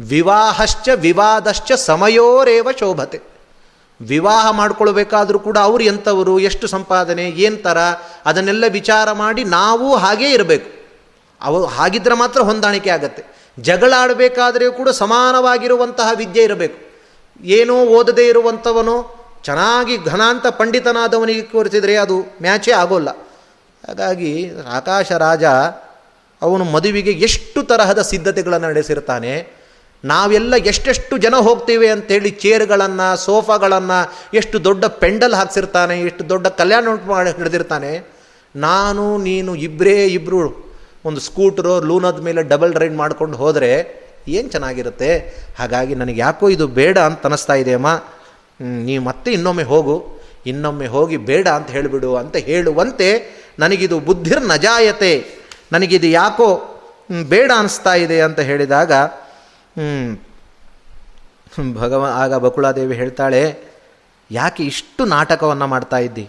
ವಿವಾಹಶ್ಚ ವಿವಾದಶ್ಚ ಸಮಯೋರೇವ ಶೋಭತೆ. ವಿವಾಹ ಮಾಡ್ಕೊಳ್ಬೇಕಾದ್ರೂ ಕೂಡ ಅವರು ಎಂಥವರು, ಎಷ್ಟು ಸಂಪಾದನೆ, ಏನು ಥರ ಅದನ್ನೆಲ್ಲ ವಿಚಾರ ಮಾಡಿ ನಾವು ಹಾಗೇ ಇರಬೇಕು. ಅವು ಹಾಗಿದ್ರೆ ಮಾತ್ರ ಹೊಂದಾಣಿಕೆ ಆಗತ್ತೆ. ಜಗಳ ಆಡಬೇಕಾದ್ರೆ ಕೂಡ ಸಮಾನವಾಗಿರುವಂತಹ ವಿದ್ಯೆ ಇರಬೇಕು. ಏನೋ ಓದದೇ ಇರುವಂಥವನು ಚೆನ್ನಾಗಿ ಘನಾಂತ ಪಂಡಿತನಾದವನಿಗೆ ಕೋರಿಸಿದರೆ ಅದು ಮ್ಯಾಚೇ ಆಗೋಲ್ಲ. ಹಾಗಾಗಿ ಆಕಾಶ ರಾಜ ಅವನು ಮದುವೆಗೆ ಎಷ್ಟು ತರಹದ ಸಿದ್ಧತೆಗಳನ್ನು ನಡೆಸಿರ್ತಾನೆ. ನಾವೆಲ್ಲ ಎಷ್ಟೆಷ್ಟು ಜನ ಹೋಗ್ತೀವಿ ಅಂಥೇಳಿ ಚೇರ್ಗಳನ್ನು, ಸೋಫಾಗಳನ್ನು, ಎಷ್ಟು ದೊಡ್ಡ ಪೆಂಡಲ್ ಹಾಕ್ಸಿರ್ತಾನೆ, ಎಷ್ಟು ದೊಡ್ಡ ಕಲ್ಯಾಣ ಉಂಟು ಮಾಡಿ ಹಿಡಿದಿರ್ತಾನೆ ನಾನು, ನೀನು ಇಬ್ಬರೇ ಇಬ್ಬರು ಒಂದು ಸ್ಕೂಟ್ರು, ಲೂನದ ಮೇಲೆ ಡಬಲ್ ರೈಡ್ ಮಾಡ್ಕೊಂಡು ಹೋದರೆ ಏನು ಚೆನ್ನಾಗಿರುತ್ತೆ? ಹಾಗಾಗಿ ನನಗೆ ಯಾಕೋ ಇದು ಬೇಡ ಅಂತ ಅನ್ನಿಸ್ತಾ ಇದೆ ಅಮ್ಮ. ನೀವು ಮತ್ತೆ ಇನ್ನೊಮ್ಮೆ ಹೋಗು, ಇನ್ನೊಮ್ಮೆ ಹೋಗಿ ಬೇಡ ಅಂತ ಹೇಳಿಬಿಡು ಅಂತ ಹೇಳುವಂತೆ ನನಗಿದು ಬುದ್ಧಿರ್ ನಜಾಯತೆ ನನಗಿದು ಯಾಕೋ ಬೇಡ ಅನಿಸ್ತಾ ಇದೆ ಅಂತ ಹೇಳಿದಾಗ ಭಗವ, ಆಗ ಬಕುಳಾದೇವಿ ಹೇಳ್ತಾಳೆ, ಯಾಕೆ ಇಷ್ಟು ನಾಟಕವನ್ನು ಮಾಡ್ತಾ ಇದ್ದಿ?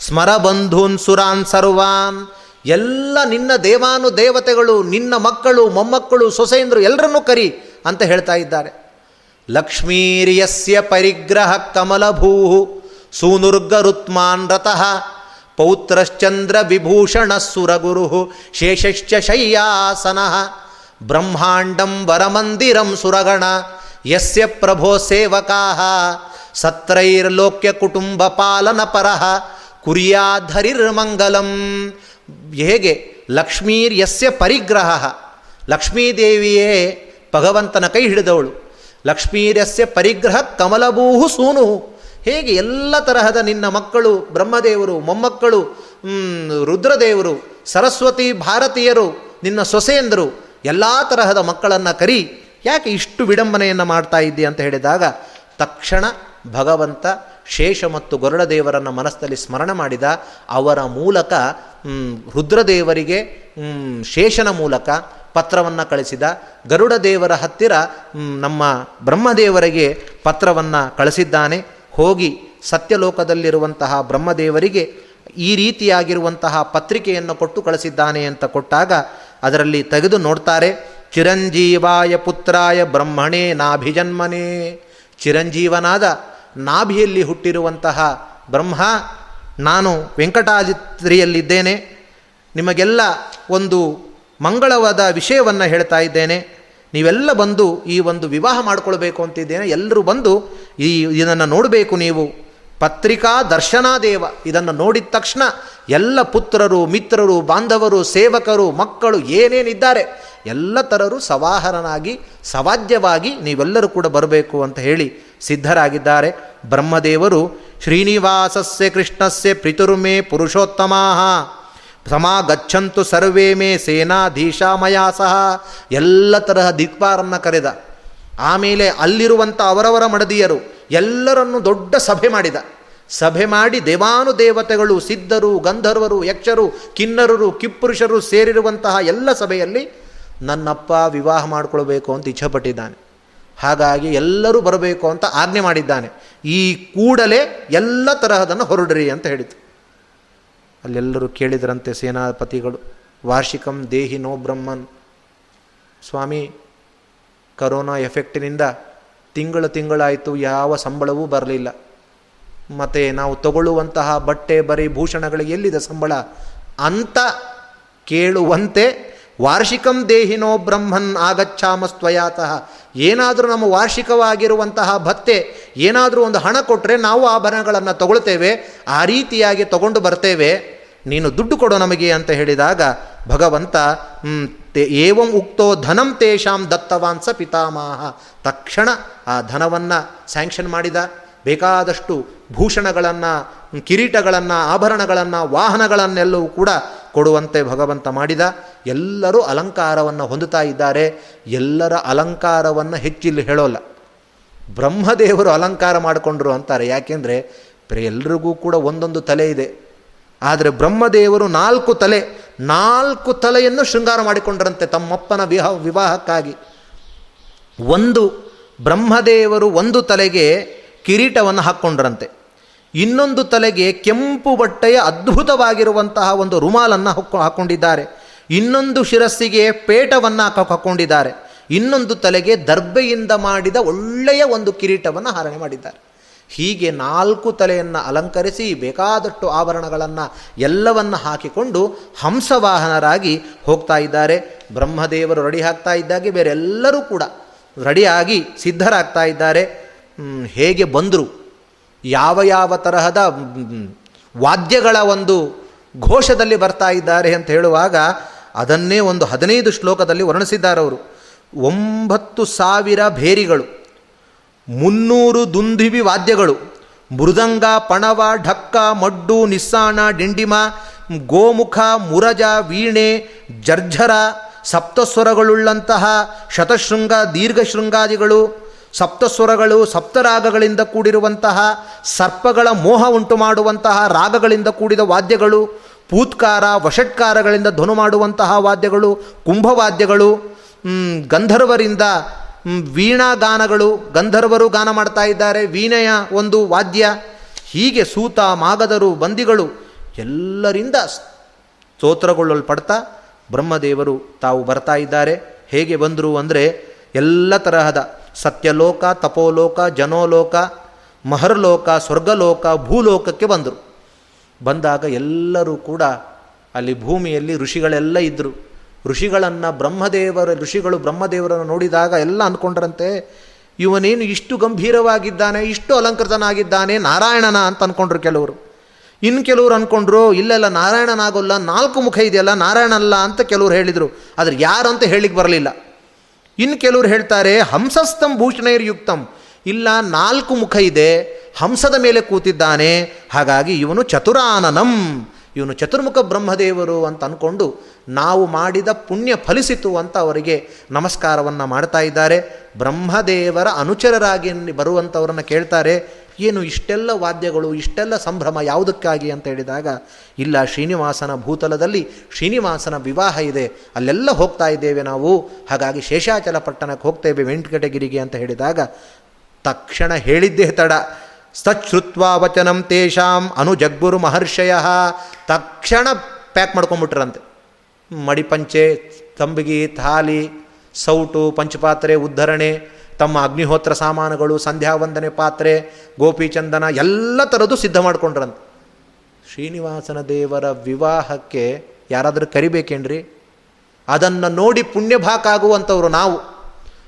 ಸ್ಮರ ಬಂಧೂನ್ ಸುರಾನ್ ಸರ್ವಾನ್, ಎಲ್ಲ ನಿನ್ನ ದೇವಾನು ದೇವತೆಗಳು, ನಿನ್ನ ಮಕ್ಕಳು, ಮೊಮ್ಮಕ್ಕಳು, ಸೊಸೆಯಂದರು ಎಲ್ಲರನ್ನೂ ಕರಿ ಅಂತ ಹೇಳ್ತಾ ಇದ್ದಾರೆ. ಲಕ್ಷ್ಮೀರ್ಯಸ್ಯ ಪರಿಗ್ರಹ ಕಮಲಭೂ ಸೂನುರ್ಗರುತ್ಮಾನ್ ರತಃ ಪೌತ್ರಶ್ಚಂದ್ರ ವಿಭೂಷಣ ಸುರಗುರು ಶೇಷಶ್ಚ ಶಯ್ಯಾಸನ ಬ್ರಹ್ಮಾಂಡಂ ವರಮಂದಿರಂ ಸುರಗಣ ಯಸ್ಯ ಪ್ರಭೋ ಸೇವಕಾ ಸತ್ರೈರ್ಲೋಕ್ಯ ಕುಟುಂಬ ಪಾಲನ ಪರಃ ಕುರಿಯಾಧರಿರ್ಮಂಗಲಂ ಹೇಗೆ? ಲಕ್ಷ್ಮೀರ್ಯಸ್ಯ ಪರಿಗ್ರಹ. ಲಕ್ಷ್ಮೀದೇವಿಯೇ ಭಗವಂತನ ಕೈ ಹಿಡಿದವಳು. ಲಕ್ಷ್ಮೀರ್ಯಸ್ಯ ಪರಿಗ್ರಹ ಕಮಲಭೂಹು ಸೂನು. ಹೇಗೆ ಎಲ್ಲ ತರಹದ ನಿನ್ನ ಮಕ್ಕಳು, ಬ್ರಹ್ಮದೇವರು, ಮೊಮ್ಮಕ್ಕಳು ರುದ್ರದೇವರು, ಸರಸ್ವತಿ ಭಾರತೀಯರು, ನಿನ್ನ ಸೊಸೆಯಂದರು, ಎಲ್ಲ ತರಹದ ಮಕ್ಕಳನ್ನು ಕರಿ. ಯಾಕೆ ಇಷ್ಟು ವಿಡಂಬನೆಯನ್ನು ಮಾಡ್ತಾ ಇದ್ದಿ ಅಂತ ಹೇಳಿದಾಗ, ತಕ್ಷಣ ಭಗವಂತ ಶೇಷ ಮತ್ತು ಗರುಡದೇವರನ್ನು ಮನಸ್ಸಲ್ಲಿ ಸ್ಮರಣ ಮಾಡಿದ ಅವರ ಮೂಲಕ ರುದ್ರದೇವರಿಗೆ ಶೇಷನ ಮೂಲಕ ಪತ್ರವನ್ನು ಕಳಿಸಿದ. ಗರುಡ ದೇವರ ಹತ್ತಿರ ನಮ್ಮ ಬ್ರಹ್ಮದೇವರಿಗೆ ಪತ್ರವನ್ನು ಕಳಿಸಿದ್ದಾನೆ. ಹೋಗಿ ಸತ್ಯಲೋಕದಲ್ಲಿರುವಂತಹ ಬ್ರಹ್ಮದೇವರಿಗೆ ಈ ರೀತಿಯಾಗಿರುವಂತಹ ಪತ್ರಿಕೆಯನ್ನು ಕೊಟ್ಟು ಕಳಿಸಿದ್ದಾನೆ ಅಂತ ಕೊಟ್ಟಾಗ ಅದರಲ್ಲಿ ತೆಗೆದು ನೋಡ್ತಾರೆ, ಚಿರಂಜೀವಾಯ ಪುತ್ರಾಯ ಬ್ರಹ್ಮಣೇ ನಾಭಿಜನ್ಮನೇ. ಚಿರಂಜೀವನಾದ ನಾಭಿಯಲ್ಲಿ ಹುಟ್ಟಿರುವಂತಹ ಬ್ರಹ್ಮ, ನಾನು ವೆಂಕಟಾಜಿತ್ರಿಯಲ್ಲಿದ್ದೇನೆ ನಿಮಗೆಲ್ಲ ಒಂದು ಮಂಗಳವಾದ ವಿಷಯವನ್ನು ಹೇಳ್ತಾ ಇದ್ದೇನೆ. ನೀವೆಲ್ಲ ಬಂದು ಈ ಒಂದು ವಿವಾಹ ಮಾಡಿಕೊಳ್ಬೇಕು ಅಂತಿದ್ದೇನೆ ಎಲ್ಲರೂ ಬಂದು ಈ ಇದನ್ನು ನೋಡಬೇಕು ನೀವು. ಪತ್ರಿಕಾ ದರ್ಶನಾದೇವ ಇದನ್ನು ನೋಡಿದ ತಕ್ಷಣ ಎಲ್ಲ ಪುತ್ರರು, ಮಿತ್ರರು, ಬಾಂಧವರು, ಸೇವಕರು, ಮಕ್ಕಳು ಏನೇನಿದ್ದಾರೆ, ಎಲ್ಲ ಥರರು ಸವಾಹರನಾಗಿ ಸವಾಜ್ಯವಾಗಿ ನೀವೆಲ್ಲರೂ ಕೂಡ ಬರಬೇಕು ಅಂತ ಹೇಳಿ ಸಿದ್ಧರಾಗಿದ್ದಾರೆ. ಬ್ರಹ್ಮದೇವರು ಶ್ರೀನಿವಾಸಸ್ಯ ಕೃಷ್ಣಸ್ಯ ಪಿತುರ್ಮೇ ಪುರುಷೋತ್ತಮಾ ಗಚ್ಚಂತು ಸರ್ವೇ ಮೇ ಸೇನಾಧೀಶಾಮಯಾ ಸಹ. ಎಲ್ಲ ತರಹ ದಿಕ್ಪಾರನ್ನು ಕರೆದ. ಆಮೇಲೆ ಅಲ್ಲಿರುವಂಥ ಅವರವರ ಮಡದಿಯರು ಎಲ್ಲರನ್ನು ದೊಡ್ಡ ಸಭೆ ಮಾಡಿದ. ಸಭೆ ಮಾಡಿ ದೇವಾನು ದೇವತೆಗಳು ಸಿದ್ಧರು, ಗಂಧರ್ವರು, ಯಕ್ಷರು, ಕಿನ್ನರರು, ಕಿಪ್ಪುರುಷರು ಸೇರಿರುವಂತಹ ಎಲ್ಲ ಸಭೆಯಲ್ಲಿ ನನ್ನಪ್ಪ ವಿವಾಹ ಮಾಡಿಕೊಳ್ಬೇಕು ಅಂತ ಇಚ್ಛಪಟ್ಟಿದ್ದಾನೆ. ಹಾಗಾಗಿ ಎಲ್ಲರೂ ಬರಬೇಕು ಅಂತ ಆಜ್ಞೆ ಮಾಡಿದ್ದಾನೆ. ಈ ಕೂಡಲೇ ಎಲ್ಲ ತರಹದನ್ನು ಹೊರಡ್ರಿ ಅಂತ ಹೇಳಿತು ಅಲ್ಲೆಲ್ಲರೂ ಕೇಳಿದರಂತೆ ಸೇನಾಪತಿಗಳು, ವಾರ್ಷಿಕಂ ದೇಹಿ ನೋ ಬ್ರಹ್ಮನ್. ಸ್ವಾಮಿ, ಕರೋನಾ ಎಫೆಕ್ಟಿನಿಂದ ತಿಂಗಳು ತಿಂಗಳಾಯಿತು, ಯಾವ ಸಂಬಳವೂ ಬರಲಿಲ್ಲ. ಮತ್ತು ನಾವು ತಗೊಳ್ಳುವಂತಹ ಬಟ್ಟೆ, ಬರೀ, ಭೂಷಣಗಳಿಗೆ ಎಲ್ಲಿದೆ ಸಂಬಳ? ಅಂತ ಕೇಳುವಂತೆ, ವಾರ್ಷಿಕಂ ದೇಹಿನೋ ಬ್ರಹ್ಮನ್ ಆಗಚ್ಛಾಮಸ್ತ್ವಯಾತಃ. ಏನಾದರೂ ನಮ್ಮ ವಾರ್ಷಿಕವಾಗಿರುವಂತಹ ಭತ್ತೆ, ಏನಾದರೂ ಒಂದು ಹಣ ಕೊಟ್ಟರೆ ನಾವು ಆಭರಣಗಳನ್ನು ತಗೊಳ್ತೇವೆ, ಆ ರೀತಿಯಾಗಿ ತಗೊಂಡು ಬರ್ತೇವೆ. ನೀನು ದುಡ್ಡು ಕೊಡು ನಮಗೆ ಅಂತ ಹೇಳಿದಾಗ, ಭಗವಂತ ಏವಂ ಉಕ್ತೋ ಧನಂ ತೇಷಾಂ ದತ್ತವಾಂಸ ಪಿತಾಮಹ. ತಕ್ಷಣ ಆ ಧನವನ್ನು ಸ್ಯಾಂಕ್ಷನ್ ಮಾಡಿದ. ಬೇಕಾದಷ್ಟು ಭೂಷಣಗಳನ್ನು, ಕಿರೀಟಗಳನ್ನು, ಆಭರಣಗಳನ್ನು, ವಾಹನಗಳನ್ನೆಲ್ಲವೂ ಕೂಡ ಕೊಡುವಂತೆ ಭಗವಂತ ಮಾಡಿದ. ಎಲ್ಲರೂ ಅಲಂಕಾರವನ್ನು ಹೊಂದುತ್ತಾ ಇದ್ದಾರೆ. ಎಲ್ಲರ ಅಲಂಕಾರವನ್ನು ಹೆಚ್ಚಿಲ್ಲಿ ಹೇಳೋಲ್ಲ. ಬ್ರಹ್ಮದೇವರು ಅಲಂಕಾರ ಮಾಡಿಕೊಂಡ್ರು ಅಂತಾರೆ. ಯಾಕೆಂದರೆ ಎಲ್ರಿಗೂ ಕೂಡ ಒಂದೊಂದು ತಲೆ ಇದೆ. ಆದರೆ ಬ್ರಹ್ಮದೇವರು ನಾಲ್ಕು ತಲೆ, ನಾಲ್ಕು ತಲೆಯನ್ನು ಶೃಂಗಾರ ಮಾಡಿಕೊಂಡರಂತೆ ತಮ್ಮಪ್ಪನ ವಿವಾಹ ವಿವಾಹಕ್ಕಾಗಿ. ಒಂದು ಬ್ರಹ್ಮದೇವರು ಒಂದು ತಲೆಗೆ ಕಿರೀಟವನ್ನು ಹಾಕ್ಕೊಂಡ್ರಂತೆ. ಇನ್ನೊಂದು ತಲೆಗೆ ಕೆಂಪು ಬಟ್ಟೆಯ ಅದ್ಭುತವಾಗಿರುವಂತಹ ಒಂದು ರುಮಾಲನ್ನು ಹೊಕ್ಕ ಹಾಕ್ಕೊಂಡಿದ್ದಾರೆ ಇನ್ನೊಂದು ಶಿರಸ್ಸಿಗೆ ಪೇಟವನ್ನು ಹಾಕೊಂಡಿದ್ದಾರೆ. ಇನ್ನೊಂದು ತಲೆಗೆ ದರ್ಬೆಯಿಂದ ಮಾಡಿದ ಒಳ್ಳೆಯ ಒಂದು ಕಿರೀಟವನ್ನು ಹಾರಣೆ ಮಾಡಿದ್ದಾರೆ. ಹೀಗೆ ನಾಲ್ಕು ತಲೆಯನ್ನು ಅಲಂಕರಿಸಿ ಬೇಕಾದಷ್ಟು ಆಭರಣಗಳನ್ನು ಎಲ್ಲವನ್ನ ಹಾಕಿಕೊಂಡು ಹಂಸವಾಹನರಾಗಿ ಹೋಗ್ತಾ ಇದ್ದಾರೆ. ಬ್ರಹ್ಮದೇವರು ರೆಡಿ ಆಗ್ತಾ ಇದ್ದಾಗೆ, ಬೇರೆಲ್ಲರೂ ಕೂಡ ರೆಡಿಯಾಗಿ ಸಿದ್ಧರಾಗ್ತಾ ಇದ್ದಾರೆ. ಹೇಗೆ ಬಂದರು? ಯಾವ ಯಾವ ತರಹದ ವಾದ್ಯಗಳ ಒಂದು ಘೋಷದಲ್ಲಿ ಬರ್ತಾ ಇದ್ದಾರೆ ಅಂತ ಹೇಳುವಾಗ ಅದನ್ನೇ ಒಂದು ಹದಿನೈದು ಶ್ಲೋಕದಲ್ಲಿ ವರ್ಣಿಸಿದ್ದಾರೆ ಅವರು. ಒಂಬತ್ತು ಸಾವಿರ ಭೇರಿಗಳು. ಮುನ್ನೂರು ದುಂದಿವಿ ವಾದ್ಯಗಳು. ಮೃದಂಗ, ಪಣವ, ಢಕ್ಕ, ಮಡ್ಡು, ನಿಸ್ಸಾಣ, ಡಿಂಡಿಮ, ಗೋಮುಖ, ಮುರಜ, ವೀಣೆ ಜರ್ಝರ ಸಪ್ತಸ್ವರಗಳುಳ್ಳಂತಹ ಶತಶೃಂಗ, ದೀರ್ಘಶೃಂಗಾದಿಗಳು, ಸಪ್ತಸ್ವರಗಳು ಸಪ್ತರಾಗಗಳಿಂದ ಕೂಡಿರುವಂತಹ ಸರ್ಪಗಳ ಮೋಹ ಉಂಟು ಮಾಡುವಂತಹ ರಾಗಗಳಿಂದ ಕೂಡಿದ ವಾದ್ಯಗಳು, ಪೂತ್ಕಾರ, ವಷಟ್ಕಾರಗಳಿಂದ ಧ್ವನು ಮಾಡುವಂತಹ ವಾದ್ಯಗಳು, ಕುಂಭವಾದ್ಯಗಳು ಗಂಧರ್ವರಿಂದ ವೀಣಾ ಗಾನಗಳು ಗಂಧರ್ವರು ಗಾನ ಮಾಡ್ತಾ ಇದ್ದಾರೆ, ವೀಣೆಯ ಒಂದು ವಾದ್ಯ. ಹೀಗೆ ಸೂತ, ಮಾಗದರು, ಬಂದಿಗಳು ಎಲ್ಲರಿಂದ ಸ್ತೋತ್ರಗೊಳ್ಳಲ್ಪಡ್ತಾ ಬ್ರಹ್ಮದೇವರು ತಾವು ಬರ್ತಾ ಇದ್ದಾರೆ. ಹೇಗೆ ಬಂದರು ಅಂದರೆ ಎಲ್ಲ ತರಹದ ಸತ್ಯಲೋಕ, ತಪೋಲೋಕ, ಜನೋಲೋಕ, ಮಹರ್ಲೋಕ, ಸ್ವರ್ಗಲೋಕ, ಭೂಲೋಕಕ್ಕೆ ಬಂದರು. ಬಂದಾಗ ಎಲ್ಲರೂ ಕೂಡ ಅಲ್ಲಿ ಭೂಮಿಯಲ್ಲಿ ಋಷಿಗಳೆಲ್ಲ ಇದ್ದರು ಋಷಿಗಳನ್ನು ಬ್ರಹ್ಮದೇವರ, ಋಷಿಗಳು ಬ್ರಹ್ಮದೇವರನ್ನು ನೋಡಿದಾಗ ಎಲ್ಲ ಅಂದ್ಕೊಂಡ್ರಂತೆ, ಇವನೇನು ಇಷ್ಟು ಗಂಭೀರವಾಗಿದ್ದಾನೆ, ಇಷ್ಟು ಅಲಂಕೃತನಾಗಿದ್ದಾನೆ, ನಾರಾಯಣನ ಅಂತ ಅಂದ್ಕೊಂಡ್ರು ಕೆಲವರು. ಇನ್ನು ಕೆಲವರು ಅಂದ್ಕೊಂಡ್ರು ಇಲ್ಲೆಲ್ಲ ನಾರಾಯಣನಾಗೋಲ್ಲ, ನಾಲ್ಕು ಮುಖ ಇದೆಯಲ್ಲ ನಾರಾಯಣಲ್ಲ ಅಂತ ಕೆಲವರು ಹೇಳಿದರು. ಆದರೆ ಯಾರು ಅಂತ ಬರಲಿಲ್ಲ. ಇನ್ನು ಕೆಲವರು ಹೇಳ್ತಾರೆ ಹಂಸಸ್ತಂ ಭೂಷಣೈರ್ಯುಕ್ತಂ ಇಲ್ಲ, ನಾಲ್ಕು ಮುಖ ಇದೆ, ಹಂಸದ ಮೇಲೆ ಕೂತಿದ್ದಾನೆ, ಹಾಗಾಗಿ ಇವನು ಚತುರಾನನಂ. ಇವನು ಚತುರ್ಮುಖ ಬ್ರಹ್ಮದೇವರು ಅಂತ ಅಂದ್ಕೊಂಡು ನಾವು ಮಾಡಿದ ಪುಣ್ಯ ಫಲಿಸಿತು ಅಂತ ಅವರಿಗೆ ನಮಸ್ಕಾರವನ್ನು ಮಾಡ್ತಾ ಇದ್ದಾರೆ. ಬ್ರಹ್ಮದೇವರ ಅನುಚರರಾಗಿ ಬರುವಂಥವ್ರನ್ನ ಕೇಳ್ತಾರೆ, ಏನು ಇಷ್ಟೆಲ್ಲ ವಾದ್ಯಗಳು, ಇಷ್ಟೆಲ್ಲ ಸಂಭ್ರಮ ಯಾವುದಕ್ಕಾಗಿ ಅಂತ ಹೇಳಿದಾಗ, ಇಲ್ಲ, ಶ್ರೀನಿವಾಸನ ಭೂತಲದಲ್ಲಿ ಶ್ರೀನಿವಾಸನ ವಿವಾಹ ಇದೆ, ಅಲ್ಲೆಲ್ಲ ಹೋಗ್ತಾ ಇದ್ದೇವೆ ನಾವು, ಹಾಗಾಗಿ ಶೇಷಾಚಲ ಪಟ್ಟಣಕ್ಕೆ ಹೋಗ್ತೇವೆ ವೆಂಕಟಗಿರಿಗೆ ಅಂತ ಹೇಳಿದಾಗ, ತಕ್ಷಣ ಹೇಳಿದ್ದೇ ತಡ. ಸಚ್ಛ್ರುತ್ವಾ ವಚನಂ ತೇಷಾಂ ಅನುಜಗ್ಗುರು ಮಹರ್ಷಯ. ತಕ್ಷಣ ಪ್ಯಾಕ್ ಮಾಡ್ಕೊಂಬಿಟ್ರಂತೆ. ಮಡಿಪಂಚೆ, ತಂಬಿಗಿ, ಥಾಲಿ, ಸೌಟು, ಪಂಚಪಾತ್ರೆ, ಉದ್ಧರಣೆ, ತಮ್ಮ ಅಗ್ನಿಹೋತ್ರ ಸಾಮಾನುಗಳು, ಸಂಧ್ಯಾವಂದನೆ ಪಾತ್ರೆ, ಗೋಪಿಚಂದನ ಎಲ್ಲ ಥರದ್ದು ಸಿದ್ಧ ಮಾಡ್ಕೊಂಡ್ರಂತೆ. ಶ್ರೀನಿವಾಸನ ದೇವರ ವಿವಾಹಕ್ಕೆ ಯಾರಾದರೂ ಕರಿಬೇಕೇನ್ರಿ? ಅದನ್ನು ನೋಡಿ ಪುಣ್ಯಭಾಕಾಗುವಂಥವ್ರು ನಾವು.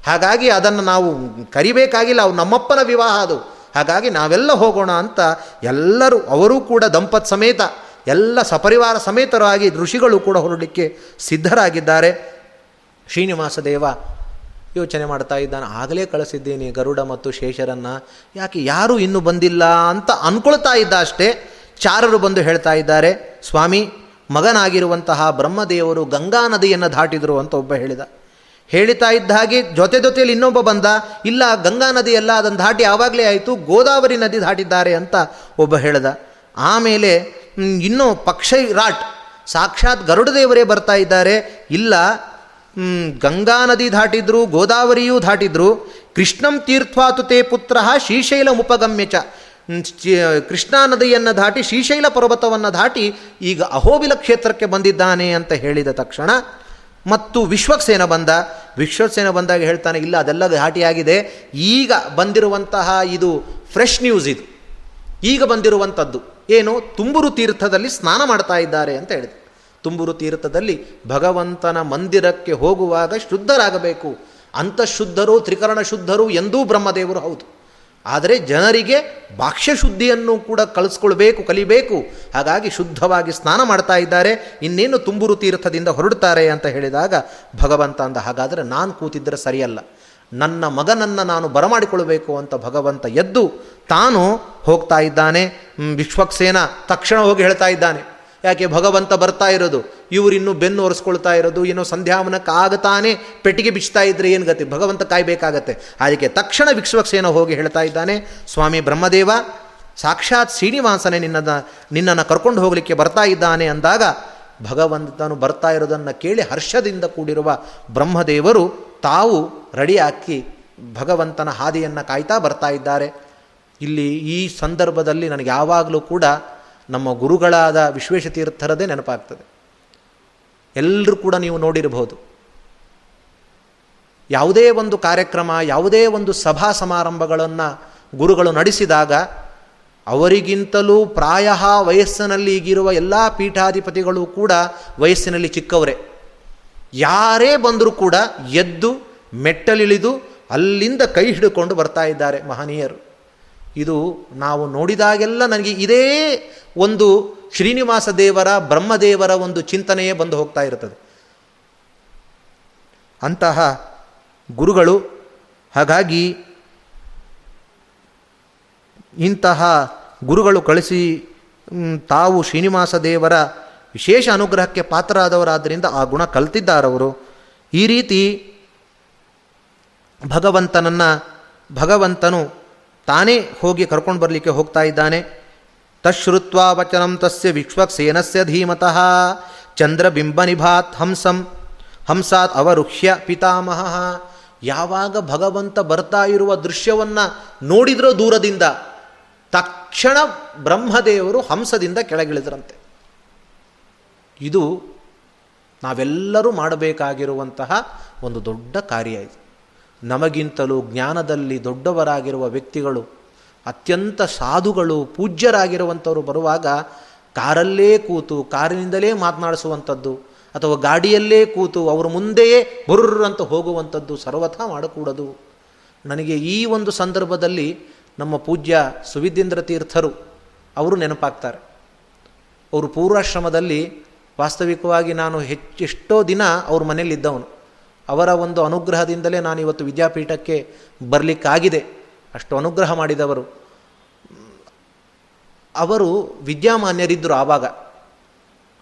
ಹಾಗಾಗಿ ಅದನ್ನು ನಾವು ಕರಿಬೇಕಾಗಿಲ್ಲ, ಅವು ನಮ್ಮಪ್ಪನ ವಿವಾಹ ಅದು. ಹಾಗಾಗಿ ನಾವೆಲ್ಲ ಹೋಗೋಣ ಅಂತ ಎಲ್ಲರೂ, ಅವರೂ ಕೂಡ ದಂಪತ್ ಸಮೇತ, ಎಲ್ಲ ಸಪರಿವಾರ ಸಮೇತರಾಗಿ ಋಷಿಗಳು ಕೂಡ ಹೊರಡಲಿಕ್ಕೆ ಸಿದ್ಧರಾಗಿದ್ದಾರೆ. ಶ್ರೀನಿವಾಸ ದೇವ ಯೋಚನೆ ಮಾಡ್ತಾ ಇದ್ದಾನೆ, ಆಗಲೇ ಕಳಿಸಿದ್ದೀನಿ ಗರುಡ ಮತ್ತು ಶೇಷರನ್ನು, ಯಾಕೆ ಯಾರೂ ಇನ್ನೂ ಬಂದಿಲ್ಲ ಅಂತ ಅಂದ್ಕೊಳ್ತಾ ಇದ್ದ ಅಷ್ಟೇ ಚಾರರು ಬಂದು ಹೇಳ್ತಾ ಇದ್ದಾರೆ, ಸ್ವಾಮಿ, ಮಗನಾಗಿರುವಂತಹ ಬ್ರಹ್ಮದೇವರು ಗಂಗಾ ನದಿಯನ್ನು ದಾಟಿದರು ಅಂತ ಒಬ್ಬ ಹೇಳಿದ. ಹೇಳಿತಾ ಇದ್ದ ಹಾಗೆ ಜೊತೆ ಜೊತೆಯಲ್ಲಿ ಇನ್ನೊಬ್ಬ ಬಂದ, ಇಲ್ಲ, ಗಂಗಾ ನದಿಯಲ್ಲ ಅದನ್ನು ದಾಟಿ ಆವಾಗಲೇ ಆಯಿತು, ಗೋದಾವರಿ ನದಿ ದಾಟಿದ್ದಾರೆ ಅಂತ ಒಬ್ಬ ಹೇಳ್ದ. ಆಮೇಲೆ ಇನ್ನೂ ಪಕ್ಷ ರಾಟ್, ಸಾಕ್ಷಾತ್ ಗರುಡದೇವರೇ ಬರ್ತಾ ಇದ್ದಾರೆ. ಇಲ್ಲ ಗಂಗಾ ನದಿ ದಾಟಿದ್ರು, ಗೋದಾವರಿಯೂ ದಾಟಿದ್ರು, ಕೃಷ್ಣಂ ತೀರ್ಥ್ವಾತುತೆ ಪುತ್ರ ಶ್ರೀಶೈಲ ಮುಪಗಮ್ಯ ಚ ಕೃಷ್ಣಾ ನದಿಯನ್ನು ದಾಟಿ ಶ್ರೀಶೈಲ ಪರ್ವತವನ್ನು ದಾಟಿ ಈಗ ಅಹೋಬಿಲ ಕ್ಷೇತ್ರಕ್ಕೆ ಬಂದಿದ್ದಾನೆ ಅಂತ ಹೇಳಿದ ತಕ್ಷಣ ಮತ್ತು ವಿಶ್ವಕ್ಸೇನ ಬಂದ, ವಿಶ್ವಕ್ಸೇನ ಬಂದಾಗ ಹೇಳ್ತಾನೆ, ಇಲ್ಲ ಅದೆಲ್ಲ ಘಾಟಿಯಾಗಿದೆ. ಈಗ ಬಂದಿರುವಂತಹ ಇದು ಫ್ರೆಶ್ ನ್ಯೂಸ್ ಇದು. ಈಗ ಬಂದಿರುವಂಥದ್ದು. ಏನು? ತುಂಬುರು ತೀರ್ಥದಲ್ಲಿ ಸ್ನಾನ ಮಾಡ್ತಾ ಇದ್ದಾರೆ ಅಂತ ಹೇಳಿದೆ ತುಂಬುರು ತೀರ್ಥದಲ್ಲಿ ಭಗವಂತನ ಮಂದಿರಕ್ಕೆ ಹೋಗುವಾಗ ಶುದ್ಧರಾಗಬೇಕು. ಅಂತಃಶುದ್ಧರು, ತ್ರಿಕರಣ ಶುದ್ಧರು ಎಂದೂ ಬ್ರಹ್ಮದೇವರು ಹೌದು. ಆದರೆ ಜನರಿಗೆ ಭಾಷ್ಯ ಶುದ್ಧಿಯನ್ನು ಕೂಡ ಕಳಿಸ್ಕೊಳ್ಬೇಕು, ಕಲಿಬೇಕು. ಹಾಗಾಗಿ ಶುದ್ಧವಾಗಿ ಸ್ನಾನ ಮಾಡ್ತಾ ಇದ್ದಾರೆ. ಇನ್ನೇನು ತುಂಬುರು ತೀರ್ಥದಿಂದ ಹೊರಡ್ತಾರೆ ಅಂತ ಹೇಳಿದಾಗ, ಭಗವಂತ ಅಂದ, ಹಾಗಾದರೆ ನಾನು ಕೂತಿದ್ದರೆ ಸರಿಯಲ್ಲ. ನನ್ನ ಮಗನನ್ನು ನಾನು ಬರಮಾಡಿಕೊಳ್ಬೇಕು ಅಂತ ಭಗವಂತ ಎದ್ದು ತಾನು ಹೋಗ್ತಾ ಇದ್ದಾನೆ. ವಿಶ್ವಕ್ಸೇನ ತಕ್ಷಣ ಹೋಗಿ ಹೇಳ್ತಾ ಇದ್ದಾನೆ. ಯಾಕೆ ಭಗವಂತ ಬರ್ತಾ ಇರೋದು? ಇವರಿನ್ನೂ ಬೆನ್ನು ಒರೆಸ್ಕೊಳ್ತಾ ಇರೋದು, ಏನೋ ಸಂಧ್ಯಾವನಕ್ಕಾಗತಾನೆ ಪೆಟ್ಟಿಗೆ ಬಿಚ್ತಾ ಇದ್ರೆ ಏನು ಗತಿ? ಭಗವಂತ ಕಾಯಬೇಕಾಗತ್ತೆ. ಅದಕ್ಕೆ ತಕ್ಷಣ ವಿಶ್ವಕ್ಸೇನ ಹೋಗಿ ಹೇಳ್ತಾ ಇದ್ದಾನೆ, ಸ್ವಾಮಿ ಬ್ರಹ್ಮದೇವ, ಸಾಕ್ಷಾತ್ ಶ್ರೀನಿವಾಸನೇ ನಿನ್ನದ, ನಿನ್ನನ್ನು ಕರ್ಕೊಂಡು ಹೋಗಲಿಕ್ಕೆ ಬರ್ತಾ ಇದ್ದಾನೆ ಅಂದಾಗ ಭಗವಂತನು ಬರ್ತಾ ಇರೋದನ್ನು ಕೇಳಿ ಹರ್ಷದಿಂದ ಕೂಡಿರುವ ಬ್ರಹ್ಮದೇವರು ತಾವು ರೆಡಿಯಾಕಿ ಭಗವಂತನ ಹಾದಿಯನ್ನು ಕಾಯ್ತಾ ಬರ್ತಾ ಇದ್ದಾರೆ. ಇಲ್ಲಿ ಈ ಸಂದರ್ಭದಲ್ಲಿ ನನಗೆ ಯಾವಾಗಲೂ ಕೂಡ ನಮ್ಮ ಗುರುಗಳಾದ ವಿಶ್ವೇಶತೀರ್ಥರದೇ ನೆನಪಾಗ್ತದೆ. ಎಲ್ಲರೂ ಕೂಡ ನೀವು ನೋಡಿರಬಹುದು. ಯಾವುದೇ ಒಂದು ಕಾರ್ಯಕ್ರಮ, ಯಾವುದೇ ಒಂದು ಸಭಾ ಸಮಾರಂಭಗಳನ್ನು ಗುರುಗಳು ನಡೆಸಿದಾಗ ಅವರಿಗಿಂತಲೂ ಪ್ರಾಯ ವಯಸ್ಸಿನಲ್ಲಿ ಈಗಿರುವ ಎಲ್ಲ ಪೀಠಾಧಿಪತಿಗಳು ಕೂಡ ವಯಸ್ಸಿನಲ್ಲಿ ಚಿಕ್ಕವರೇ. ಯಾರೇ ಬಂದರೂ ಕೂಡ ಎದ್ದು ಮೆಟ್ಟಲಿಳಿದು ಅಲ್ಲಿಂದ ಕೈ ಹಿಡ್ಕೊಂಡು ಬರ್ತಾ ಇದ್ದಾರೆ ಮಹನೀಯರು. ಇದು ನಾವು ನೋಡಿದಾಗೆಲ್ಲ ನನಗೆ ಇದೇ ಒಂದು ಶ್ರೀನಿವಾಸ ದೇವರ, ಬ್ರಹ್ಮದೇವರ ಒಂದು ಚಿಂತನೆಯೇ ಬಂದು ಹೋಗ್ತಾ ಇರುತ್ತದೆ ಅಂತಹ ಗುರುಗಳು ಹಾಗಾಗಿ ಇಂತಹ ಗುರುಗಳು ಕಳಿಸಿ ತಾವು ಶ್ರೀನಿವಾಸ ದೇವರ ವಿಶೇಷ ಅನುಗ್ರಹಕ್ಕೆ ಪಾತ್ರರಾದವರಾದ್ದರಿಂದ ಆ ಗುಣ ಕಲ್ತಿದ್ದಾರವರು, ಈ ರೀತಿ ಭಗವಂತನನ್ನು ಭಗವಂತನು ತಾನೇ ಹೋಗಿ ಕರ್ಕೊಂಡು ಬರಲಿಕ್ಕೆ ಹೋಗ್ತಾ ಇದ್ದಾನೆ. ತಶ್ರುತ್ವಾ ವಚನಂ ತಸ್ಯ ವಿಶ್ವಕ್ಸೇನಸ್ಯ ಧೀಮತಃ. ಚಂದ್ರಬಿಂಬನಿಭಾತ್ ಹಂಸಂ. ಹಂಸಾತ್ ಅವರುಹ್ಯ ಪಿತಾಮಹ. ಯಾವಾಗ ಭಗವಂತ ಬರ್ತಾ ಇರುವ ದೃಶ್ಯವನ್ನು ನೋಡಿದ್ರೋ ದೂರದಿಂದ ತಕ್ಷಣ ಬ್ರಹ್ಮದೇವರು ಹಂಸದಿಂದ ಕೆಳಗಿಳಿದ್ರಂತೆ. ಇದು ನಾವೆಲ್ಲರೂ ಮಾಡಬೇಕಾಗಿರುವಂತಹ ಒಂದು ದೊಡ್ಡ ಕಾರ್ಯ ಇದು. ನಮಗಿಂತಲೂ ಜ್ಞಾನದಲ್ಲಿ ದೊಡ್ಡವರಾಗಿರುವ ವ್ಯಕ್ತಿಗಳು ಅತ್ಯಂತ ಸಾಧುಗಳು, ಪೂಜ್ಯರಾಗಿರುವಂಥವರು ಬರುವಾಗ ಕಾರಲ್ಲೇ ಕೂತು, ಕಾರಿನಿಂದಲೇ ಮಾತನಾಡಿಸುವಂಥದ್ದು, ಅಥವಾ ಗಾಡಿಯಲ್ಲೇ ಕೂತು ಅವರ ಮುಂದೆಯೇ ಬುರ್ರ್ ಅಂತ ಹೋಗುವಂಥದ್ದು ಸರ್ವಥ ಮಾಡಕೂಡದು. ನನಗೆ ಈ ಒಂದು ಸಂದರ್ಭದಲ್ಲಿ ನಮ್ಮ ಪೂಜ್ಯ ಸುವಿದ್ಯೇಂದ್ರ ತೀರ್ಥರು ಅವರು ನೆನಪಾಗ್ತಾರೆ. ಅವರು ಪೂರ್ವಾಶ್ರಮದಲ್ಲಿ ವಾಸ್ತವಿಕವಾಗಿ ನಾನು ಹೆಚ್ಚೆಷ್ಟೋ ದಿನ ಅವ್ರ ಮನೇಲಿದ್ದವನು ಅವರ ಒಂದು ಅನುಗ್ರಹದಿಂದಲೇ ನಾನು ಇವತ್ತು ವಿದ್ಯಾಪೀಠಕ್ಕೆ ಬರಲಿಕ್ಕಾಗಿದೆ. ಅಷ್ಟು ಅನುಗ್ರಹ ಮಾಡಿದವರು. ಅವರು ವಿದ್ಯಾಮಾನ್ಯರಿದ್ದರು ಆವಾಗ.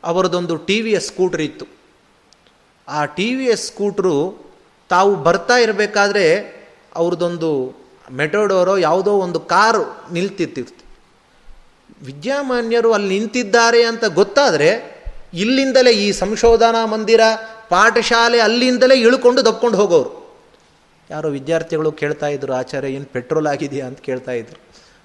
ಅವರದೊಂದು ಟಿ ವಿ ಎಸ್ ಸ್ಕೂಟ್ರ್ ಇತ್ತು. ಆ ಟಿ ವಿ ಎಸ್ ಸ್ಕೂಟ್ರು ತಾವು ಬರ್ತಾ ಇರಬೇಕಾದ್ರೆ ಅವ್ರದ್ದೊಂದು ಮೆಟೋಡೋರೋ ಯಾವುದೋ ಒಂದು ಕಾರು ನಿಲ್ತಿತ್ತಿರ್ತಿ ವಿದ್ಯಾಮಾನ್ಯರು ಅಲ್ಲಿ ನಿಂತಿದ್ದಾರೆ ಅಂತ ಗೊತ್ತಾದರೆ ಇಲ್ಲಿಂದಲೇ ಈ ಸಂಶೋಧನಾ ಮಂದಿರ, ಪಾಠಶಾಲೆ ಅಲ್ಲಿಂದಲೇ ಇಳ್ಕೊಂಡು ದಪ್ಕೊಂಡು ಹೋಗೋರು. ಯಾರೋ ವಿದ್ಯಾರ್ಥಿಗಳು ಕೇಳ್ತಾ ಇದ್ರು, ಆಚಾರ್ಯ, ಏನು ಪೆಟ್ರೋಲ್ ಆಗಿದೆಯಾ? ಅಂತ ಕೇಳ್ತಾ ಇದ್ರು.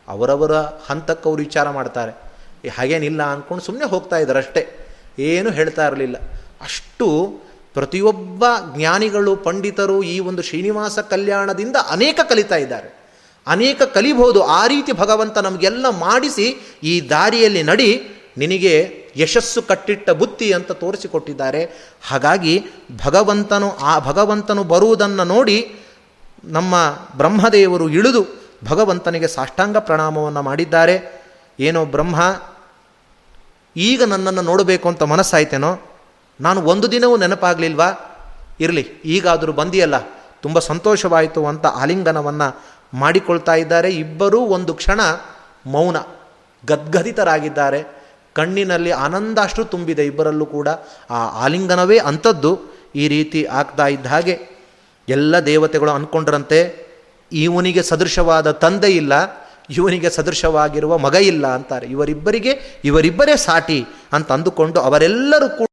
ಅವರವರ ಹಂತಕ್ಕೆ ಅವರು ವಿಚಾರ ಮಾಡ್ತಾರೆ. ಹಾಗೇನಿಲ್ಲ ಅಂದ್ಕೊಂಡು ಸುಮ್ಮನೆ ಹೋಗ್ತಾ ಇದ್ದಾರೆ ಅಷ್ಟೇ. ಏನು ಹೇಳ್ತಾ ಇರಲಿಲ್ಲ. ಅಷ್ಟು ಪ್ರತಿಯೊಬ್ಬ ಜ್ಞಾನಿಗಳು, ಪಂಡಿತರು ಈ ಒಂದು ಶ್ರೀನಿವಾಸ ಕಲ್ಯಾಣದಿಂದ ಅನೇಕ ಕಲಿತಾ ಇದ್ದಾರೆ. ಅನೇಕ ಕಲಿಬಹುದು. ಆ ರೀತಿ ಭಗವಂತ ನಮಗೆಲ್ಲ ಮಾಡಿಸಿ ಈ ದಾರಿಯಲ್ಲಿ ನಡಿ. ನಿನಗೆ ಯಶಸ್ಸು ಕಟ್ಟಿಟ್ಟ ಬುತ್ತಿ ಅಂತ ತೋರಿಸಿಕೊಟ್ಟಿದ್ದಾರೆ. ಹಾಗಾಗಿ ಭಗವಂತನು, ಆ ಭಗವಂತನು ಬರುವುದನ್ನು ನೋಡಿ ನಮ್ಮ ಬ್ರಹ್ಮದೇವರು ಇಳಿದು ಭಗವಂತನಿಗೆ ಸಾಷ್ಟಾಂಗ ಪ್ರಣಾಮವನ್ನು ಮಾಡಿದ್ದಾರೆ. ಏನೋ ಬ್ರಹ್ಮ, ಈಗ ನನ್ನನ್ನು ನೋಡಬೇಕು ಅಂತ ಮನಸ್ಸಾಯ್ತೇನೋ? ನಾನು ಒಂದು ದಿನವೂ ನೆನಪಾಗಲಿಲ್ವಾ? ಇರಲಿ, ಈಗಾದರೂ ಬಂದಿಯಲ್ಲ, ತುಂಬ ಸಂತೋಷವಾಯಿತು ಅಂತ ಆಲಿಂಗನವನ್ನು ಮಾಡಿಕೊಳ್ತಾ ಇದ್ದಾರೆ. ಇಬ್ಬರೂ ಒಂದು ಕ್ಷಣ ಮೌನ, ಗದ್ಗದಿತರಾಗಿದ್ದಾರೆ. ಕಣ್ಣಿನಲ್ಲಿ ಆನಂದ ಅಷ್ಟು ತುಂಬಿದೆ ಇಬ್ಬರಲ್ಲೂ ಕೂಡ. ಆ ಆಲಿಂಗನವೇ ಅಂಥದ್ದು ಈ ರೀತಿ ಆಗ್ತಾ ಇದ್ದ ಹಾಗೆ ಎಲ್ಲ ದೇವತೆಗಳು ಅಂದ್ಕೊಂಡ್ರಂತೆ ಇವನಿಗೆ ಸದೃಶವಾದ ತಂದೆ ಇಲ್ಲ, ಇವನಿಗೆ ಸದೃಶವಾಗಿರುವ ಮಗ ಇಲ್ಲ ಅಂತಾರೆ. ಇವರಿಬ್ಬರಿಗೆ, ಇವರಿಬ್ಬರೇ ಸಾಟಿ ಅಂತ ಅಂದುಕೊಂಡು ಅವರೆಲ್ಲರೂ ಕೂಡ